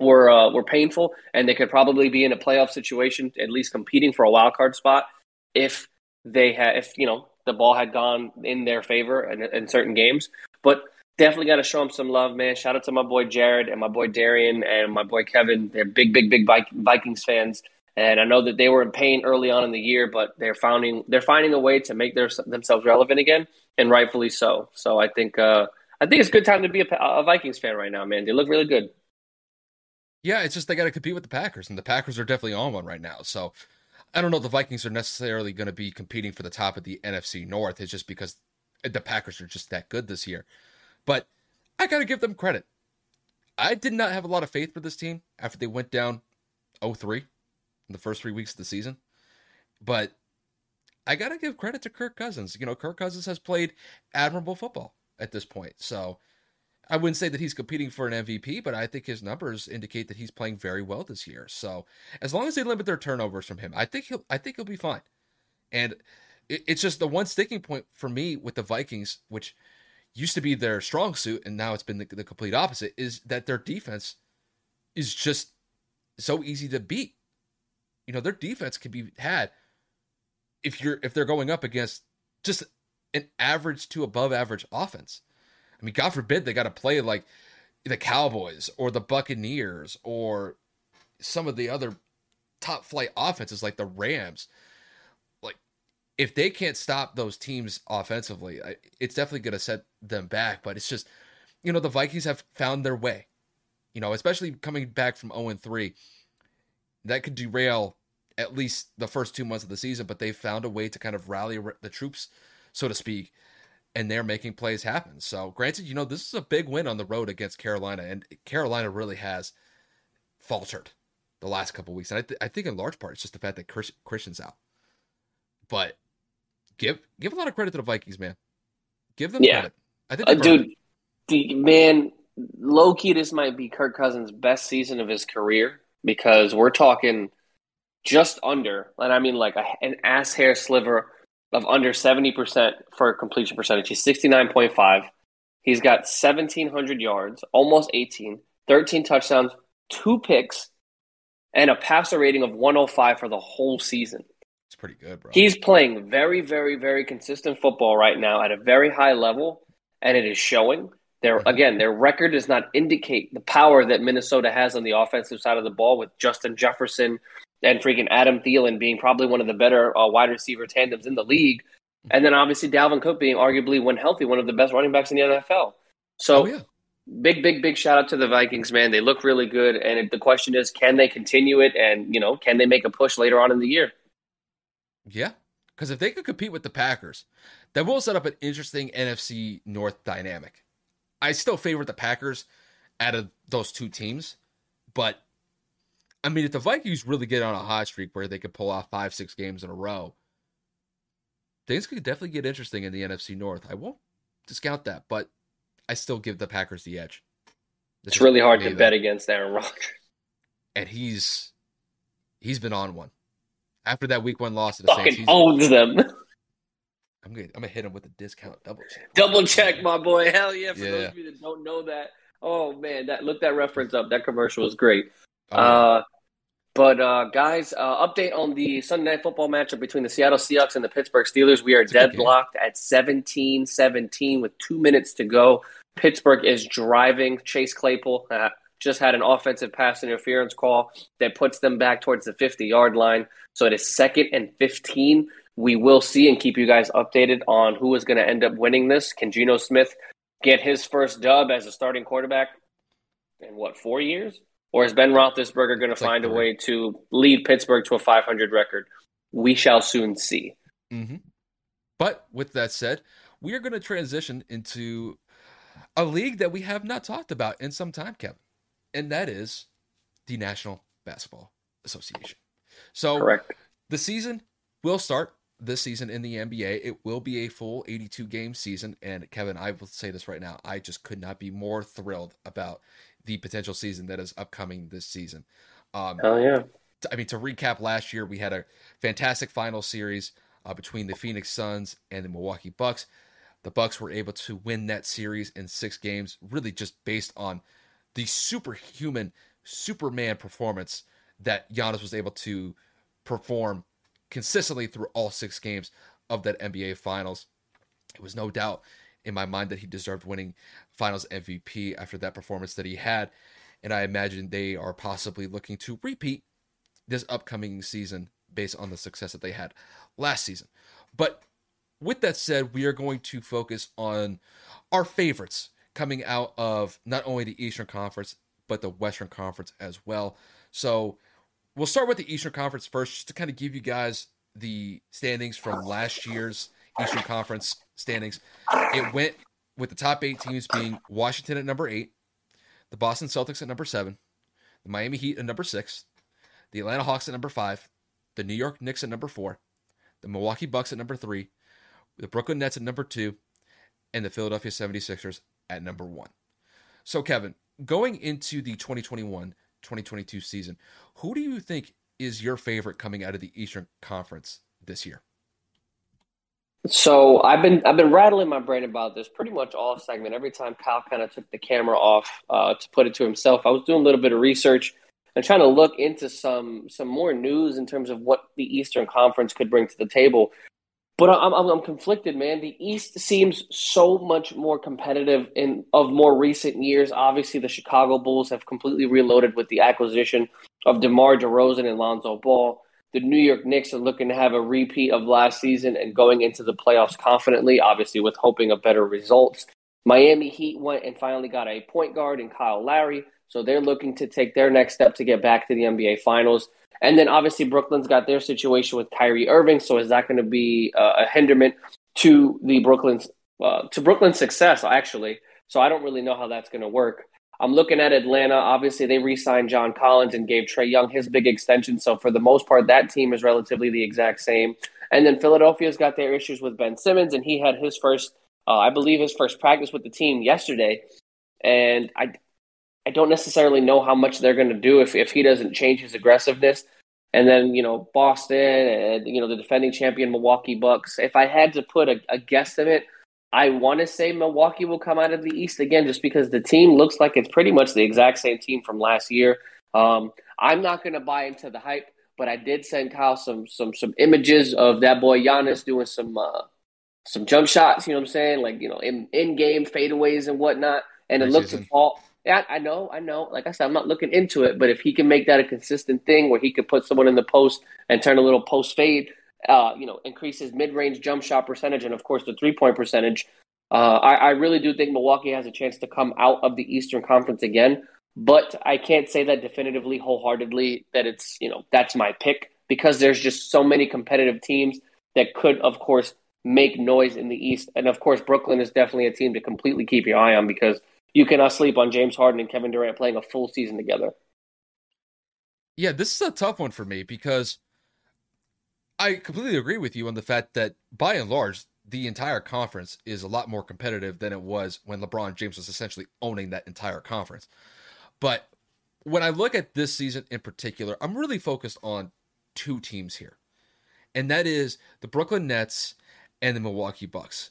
were uh, were painful, and they could probably be in a playoff situation, at least competing for a wild card spot, if they had, if you know, the ball had gone in their favor in, in certain games. But definitely got to show them some love, man. Shout out to my boy Jared and my boy Darian and my boy Kevin. They're big, big, big Vikings fans, and I know that they were in pain early on in the year, but they're finding they're finding a way to make their, themselves relevant again, and rightfully so. So I think uh, I think it's a good time to be a, a Vikings fan right now, man. They look really good. Yeah, it's just they got to compete with the Packers, and the Packers are definitely on one right now. So I don't know if the Vikings are necessarily going to be competing for the top of the NFC North. It's just because the Packers are just that good this year. But I got to give them credit. I did not have a lot of faith for this team after they went down 0-3 in the first three weeks of the season. But I got to give credit to Kirk Cousins. You know, Kirk Cousins has played admirable football at this point. So I wouldn't say that he's competing for an MVP, but I think his numbers indicate that he's playing very well this year. So as long as they limit their turnovers from him, I think he'll I think he'll be fine. And it, it's just the one sticking point for me with the Vikings, which used to be their strong suit, and now it's been the, the complete opposite, is that their defense is just so easy to beat. You know, their defense can be had if you're if they're going up against just an average to above average offense. I mean, God forbid they got to play like the Cowboys or the Buccaneers or some of the other top flight offenses like the Rams. Like, if they can't stop those teams offensively, it's definitely going to set them back. But it's just, you know, the Vikings have found their way. You know, especially coming back from 0 3, that could derail at least the first two months of the season. But they found a way to kind of rally the troops, so to speak, and they're making plays happen. So, granted, you know, this is a big win on the road against Carolina, and Carolina really has faltered the last couple weeks. And I, th- I think in large part it's just the fact that Chris- Christian's out. But give give a lot of credit to the Vikings, man. Give them yeah. credit. I think, uh, dude, the man, low key, this might be Kirk Cousins' best season of his career because we're talking just under, and I mean like a, an ass hair sliver of under 70% for completion percentage. He's 69.5. He's got 1,700 yards, almost 18, 13 touchdowns, two picks, and a passer rating of 105 for the whole season. It's pretty good, bro. He's playing very, very, very consistent football right now at a very high level, and it is showing. Their again, their record does not indicate the power that Minnesota has on the offensive side of the ball with Justin Jefferson and freaking Adam Thielen being probably one of the better uh, wide receiver tandems in the league, and then obviously Dalvin Cook being arguably, when healthy, one of the best running backs in the NFL. So, oh, yeah. big, big, big shout out to the Vikings, man. They look really good, and it, the question is, can they continue it, and you know, can they make a push later on in the year? Yeah, because if they could compete with the Packers, that will set up an interesting NFC North dynamic. I still favor the Packers out of those two teams, but I mean, if the Vikings really get on a hot streak where they could pull off five, six games in a row, things could definitely get interesting in the NFC North. I won't discount that, but I still give the Packers the edge. This it's really hard to bet against Aaron Rodgers, and he's he's been on one after that Week One loss to the Fucking Saints. owns them. I'm gonna I'm gonna hit him with a discount double check. Double check, my boy. Hell yeah! For yeah. those of you that don't know that, oh man, that look that reference up. That commercial was great. Oh, uh, but uh, guys, uh, update on the Sunday night football matchup between the Seattle Seahawks and the Pittsburgh Steelers. We are deadlocked at 17-17 with two minutes to go. Pittsburgh is driving. Chase Claypool uh, just had an offensive pass interference call that puts them back towards the 50-yard line. So it is second and 15. We will see and keep you guys updated on who is going to end up winning this. Can Geno Smith get his first dub as a starting quarterback in what, four years? Or is Ben Roethlisberger going to find like a way to lead Pittsburgh to a 500 record? We shall soon see. Mm-hmm. But with that said, we are going to transition into a league that we have not talked about in some time, Kevin, and that is the National Basketball Association. So, Correct. the season will start this season in the NBA. It will be a full 82 game season. And Kevin, I will say this right now. I just could not be more thrilled about the potential season that is upcoming this season. Um, Hell yeah! I mean, to recap, last year we had a fantastic final series uh, between the Phoenix Suns and the Milwaukee Bucks. The Bucks were able to win that series in six games, really just based on the superhuman Superman performance that Giannis was able to perform consistently through all six games of that NBA Finals. It was no doubt in my mind that he deserved winning finals MVP after that performance that he had. And I imagine they are possibly looking to repeat this upcoming season based on the success that they had last season. But with that said, we are going to focus on our favorites coming out of not only the Eastern Conference, but the Western Conference as well. So we'll start with the Eastern Conference first, just to kind of give you guys the standings from last year's Eastern Conference standings. It went with the top eight teams being Washington at number eight, the Boston Celtics at number seven, the Miami Heat at number six, the Atlanta Hawks at number five, the New York Knicks at number four, the Milwaukee Bucks at number three, the Brooklyn Nets at number two, and the Philadelphia 76ers at number one. So, Kevin, going into the 2021 2022 season, who do you think is your favorite coming out of the Eastern Conference this year? So I've been I've been rattling my brain about this pretty much all segment. Every time Kyle kind of took the camera off uh, to put it to himself, I was doing a little bit of research and trying to look into some some more news in terms of what the Eastern Conference could bring to the table. But I'm, I'm, I'm conflicted, man. The East seems so much more competitive in of more recent years. Obviously, the Chicago Bulls have completely reloaded with the acquisition of DeMar DeRozan and Lonzo Ball. The New York Knicks are looking to have a repeat of last season and going into the playoffs confidently, obviously with hoping of better results. Miami Heat went and finally got a point guard in Kyle Lowry, so they're looking to take their next step to get back to the NBA Finals. And then obviously Brooklyn's got their situation with Kyrie Irving. So is that going to be uh, a hinderment to the Brooklyn's uh, to Brooklyn's success actually? So I don't really know how that's going to work. I'm looking at Atlanta. Obviously, they re-signed John Collins and gave Trae Young his big extension. So for the most part, that team is relatively the exact same. And then Philadelphia's got their issues with Ben Simmons, and he had his first, uh, I believe, his first practice with the team yesterday. And I, I don't necessarily know how much they're going to do if, if he doesn't change his aggressiveness. And then, you know, Boston and, you know, the defending champion Milwaukee Bucks. If I had to put a, a guesstimate, I want to say Milwaukee will come out of the East again just because the team looks like it's pretty much the exact same team from last year. Um, I'm not going to buy into the hype, but I did send Kyle some some some images of that boy Giannis doing some uh, some jump shots. You know what I'm saying? Like you know, in in game fadeaways and whatnot. And it looked to yeah, I know, I know. Like I said, I'm not looking into it, but if he can make that a consistent thing where he could put someone in the post and turn a little post fade, uh, you know, increase his mid range jump shot percentage and of course the three point percentage, uh, I, I really do think Milwaukee has a chance to come out of the Eastern Conference again. But I can't say that definitively, wholeheartedly, that it's you know that's my pick because there's just so many competitive teams that could, of course, make noise in the East, and of course Brooklyn is definitely a team to completely keep your eye on because you cannot sleep on James Harden and Kevin Durant playing a full season together. Yeah, this is a tough one for me because I completely agree with you on the fact that by and large, the entire conference is a lot more competitive than it was when LeBron James was essentially owning that entire conference. But when I look at this season in particular, I'm really focused on two teams here. And that is the Brooklyn Nets and the Milwaukee Bucks.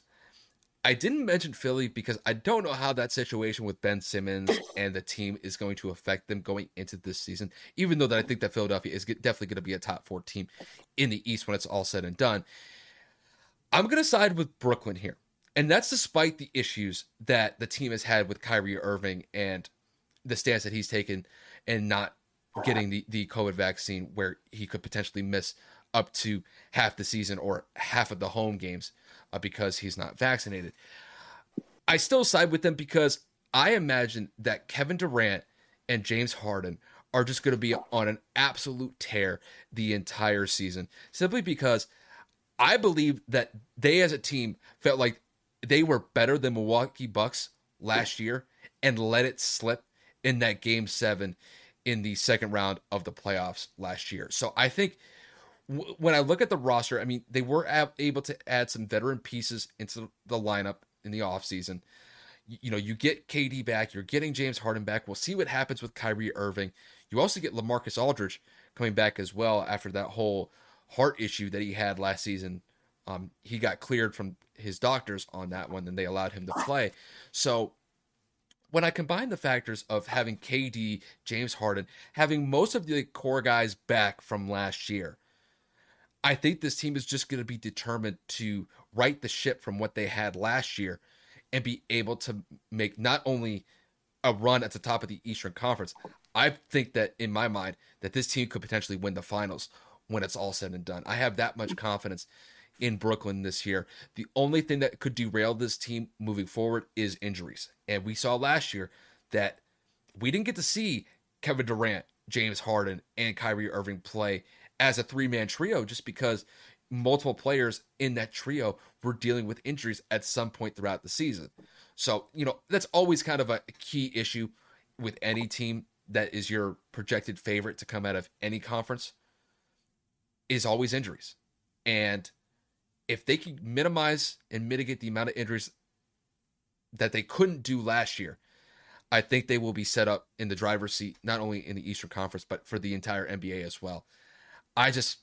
I didn't mention Philly because I don't know how that situation with Ben Simmons and the team is going to affect them going into this season. Even though that I think that Philadelphia is definitely going to be a top four team in the East when it's all said and done. I'm going to side with Brooklyn here, and that's despite the issues that the team has had with Kyrie Irving and the stance that he's taken and not getting the the COVID vaccine, where he could potentially miss up to half the season or half of the home games uh, because he's not vaccinated. I still side with them because I imagine that Kevin Durant and James Harden are just going to be on an absolute tear the entire season simply because I believe that they as a team felt like they were better than Milwaukee Bucks last year and let it slip in that game 7 in the second round of the playoffs last year. So I think when I look at the roster, I mean, they were able to add some veteran pieces into the lineup in the offseason. You know, you get KD back, you're getting James Harden back. We'll see what happens with Kyrie Irving. You also get LaMarcus Aldridge coming back as well after that whole heart issue that he had last season. Um, he got cleared from his doctors on that one, and they allowed him to play. So when I combine the factors of having KD, James Harden, having most of the core guys back from last year, I think this team is just going to be determined to right the ship from what they had last year and be able to make not only a run at the top of the Eastern Conference. I think that in my mind that this team could potentially win the finals when it's all said and done. I have that much confidence in Brooklyn this year. The only thing that could derail this team moving forward is injuries. And we saw last year that we didn't get to see Kevin Durant, James Harden, and Kyrie Irving play as a three man trio just because multiple players in that trio were dealing with injuries at some point throughout the season. So, you know, that's always kind of a key issue with any team that is your projected favorite to come out of any conference is always injuries. And if they can minimize and mitigate the amount of injuries that they couldn't do last year, I think they will be set up in the driver's seat, not only in the Eastern Conference, but for the entire NBA as well. I just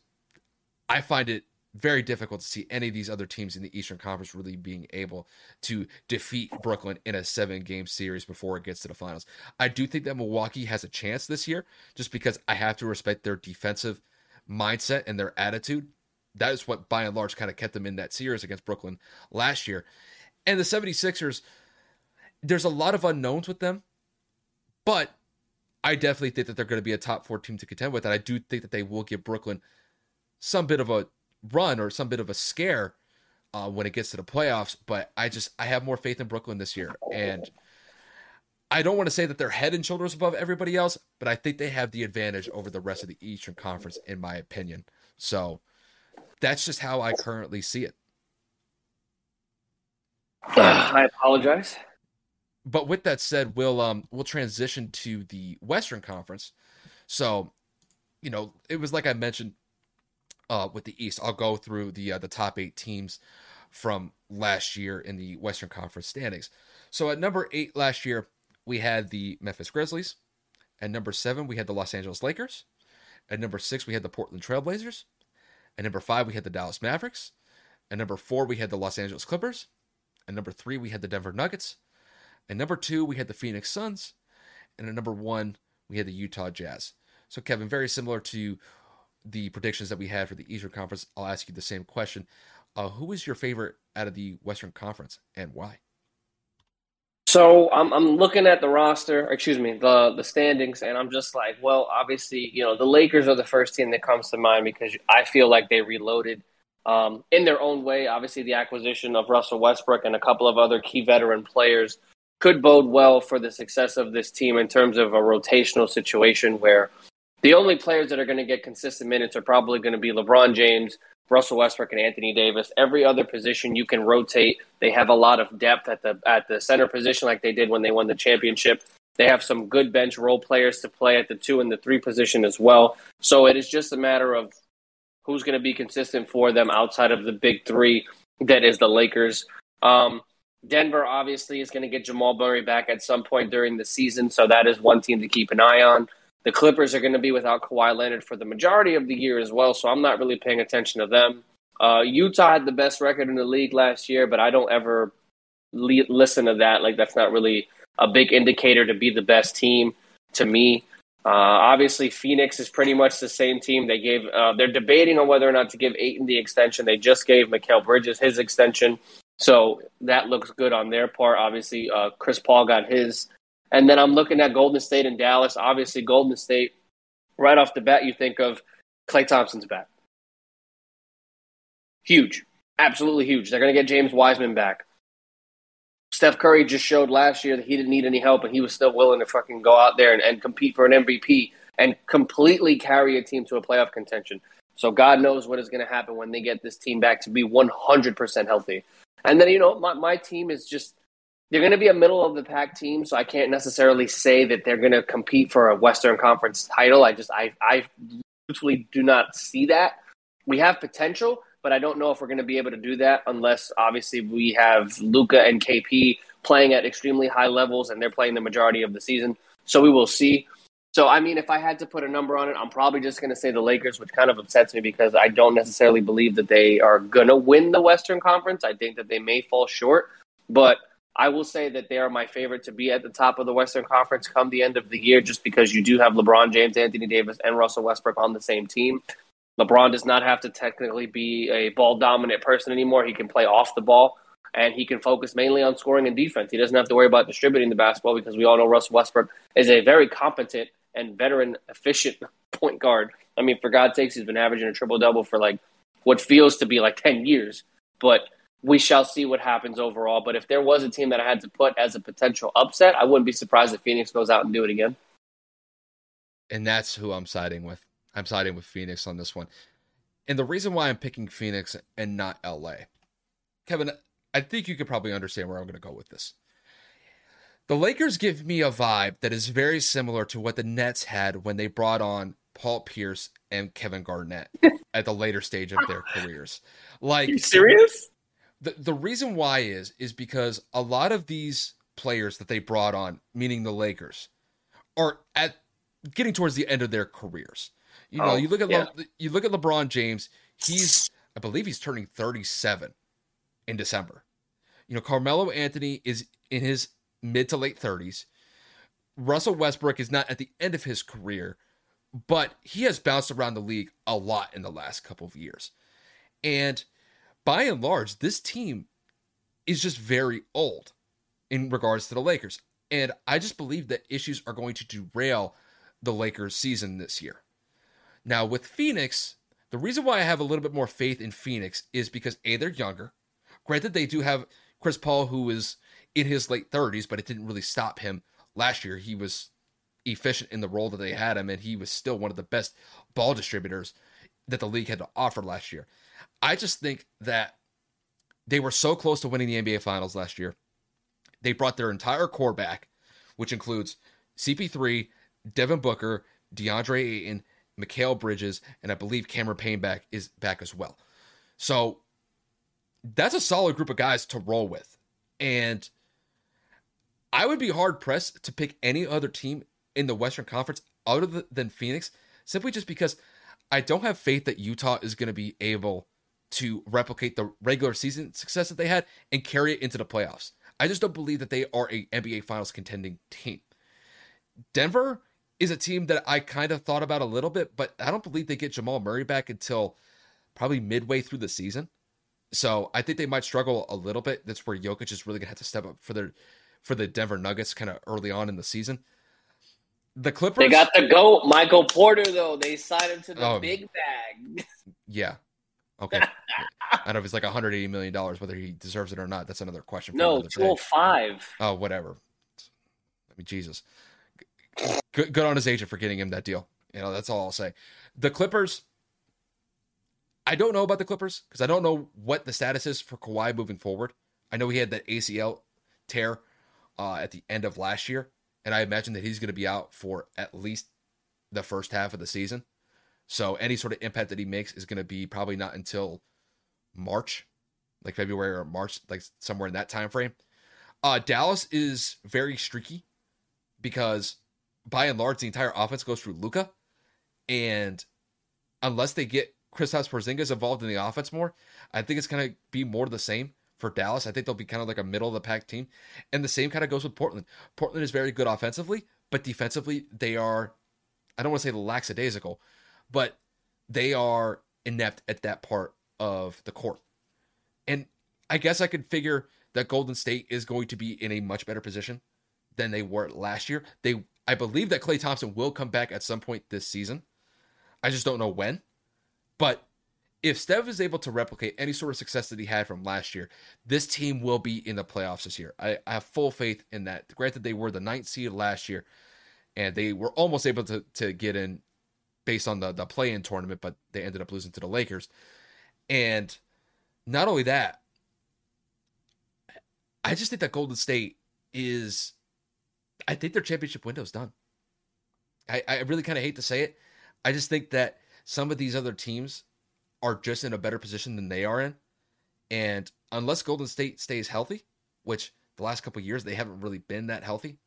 I find it very difficult to see any of these other teams in the Eastern Conference really being able to defeat Brooklyn in a seven game series before it gets to the finals. I do think that Milwaukee has a chance this year just because I have to respect their defensive mindset and their attitude. That is what, by and large, kind of kept them in that series against Brooklyn last year. And the 76ers, there's a lot of unknowns with them, but I definitely think that they're going to be a top four team to contend with. And I do think that they will give Brooklyn some bit of a run or some bit of a scare uh, when it gets to the playoffs. But I just I have more faith in Brooklyn this year, and I don't want to say that they're head and shoulders above everybody else, but I think they have the advantage over the rest of the Eastern Conference, in my opinion. So that's just how I currently see it. I apologize. But with that said, we'll um we'll transition to the Western Conference. So, you know, it was like I mentioned uh, with the East. I'll go through the uh, the top eight teams from last year in the Western Conference standings. So at number eight last year, we had the Memphis Grizzlies. At number seven, we had the Los Angeles Lakers. At number six, we had the Portland Trailblazers. At number five, we had the Dallas Mavericks. At number four, we had the Los Angeles Clippers. At number three, we had the Denver Nuggets. At number two, we had the Phoenix Suns. And at number one, we had the Utah Jazz. So, Kevin, very similar to the predictions that we had for the Eastern Conference, I'll ask you the same question. Uh, who is your favorite out of the Western Conference and why? So I'm I'm looking at the roster, excuse me, the the standings, and I'm just like, well, obviously, you know, the Lakers are the first team that comes to mind because I feel like they reloaded um, in their own way. Obviously, the acquisition of Russell Westbrook and a couple of other key veteran players could bode well for the success of this team in terms of a rotational situation where the only players that are going to get consistent minutes are probably going to be LeBron James, Russell Westbrook, and Anthony Davis. Every other position you can rotate. They have a lot of depth at the at the center position, like they did when they won the championship. They have some good bench role players to play at the two and the three position as well. So it is just a matter of who's going to be consistent for them outside of the big three. That is the Lakers. Um, Denver obviously is going to get Jamal Murray back at some point during the season, so that is one team to keep an eye on. The Clippers are going to be without Kawhi Leonard for the majority of the year as well, so I'm not really paying attention to them. Uh, Utah had the best record in the league last year, but I don't ever le- listen to that. Like that's not really a big indicator to be the best team to me. Uh, obviously, Phoenix is pretty much the same team. They gave uh, they're debating on whether or not to give Ayton the extension. They just gave Mikal Bridges his extension, so that looks good on their part. Obviously, uh, Chris Paul got his and then I'm looking at Golden State and Dallas. Obviously, Golden State, right off the bat, you think of Klay Thompson's back. Huge. Absolutely huge. They're going to get James Wiseman back. Steph Curry just showed last year that he didn't need any help and he was still willing to fucking go out there and, and compete for an MVP and completely carry a team to a playoff contention. So God knows what is going to happen when they get this team back to be 100% healthy. And then, you know, my, my team is just they're going to be a middle of the pack team, so I can't necessarily say that they're going to compete for a Western Conference title. I just I I literally do not see that. We have potential, but I don't know if we're going to be able to do that unless obviously we have Luka and KP playing at extremely high levels and they're playing the majority of the season. So we will see. So I mean, if I had to put a number on it, I'm probably just going to say the Lakers, which kind of upsets me because I don't necessarily believe that they are going to win the Western Conference. I think that they may fall short, but I will say that they are my favorite to be at the top of the Western Conference come the end of the year, just because you do have LeBron James, Anthony Davis, and Russell Westbrook on the same team. LeBron does not have to technically be a ball dominant person anymore. He can play off the ball and he can focus mainly on scoring and defense. He doesn't have to worry about distributing the basketball because we all know Russell Westbrook is a very competent and veteran efficient point guard. I mean, for God's sakes, he's been averaging a triple double for like what feels to be like 10 years. But we shall see what happens overall. But if there was a team that I had to put as a potential upset, I wouldn't be surprised if Phoenix goes out and do it again. And that's who I'm siding with. I'm siding with Phoenix on this one. And the reason why I'm picking Phoenix and not LA, Kevin, I think you could probably understand where I'm going to go with this. The Lakers give me a vibe that is very similar to what the Nets had when they brought on Paul Pierce and Kevin Garnett at the later stage of their careers. Like, Are you serious? the the reason why is is because a lot of these players that they brought on, meaning the Lakers, are at getting towards the end of their careers. You know, Oh, you look at yeah. Le, you look at LeBron James. He's I believe he's turning 37 in December. You know, Carmelo Anthony is in his mid to late 30s. Russell Westbrook is not at the end of his career, but he has bounced around the league a lot in the last couple of years. And by and large, this team is just very old in regards to the Lakers. And I just believe that issues are going to derail the Lakers season this year. Now, with Phoenix, the reason why I have a little bit more faith in Phoenix is because A, they're younger. Granted, they do have Chris Paul, who is in his late 30s, but it didn't really stop him last year. He was efficient in the role that they had him, and he was still one of the best ball distributors that the league had to offer last year. I just think that they were so close to winning the NBA Finals last year. They brought their entire core back, which includes CP3, Devin Booker, DeAndre Ayton, Mikal Bridges, and I believe Cameron Payne back is back as well. So that's a solid group of guys to roll with. And I would be hard pressed to pick any other team in the Western Conference other than Phoenix, simply just because I don't have faith that Utah is going to be able to replicate the regular season success that they had and carry it into the playoffs. I just don't believe that they are a NBA Finals contending team. Denver is a team that I kind of thought about a little bit, but I don't believe they get Jamal Murray back until probably midway through the season. So I think they might struggle a little bit. That's where Jokic is really gonna have to step up for their for the Denver Nuggets kind of early on in the season. The Clippers They got the GOAT, Michael Porter, though. They signed him to the Oh. big bag. Yeah. Okay. I don't know if it's like 180 million dollars, whether he deserves it or not. That's another question. For No, another day. 205. Oh, whatever. I mean, Jesus. Good, good on his agent for getting him that deal. You know, that's all I'll say. The Clippers. I don't know about the Clippers because I don't know what the status is for Kawhi moving forward. I know he had that ACL tear uh, at the end of last year, and I imagine that he's going to be out for at least the first half of the season. So any sort of impact that he makes is going to be probably not until March, like February or March, like somewhere in that time frame. Uh, Dallas is very streaky because by and large the entire offense goes through Luka, and unless they get Kristaps Porzingis involved in the offense more, I think it's going to be more the same for Dallas. I think they'll be kind of like a middle of the pack team, and the same kind of goes with Portland. Portland is very good offensively, but defensively they are, I don't want to say lackadaisical, but they are inept at that part of the court. And I guess I could figure that Golden State is going to be in a much better position than they were last year. They I believe that Klay Thompson will come back at some point this season. I just don't know when. But if Steph is able to replicate any sort of success that he had from last year, this team will be in the playoffs this year. I, I have full faith in that. Granted, they were the ninth seed last year, and they were almost able to to get in based on the the play in tournament, but they ended up losing to the Lakers. And not only that, I just think that Golden State is I think their championship window is done. I, I really kind of hate to say it. I just think that some of these other teams are just in a better position than they are in. And unless Golden State stays healthy, which the last couple years they haven't really been that healthy,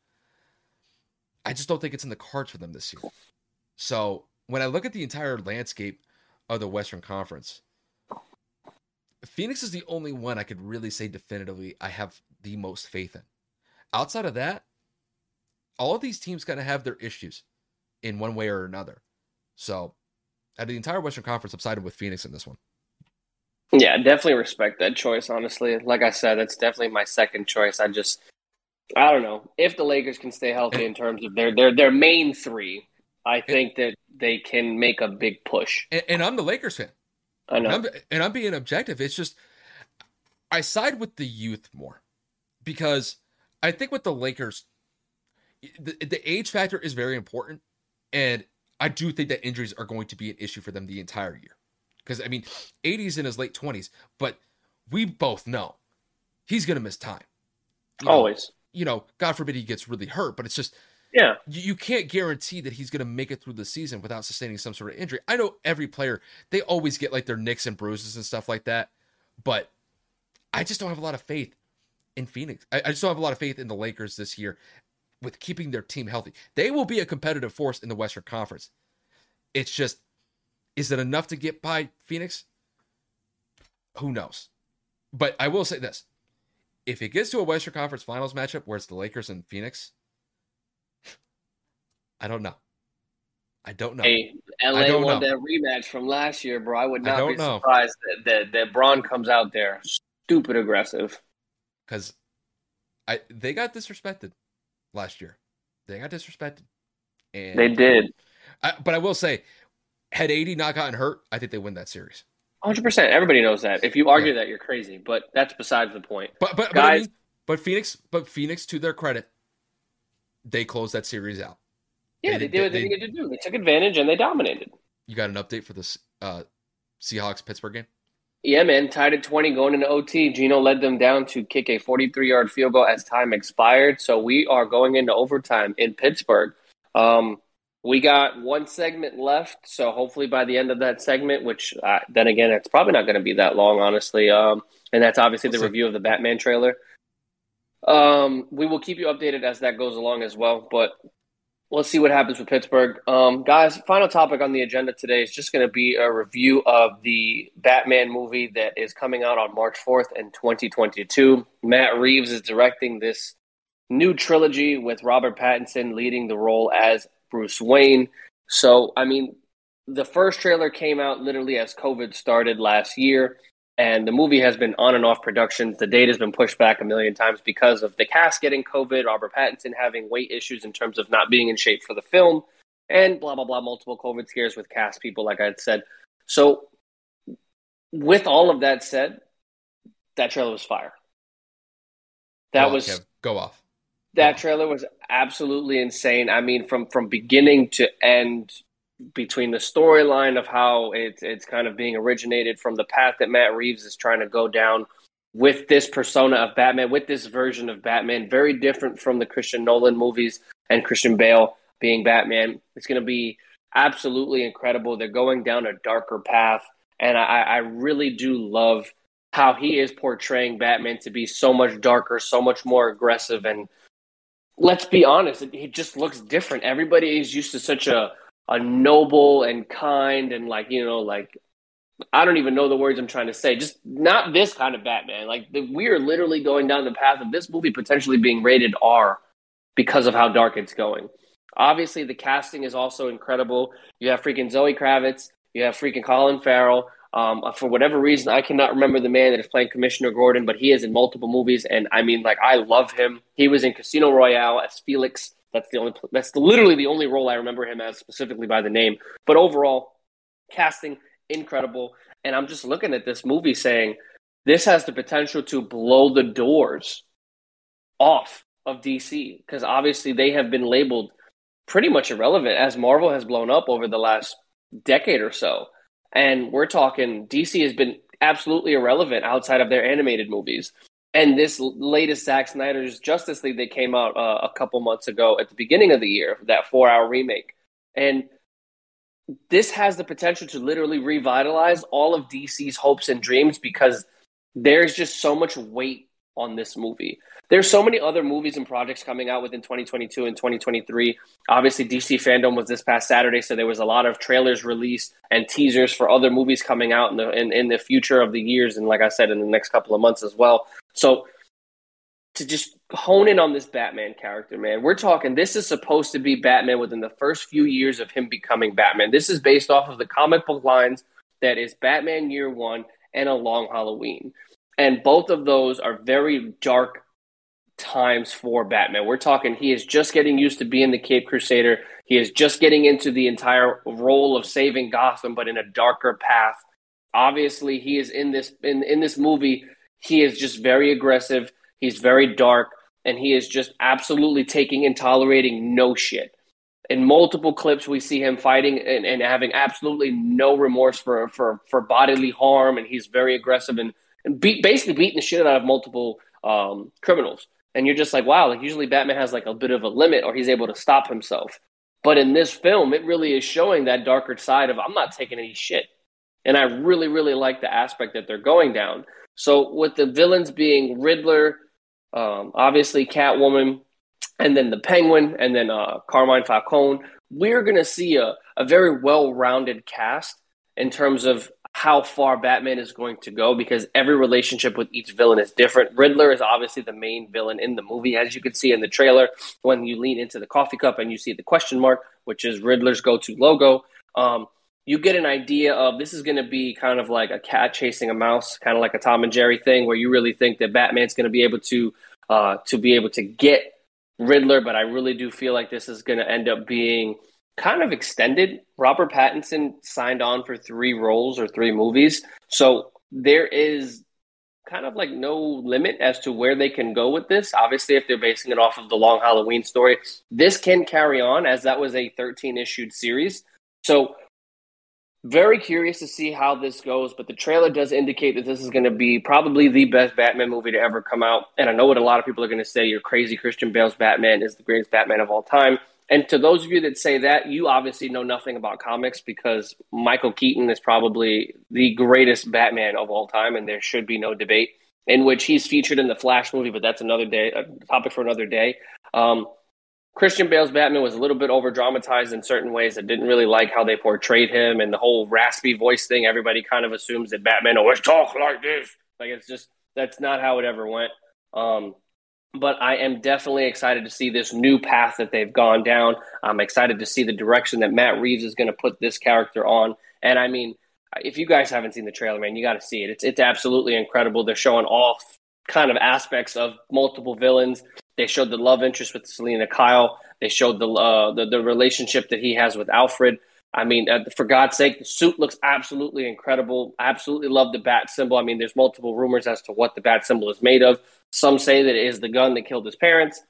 I just don't think it's in the cards for them this year. So when I look at the entire landscape of the Western Conference, Phoenix is the only one I could really say definitively I have the most faith in. Outside of that, all of these teams kind of have their issues in one way or another. So, out of the entire Western Conference, I'm sided with Phoenix in this one. Yeah, definitely respect that choice, honestly. Like I said, that's definitely my second choice. I just I don't know. If the Lakers can stay healthy in terms of their their their main three, I think that they can make a big push. And, and I'm the Lakers fan. I And know. I'm, and I'm being objective. It's just I side with the youth more because I think with the Lakers, the, the age factor is very important, and I do think that injuries are going to be an issue for them the entire year. Because I mean, 80s in his late 20s, but we both know he's going to miss time. You know, Always. you know, God forbid he gets really hurt, but it's just Yeah. you, you can't guarantee that he's going to make it through the season without sustaining some sort of injury. I know every player, they always get like their nicks and bruises and stuff like that, but I just don't have a lot of faith in Phoenix. I, I just don't have a lot of faith in the Lakers this year with keeping their team healthy. They will be a competitive force in the Western Conference. It's just, is it enough to get by Phoenix? Who knows? But I will say this: if it gets to a Western Conference Finals matchup where it's the Lakers and Phoenix, I don't know. I don't know. Hey, LA won know. that rematch from last year, bro. I would not don't be know. surprised that, that that Bron comes out there stupid aggressive. because I they got disrespected last year. They got disrespected, and They did. I, but I will say, had AD not gotten hurt, I think they win that series. 100%. Everybody knows that. If you argue that, you're crazy, but that's besides the point. But but but, I Guys- mean, but Phoenix, but Phoenix, to their credit, they closed that series out. Yeah, They- they, did what they, they- needed to do. They took advantage and they dominated. You got an update for this uh, Seahawks Pittsburgh game? Yeah, man. Tied at 20 going into OT. Geno led them down to kick a 43 yard field goal as time expired. So we are going into overtime in Pittsburgh. Um, we got one segment left. So hopefully by the end of that segment, which uh, then again, it's probably not going to be that long, honestly. Um, and that's obviously the review of the Batman trailer. Um, we will keep you updated as that goes along as well. But let's see what happens with Pittsburgh. Um, guys, final topic on the agenda today is just going to be a review of the Batman movie that is coming out on March 4th in 2022. Matt Reeves is directing this new trilogy with Robert Pattinson leading the role as Bruce Wayne. So, I mean, the first trailer came out literally as COVID started last year. And the movie has been on and off productions. The date has been pushed back a million times because of the cast getting COVID, Robert Pattinson having weight issues in terms of not being in shape for the film, and blah, blah, blah, multiple COVID scares with cast people, like I had said. So, with all of that said, that trailer was fire. That Go was Kev. go off. that trailer was absolutely insane. I mean, from from beginning to end, between the storyline of how it's it's kind of being originated from the path that Matt Reeves is trying to go down with this persona of Batman, with this version of Batman, very different from the Christian Nolan movies and Christian Bale being Batman. It's going to be absolutely incredible. They're going down a darker path, and I, I really do love how he is portraying Batman to be so much darker, so much more aggressive, and let's be honest, it just looks different. Everybody is used to such a a noble and kind and like you know like I don't even know the words I'm trying to say. Just not this kind of Batman. Like the, we are literally going down the path of this movie potentially being rated R because of how dark it's going. Obviously, the casting is also incredible. You have freaking Zoe Kravitz. You have freaking Colin Farrell. Um, for whatever reason, I cannot remember the man that is playing Commissioner Gordon, but he is in multiple movies, and I mean, like, I love him. He was in Casino Royale as Felix. That's the only. That's literally the only role I remember him as, specifically by the name. But overall, casting incredible, and I'm just looking at this movie saying this has the potential to blow the doors off of DC because obviously they have been labeled pretty much irrelevant as Marvel has blown up over the last decade or so. And we're talking DC has been absolutely irrelevant outside of their animated movies. And this latest Zack Snyder's Justice League that came out uh, a couple months ago at the beginning of the year, that four hour remake. And this has the potential to literally revitalize all of DC's hopes and dreams because there's just so much weight on this movie. There's so many other movies and projects coming out within 2022 and 2023. Obviously, DC FanDome was this past Saturday, so there was a lot of trailers released and teasers for other movies coming out in the in, in the future of the years, and like I said, in the next couple of months as well. So to just hone in on this Batman character, man, we're talking. This is supposed to be Batman within the first few years of him becoming Batman. This is based off of the comic book lines that is Batman Year One and A Long Halloween, and both of those are very dark times for Batman. We're talking he is just getting used to being the Cape Crusader. He is just getting into the entire role of saving Gotham, but in a darker path. Obviously, he is in this in, in this movie. He is just very aggressive. He's very dark, and he is just absolutely taking and tolerating no shit. In multiple clips, we see him fighting and, and having absolutely no remorse for, for, for bodily harm, and he's very aggressive and, and basically beating the shit out of multiple um, criminals and you're just like, wow, like usually Batman has like a bit of a limit or he's able to stop himself. But in this film, it really is showing that darker side of I'm not taking any shit. And I really, really like the aspect that they're going down. So with the villains being Riddler, um, obviously Catwoman, and then the Penguin, and then uh, Carmine Falcone, we're going to see a, a very well-rounded cast in terms of how far Batman is going to go because every relationship with each villain is different. Riddler is obviously the main villain in the movie, as you can see in the trailer when you lean into the coffee cup and you see the question mark, which is Riddler's go to logo. Um, you get an idea of this is going to be kind of like a cat chasing a mouse, kind of like a Tom and Jerry thing, where you really think that Batman's going to be able to uh, to be able to get Riddler, but I really do feel like this is going to end up being kind of extended. Robert Pattinson signed on for three roles or three movies, so there is kind of like no limit as to where they can go with this. Obviously, if they're basing it off of the Long Halloween story, this can carry on as that was a 13 issued series. So very curious to see how this goes, but the trailer does indicate that this is going to be probably the best Batman movie to ever come out. And I know what a lot of people are going to say you're crazy. Christian Bale's Batman is the greatest Batman of all time. And to those of you that say that, you obviously know nothing about comics because Michael Keaton is probably the greatest Batman of all time, and there should be no debate. In which he's featured in the Flash movie, but that's another day, a topic for another day. Um, Christian Bale's Batman was a little bit over dramatized in certain ways. I didn't really like how they portrayed him and the whole raspy voice thing. Everybody kind of assumes that Batman always talks like this. Like it's just that's not how it ever went. Um, but I am definitely excited to see this new path that they've gone down. I'm excited to see the direction that Matt Reeves is going to put this character on. And I mean, if you guys haven't seen the trailer, man, you got to see it. It's it's absolutely incredible. They're showing all kind of aspects of multiple villains. They showed the love interest with Selina Kyle. They showed the uh, the, the relationship that he has with Alfred. I mean, uh, for God's sake, the suit looks absolutely incredible. I absolutely love the bat symbol. I mean, there's multiple rumors as to what the bat symbol is made of. Some say that it is the gun that killed his parents.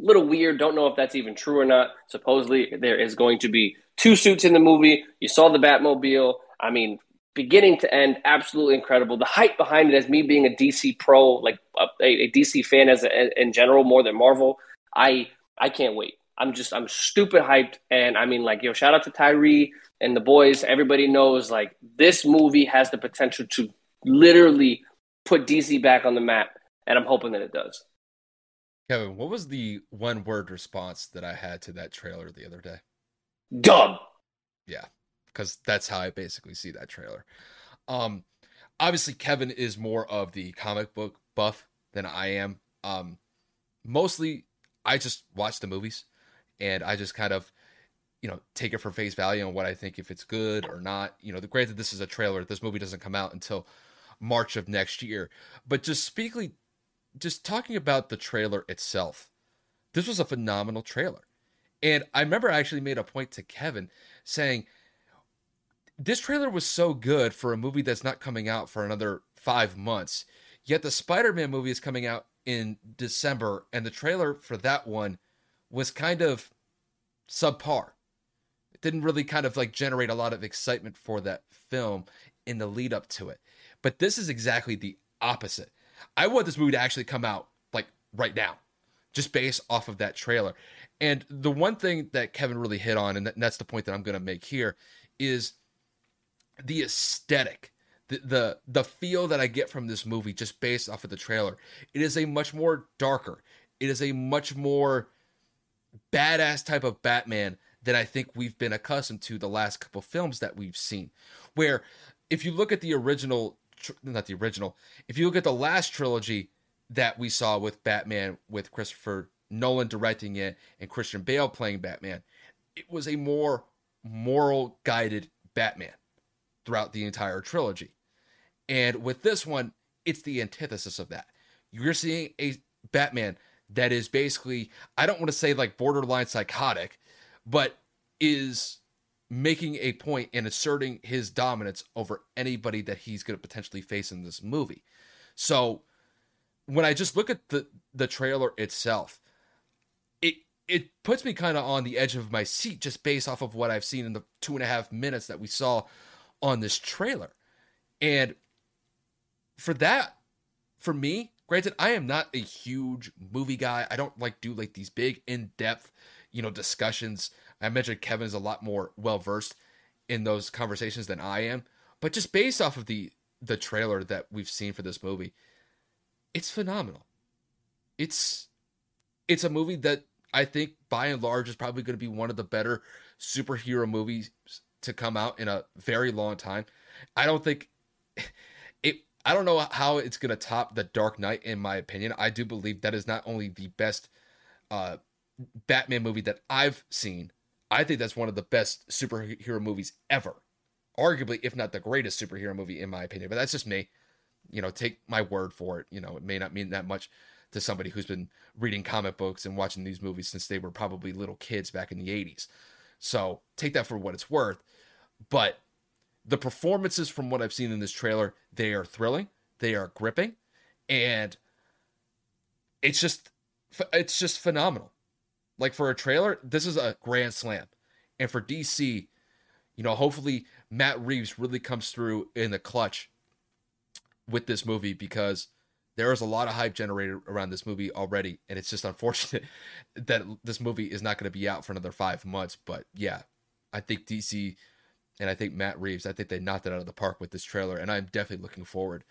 A little weird. Don't know if that's even true or not. Supposedly, there is going to be two suits in the movie. You saw the Batmobile. I mean, beginning to end, absolutely incredible. The hype behind it, as me being a DC pro, like a, a DC fan as a, in general, more than Marvel, I I can't wait. I'm just I'm stupid hyped, and I mean like yo, shout out to Tyree and the boys. Everybody knows like this movie has the potential to literally put DC back on the map, and I'm hoping that it does. Kevin, what was the one word response that I had to that trailer the other day? Dub. Yeah, because that's how I basically see that trailer. Um, obviously, Kevin is more of the comic book buff than I am. Um, mostly, I just watch the movies and I just kind of, you know, take it for face value on what I think if it's good or not. You know, the granted this is a trailer. This movie doesn't come out until March of next year. But just speaking, just talking about the trailer itself, this was a phenomenal trailer. And I remember I actually made a point to Kevin saying this trailer was so good for a movie that's not coming out for another five months. Yet the Spider Man movie is coming out in December, and the trailer for that one was kind of subpar. It didn't really kind of like generate a lot of excitement for that film in the lead up to it. But this is exactly the opposite. I want this movie to actually come out like right now, just based off of that trailer. And the one thing that Kevin really hit on, and that's the point that I'm going to make here, is the aesthetic, the, the the feel that I get from this movie just based off of the trailer. It is a much more darker. It is a much more badass type of Batman than I think we've been accustomed to the last couple films that we've seen. Where if you look at the original not the original, if you look at the last trilogy that we saw with Batman with Christopher Nolan directing it and Christian Bale playing Batman, it was a more moral guided Batman throughout the entire trilogy. And with this one, it's the antithesis of that. You're seeing a Batman that is basically, I don't want to say like borderline psychotic, but is making a point and asserting his dominance over anybody that he's going to potentially face in this movie. So when I just look at the the trailer itself, it it puts me kind of on the edge of my seat just based off of what I've seen in the two and a half minutes that we saw on this trailer. And for that, for me, granted, I am not a huge movie guy. I don't like do like these big in-depth, you know, discussions. I mentioned Kevin is a lot more well versed in those conversations than I am. But just based off of the the trailer that we've seen for this movie, it's phenomenal. It's it's a movie that I think by and large is probably going to be one of the better superhero movies to come out in a very long time. I don't think it. I don't know how it's going to top the Dark Knight. In my opinion, I do believe that is not only the best uh, Batman movie that I've seen. I think that's one of the best superhero movies ever, arguably, if not the greatest superhero movie in my opinion. But that's just me. You know, take my word for it. You know, it may not mean that much to somebody who's been reading comic books and watching these movies since they were probably little kids back in the 80s. So take that for what it's worth. But the performances from what I've seen in this trailer, they are thrilling, they are gripping, and it's just it's just phenomenal. Like for a trailer, this is a grand slam. And for DC, you know, hopefully Matt Reeves really comes through in the clutch with this movie because there is a lot of hype generated around this movie already, and it's just unfortunate that this movie is not going to be out for another five months. But yeah, I think DC and I think Matt Reeves, I think they knocked it out of the park with this trailer, and I'm definitely looking forward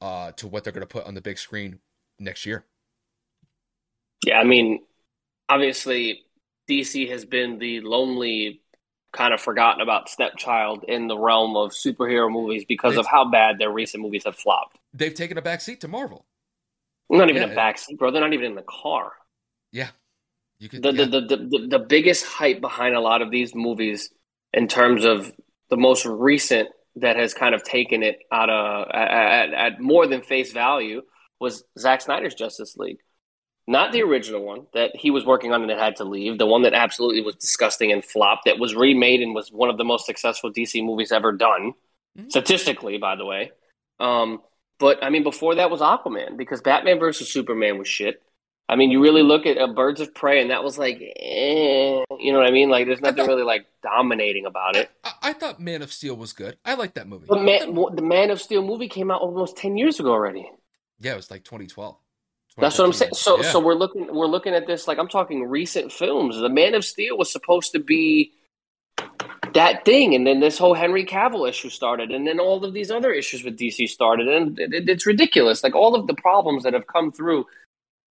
uh, to what they're going to put on the big screen next year. Yeah, I mean, obviously, DC has been the lonely, kind of forgotten about stepchild in the realm of superhero movies because of how bad their recent movies have flopped they've taken a backseat to Marvel. Not even yeah. a backseat, bro. They're not even in the car. Yeah. You could, the, yeah. The, the, the, the biggest hype behind a lot of these movies in terms of the most recent that has kind of taken it out of at, at more than face value was Zack Snyder's Justice League. Not the original one that he was working on and it had to leave. The one that absolutely was disgusting and flopped, that was remade and was one of the most successful DC movies ever done, mm-hmm. statistically, by the way. Um, but I mean, before that was Aquaman because Batman versus Superman was shit. I mean, you really look at uh, Birds of Prey, and that was like, eh, you know what I mean? Like, there's nothing thought, really like dominating about it. I, I, thought Man of Steel was good. I like that movie. But Man, the Man of Steel movie came out almost ten years ago already. Yeah, it was like 2012. That's what I'm saying. So, yeah. so we're looking, we're looking at this like I'm talking recent films. The Man of Steel was supposed to be that thing, and then this whole Henry Cavill issue started, and then all of these other issues with DC started, and it, it's ridiculous. Like all of the problems that have come through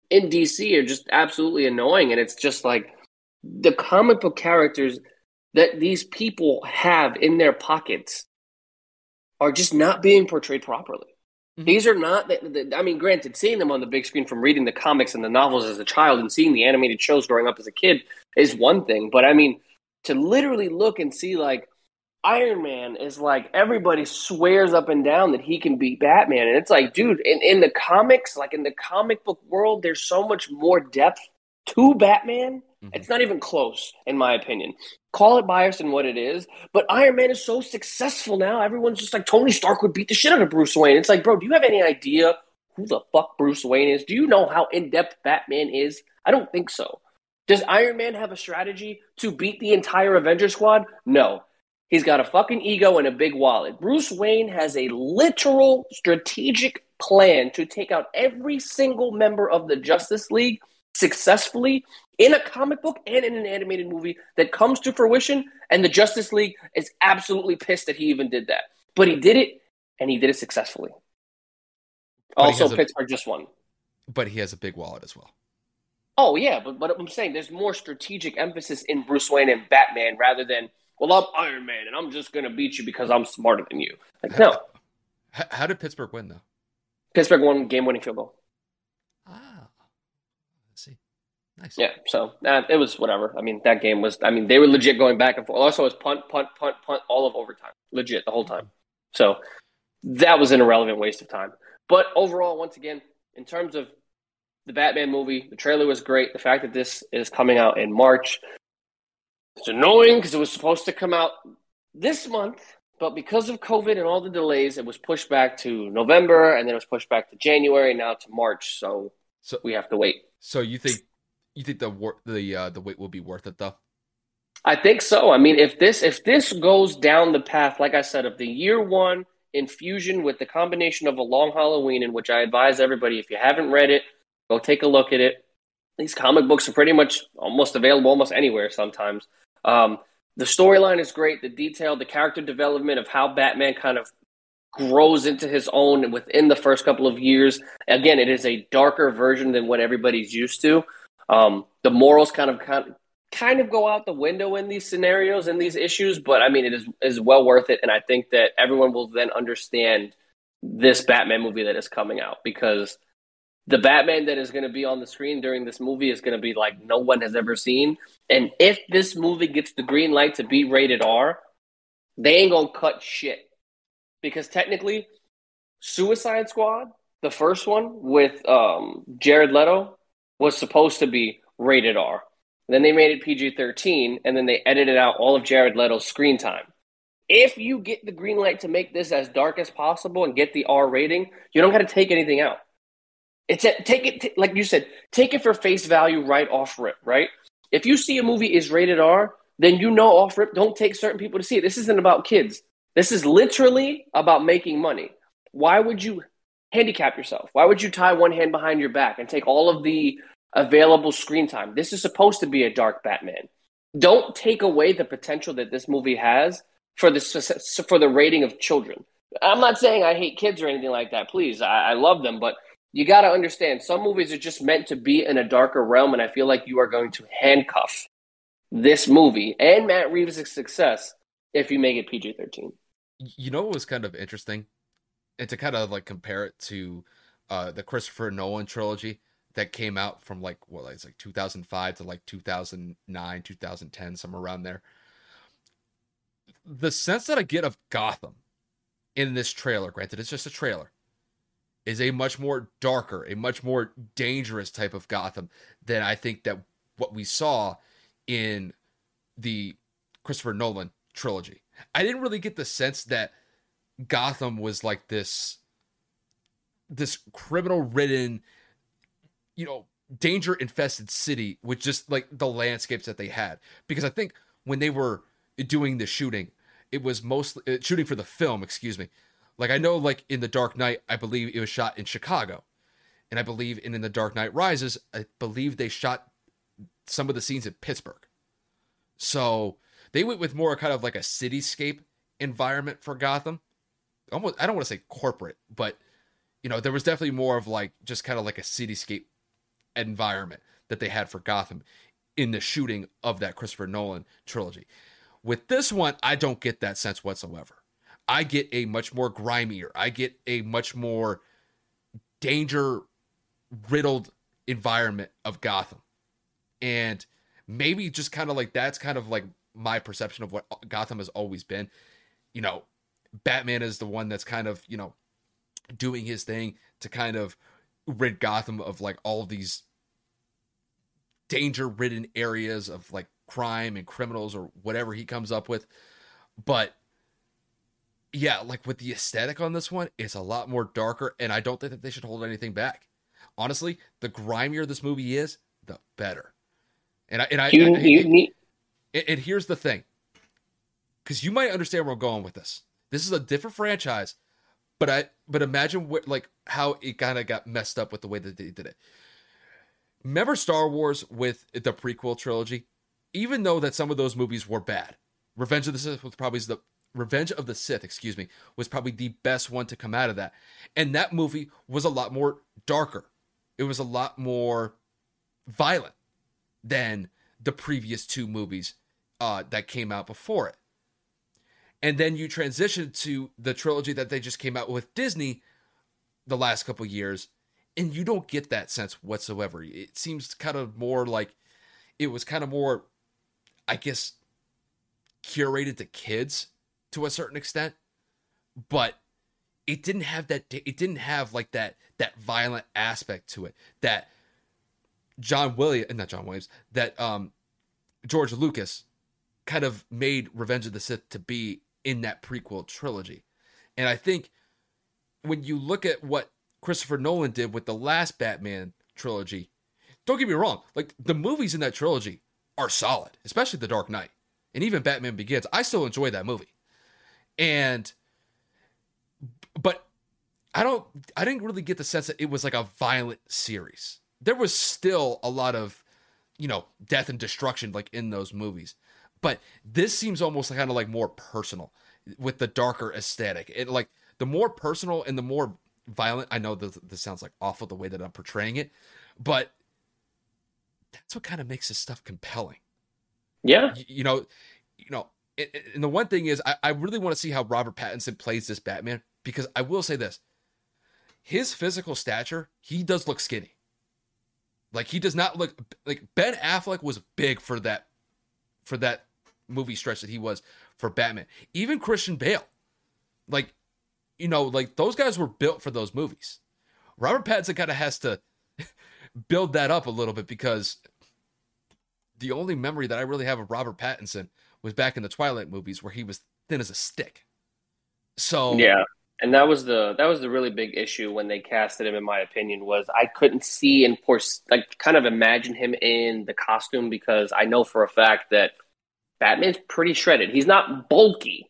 in DC are just absolutely annoying, and it's just like the comic book characters that these people have in their pockets are just not being portrayed properly. Mm-hmm. These are not. The, the, I mean, granted, seeing them on the big screen from reading the comics and the novels as a child and seeing the animated shows growing up as a kid is one thing, but I mean to literally look and see like Iron Man is like everybody swears up and down that he can beat Batman. And it's like, dude, in, in the comics, like in the comic book world, there's so much more depth to Batman. Mm-hmm. It's not even close, in my opinion. Call it biased and what it is, but Iron Man is so successful now. Everyone's just like Tony Stark would beat the shit out of Bruce Wayne. It's like, bro, do you have any idea who the fuck Bruce Wayne is? Do you know how in depth Batman is? I don't think so. Does Iron Man have a strategy to beat the entire Avenger squad? No. He's got a fucking ego and a big wallet. Bruce Wayne has a literal strategic plan to take out every single member of the Justice League successfully in a comic book and in an animated movie that comes to fruition. And the Justice League is absolutely pissed that he even did that. But he did it, and he did it successfully. But also, Pittsburgh just won. But he has a big wallet as well. Oh yeah, but but I'm saying there's more strategic emphasis in Bruce Wayne and Batman rather than well I'm Iron Man and I'm just gonna beat you because I'm smarter than you. Like no. How, how did Pittsburgh win though? Pittsburgh won game winning field goal. Ah. Nice. Yeah, so uh, it was whatever. I mean, that game was. I mean, they were legit going back and forth. Also, it was punt, punt, punt, punt, all of overtime, legit the whole time. So that was an irrelevant waste of time. But overall, once again, in terms of the Batman movie. The trailer was great. The fact that this is coming out in March, it's annoying because it was supposed to come out this month, but because of COVID and all the delays, it was pushed back to November, and then it was pushed back to January, now to March. So, so we have to wait. So you think you think the the uh, the wait will be worth it though? I think so. I mean, if this if this goes down the path, like I said, of the year one infusion with the combination of a long Halloween, in which I advise everybody, if you haven't read it, Go take a look at it. These comic books are pretty much almost available almost anywhere sometimes. Um, the storyline is great. The detail, the character development of how Batman kind of grows into his own within the first couple of years. Again, it is a darker version than what everybody's used to. Um, the morals kind of kind kind of go out the window in these scenarios and these issues, but I mean, it is is well worth it, and I think that everyone will then understand this Batman movie that is coming out because the Batman that is going to be on the screen during this movie is going to be like no one has ever seen. And if this movie gets the green light to be rated R, they ain't going to cut shit. Because technically, Suicide Squad, the first one with um, Jared Leto, was supposed to be rated R. Then they made it PG 13, and then they edited out all of Jared Leto's screen time. If you get the green light to make this as dark as possible and get the R rating, you don't got to take anything out. It's a, take it t- like you said, take it for face value right off rip, right? If you see a movie is rated R, then you know off rip, don't take certain people to see it. This isn't about kids. This is literally about making money. Why would you handicap yourself? Why would you tie one hand behind your back and take all of the available screen time? This is supposed to be a dark Batman. Don't take away the potential that this movie has for the for the rating of children. I'm not saying I hate kids or anything like that. Please, I, I love them, but you got to understand some movies are just meant to be in a darker realm, and I feel like you are going to handcuff this movie and Matt Reeves' success if you make it PG 13. You know what was kind of interesting? And to kind of like compare it to uh, the Christopher Nolan trilogy that came out from like, what, it's like 2005 to like 2009, 2010, somewhere around there. The sense that I get of Gotham in this trailer, granted, it's just a trailer is a much more darker, a much more dangerous type of Gotham than I think that what we saw in the Christopher Nolan trilogy. I didn't really get the sense that Gotham was like this this criminal ridden you know danger infested city with just like the landscapes that they had because I think when they were doing the shooting it was mostly uh, shooting for the film excuse me like I know, like in The Dark Knight, I believe it was shot in Chicago, and I believe in In The Dark Knight Rises, I believe they shot some of the scenes in Pittsburgh. So they went with more kind of like a cityscape environment for Gotham. Almost, I don't want to say corporate, but you know, there was definitely more of like just kind of like a cityscape environment that they had for Gotham in the shooting of that Christopher Nolan trilogy. With this one, I don't get that sense whatsoever. I get a much more grimier, I get a much more danger riddled environment of Gotham. And maybe just kind of like that's kind of like my perception of what Gotham has always been. You know, Batman is the one that's kind of, you know, doing his thing to kind of rid Gotham of like all of these danger ridden areas of like crime and criminals or whatever he comes up with. But yeah, like with the aesthetic on this one, it's a lot more darker, and I don't think that they should hold anything back. Honestly, the grimier this movie is, the better. And I and I, you, you and, and here's the thing, because you might understand where I'm going with this. This is a different franchise, but I but imagine what like how it kind of got messed up with the way that they did it. Remember Star Wars with the prequel trilogy? Even though that some of those movies were bad, Revenge of the Sith was probably the Revenge of the Sith, excuse me, was probably the best one to come out of that. And that movie was a lot more darker. It was a lot more violent than the previous two movies uh, that came out before it. And then you transition to the trilogy that they just came out with Disney the last couple years, and you don't get that sense whatsoever. It seems kind of more like it was kind of more, I guess, curated to kids to a certain extent, but it didn't have that. It didn't have like that that violent aspect to it that John Williams, not John Williams, that um George Lucas kind of made Revenge of the Sith to be in that prequel trilogy. And I think when you look at what Christopher Nolan did with the last Batman trilogy, don't get me wrong, like the movies in that trilogy are solid, especially The Dark Knight and even Batman Begins. I still enjoy that movie. And but I don't I didn't really get the sense that it was like a violent series. There was still a lot of, you know, death and destruction like in those movies. But this seems almost kind of like more personal with the darker aesthetic. It like the more personal and the more violent. I know this, this sounds like awful the way that I'm portraying it, but that's what kind of makes this stuff compelling. Yeah. You, you know, you know, and the one thing is, I, I really want to see how Robert Pattinson plays this Batman because I will say this: his physical stature, he does look skinny. Like he does not look like Ben Affleck was big for that for that movie stretch that he was for Batman. Even Christian Bale, like you know, like those guys were built for those movies. Robert Pattinson kind of has to build that up a little bit because the only memory that I really have of Robert Pattinson was back in the Twilight movies where he was thin as a stick. So yeah, and that was the that was the really big issue when they casted him. In my opinion, was I couldn't see and for like kind of imagine him in the costume because I know for a fact that Batman's pretty shredded. He's not bulky,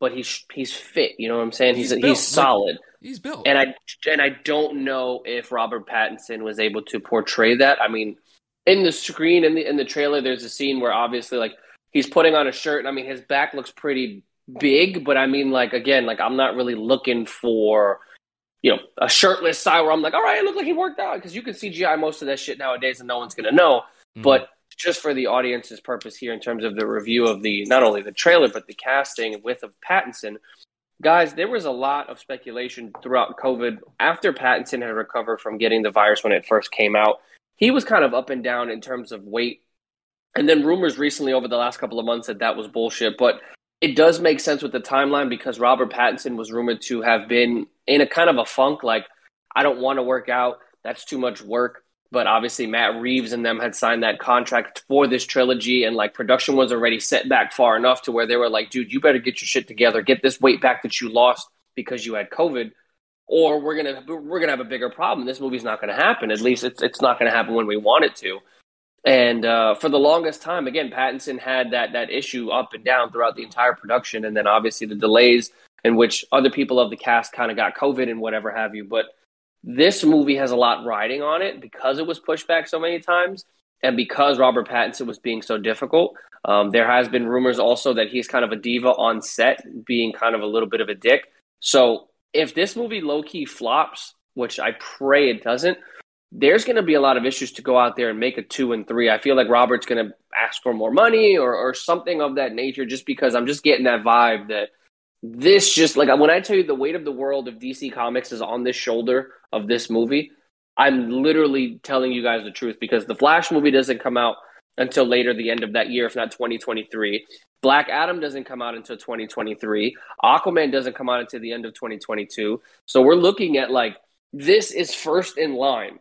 but he's he's fit. You know what I'm saying? He's he's, he's solid. Like, he's built. And I and I don't know if Robert Pattinson was able to portray that. I mean, in the screen in the in the trailer, there's a scene where obviously like he's putting on a shirt, and I mean his back looks pretty big, but I mean like again, like I'm not really looking for you know a shirtless side where I'm like, all right, it looked like he worked out because you can CGI most of that shit nowadays, and no one's gonna know. Mm-hmm. But just for the audience's purpose here, in terms of the review of the not only the trailer but the casting with of Pattinson, guys, there was a lot of speculation throughout COVID after Pattinson had recovered from getting the virus when it first came out. He was kind of up and down in terms of weight and then rumors recently over the last couple of months that that was bullshit. But it does make sense with the timeline because Robert Pattinson was rumored to have been in a kind of a funk, like, I don't want to work out. That's too much work. But obviously, Matt Reeves and them had signed that contract for this trilogy, and like production was already set back far enough to where they were like, dude, you better get your shit together, get this weight back that you lost because you had COVID, or we're gonna we're gonna have a bigger problem. This movie's not gonna happen. At least it's it's not gonna happen when we want it to. And uh, for the longest time, again, Pattinson had that that issue up and down throughout the entire production, and then obviously the delays in which other people of the cast kind of got COVID and whatever have you. But this movie has a lot riding on it because it was pushed back so many times, and because Robert Pattinson was being so difficult. Um, there has been rumors also that he's kind of a diva on set, being kind of a little bit of a dick. So if this movie low key flops, which I pray it doesn't, there's going to be a lot of issues to go out there and make a two and three. I feel like Robert's going to ask for more money or, or something of that nature, just because I'm just getting that vibe that this just like when I tell you the weight of the world of DC Comics is on this shoulder of this movie, I'm literally telling you guys the truth because the Flash movie doesn't come out until later the end of that year, if not 2023. Black Adam doesn't come out until 2023. Aquaman doesn't come out until the end of 2022. So we're looking at like this is first in line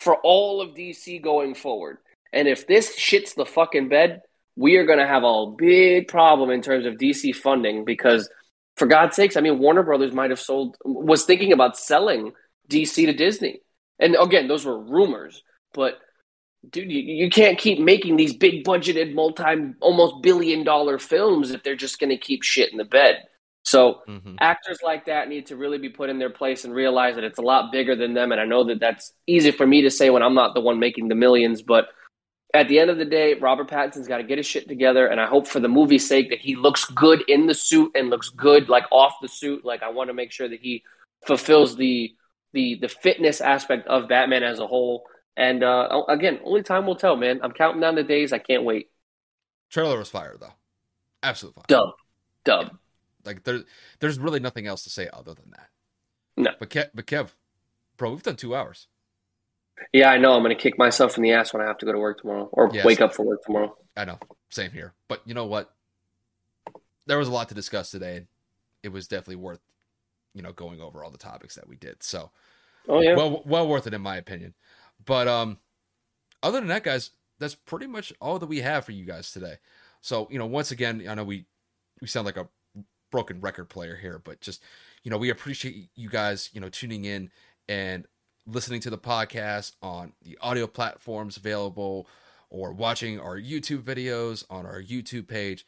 for all of DC going forward. And if this shits the fucking bed, we are going to have a big problem in terms of DC funding because, for God's sakes, I mean, Warner Brothers might have sold, was thinking about selling DC to Disney. And again, those were rumors, but dude, you, you can't keep making these big budgeted, multi, almost billion dollar films if they're just going to keep shit in the bed. So mm-hmm. actors like that need to really be put in their place and realize that it's a lot bigger than them. And I know that that's easy for me to say when I'm not the one making the millions, but at the end of the day, Robert Pattinson's got to get his shit together. And I hope for the movie's sake that he looks good in the suit and looks good like off the suit. Like I want to make sure that he fulfills the the the fitness aspect of Batman as a whole. And uh, again, only time will tell, man. I'm counting down the days. I can't wait. Trailer was fire though, absolute fire. Dub, dub. Like there's there's really nothing else to say other than that. No. But Kev, but Kev, bro, we've done two hours. Yeah, I know. I'm going to kick myself in the ass when I have to go to work tomorrow or yes. wake up for work tomorrow. I know. Same here. But you know what? There was a lot to discuss today. It was definitely worth, you know, going over all the topics that we did. So, oh yeah, well, well worth it in my opinion. But um, other than that, guys, that's pretty much all that we have for you guys today. So, you know, once again, I know we we sound like a broken record player here, but just you know, we appreciate you guys, you know, tuning in and listening to the podcast on the audio platforms available or watching our YouTube videos on our YouTube page.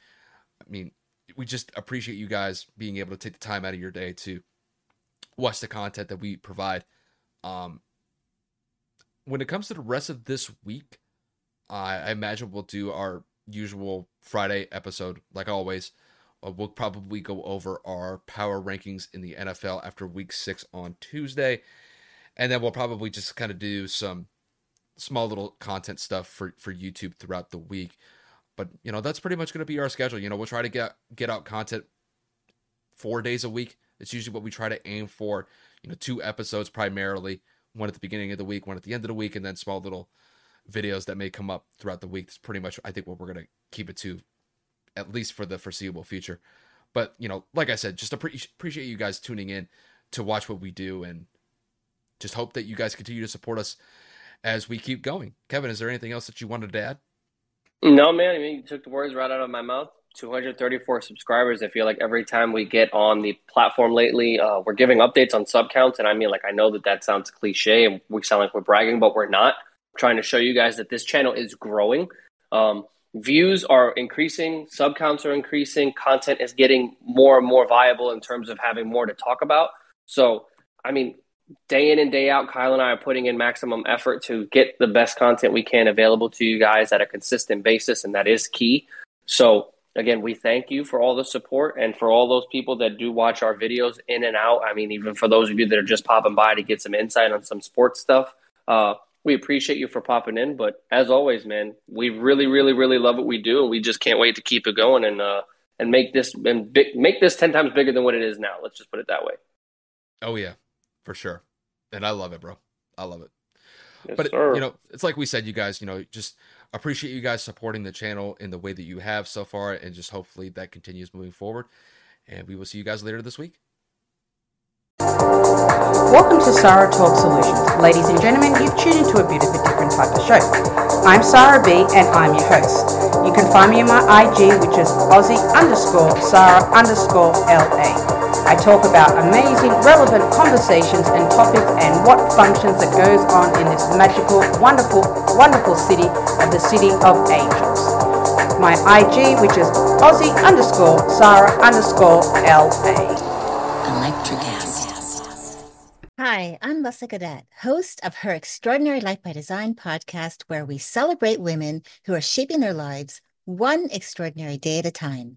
I mean, we just appreciate you guys being able to take the time out of your day to watch the content that we provide. Um, when it comes to the rest of this week, I, I imagine we'll do our usual Friday episode, like always. Uh, we'll probably go over our power rankings in the NFL after week six on Tuesday. And then we'll probably just kind of do some small little content stuff for, for YouTube throughout the week. But you know, that's pretty much going to be our schedule. You know, we'll try to get get out content four days a week. It's usually what we try to aim for. You know, two episodes primarily, one at the beginning of the week, one at the end of the week, and then small little videos that may come up throughout the week. That's pretty much I think what we're going to keep it to, at least for the foreseeable future. But you know, like I said, just appreciate you guys tuning in to watch what we do, and just hope that you guys continue to support us as we keep going. Kevin, is there anything else that you wanted to add? No, man. I mean, you took the words right out of my mouth. 234 subscribers. I feel like every time we get on the platform lately, uh, we're giving updates on sub counts. And I mean, like, I know that that sounds cliche and we sound like we're bragging, but we're not. I'm trying to show you guys that this channel is growing. Um, views are increasing, sub counts are increasing, content is getting more and more viable in terms of having more to talk about. So, I mean, day in and day out, Kyle and I are putting in maximum effort to get the best content we can available to you guys at a consistent basis, and that is key. So, again, we thank you for all the support and for all those people that do watch our videos in and out. I mean, even for those of you that are just popping by to get some insight on some sports stuff, uh, we appreciate you for popping in. But as always, man, we really, really, really love what we do, and we just can't wait to keep it going and uh, and make this and big, make this ten times bigger than what it is now. Let's just put it that way. Oh yeah, for sure. And I love it, bro. I love it. Yes, but sir. you know, it's like we said, you guys, you know, just appreciate you guys supporting the channel in the way that you have so far, and just hopefully that continues moving forward. And we will see you guys later this week. Welcome to Sarah Talk Solutions. Ladies and gentlemen, you've tuned into a bit of a different type of show. I'm Sarah B and I'm your host. You can find me on my IG, which is Aussie underscore Sarah underscore LA. I talk about amazing, relevant conversations and topics and what functions that goes on in this magical, wonderful, wonderful city of the City of Angels. My IG, which is Aussie underscore Sarah underscore LA. Electric Hi, I'm Lessa Gadet, host of her Extraordinary Life by Design podcast, where we celebrate women who are shaping their lives one extraordinary day at a time.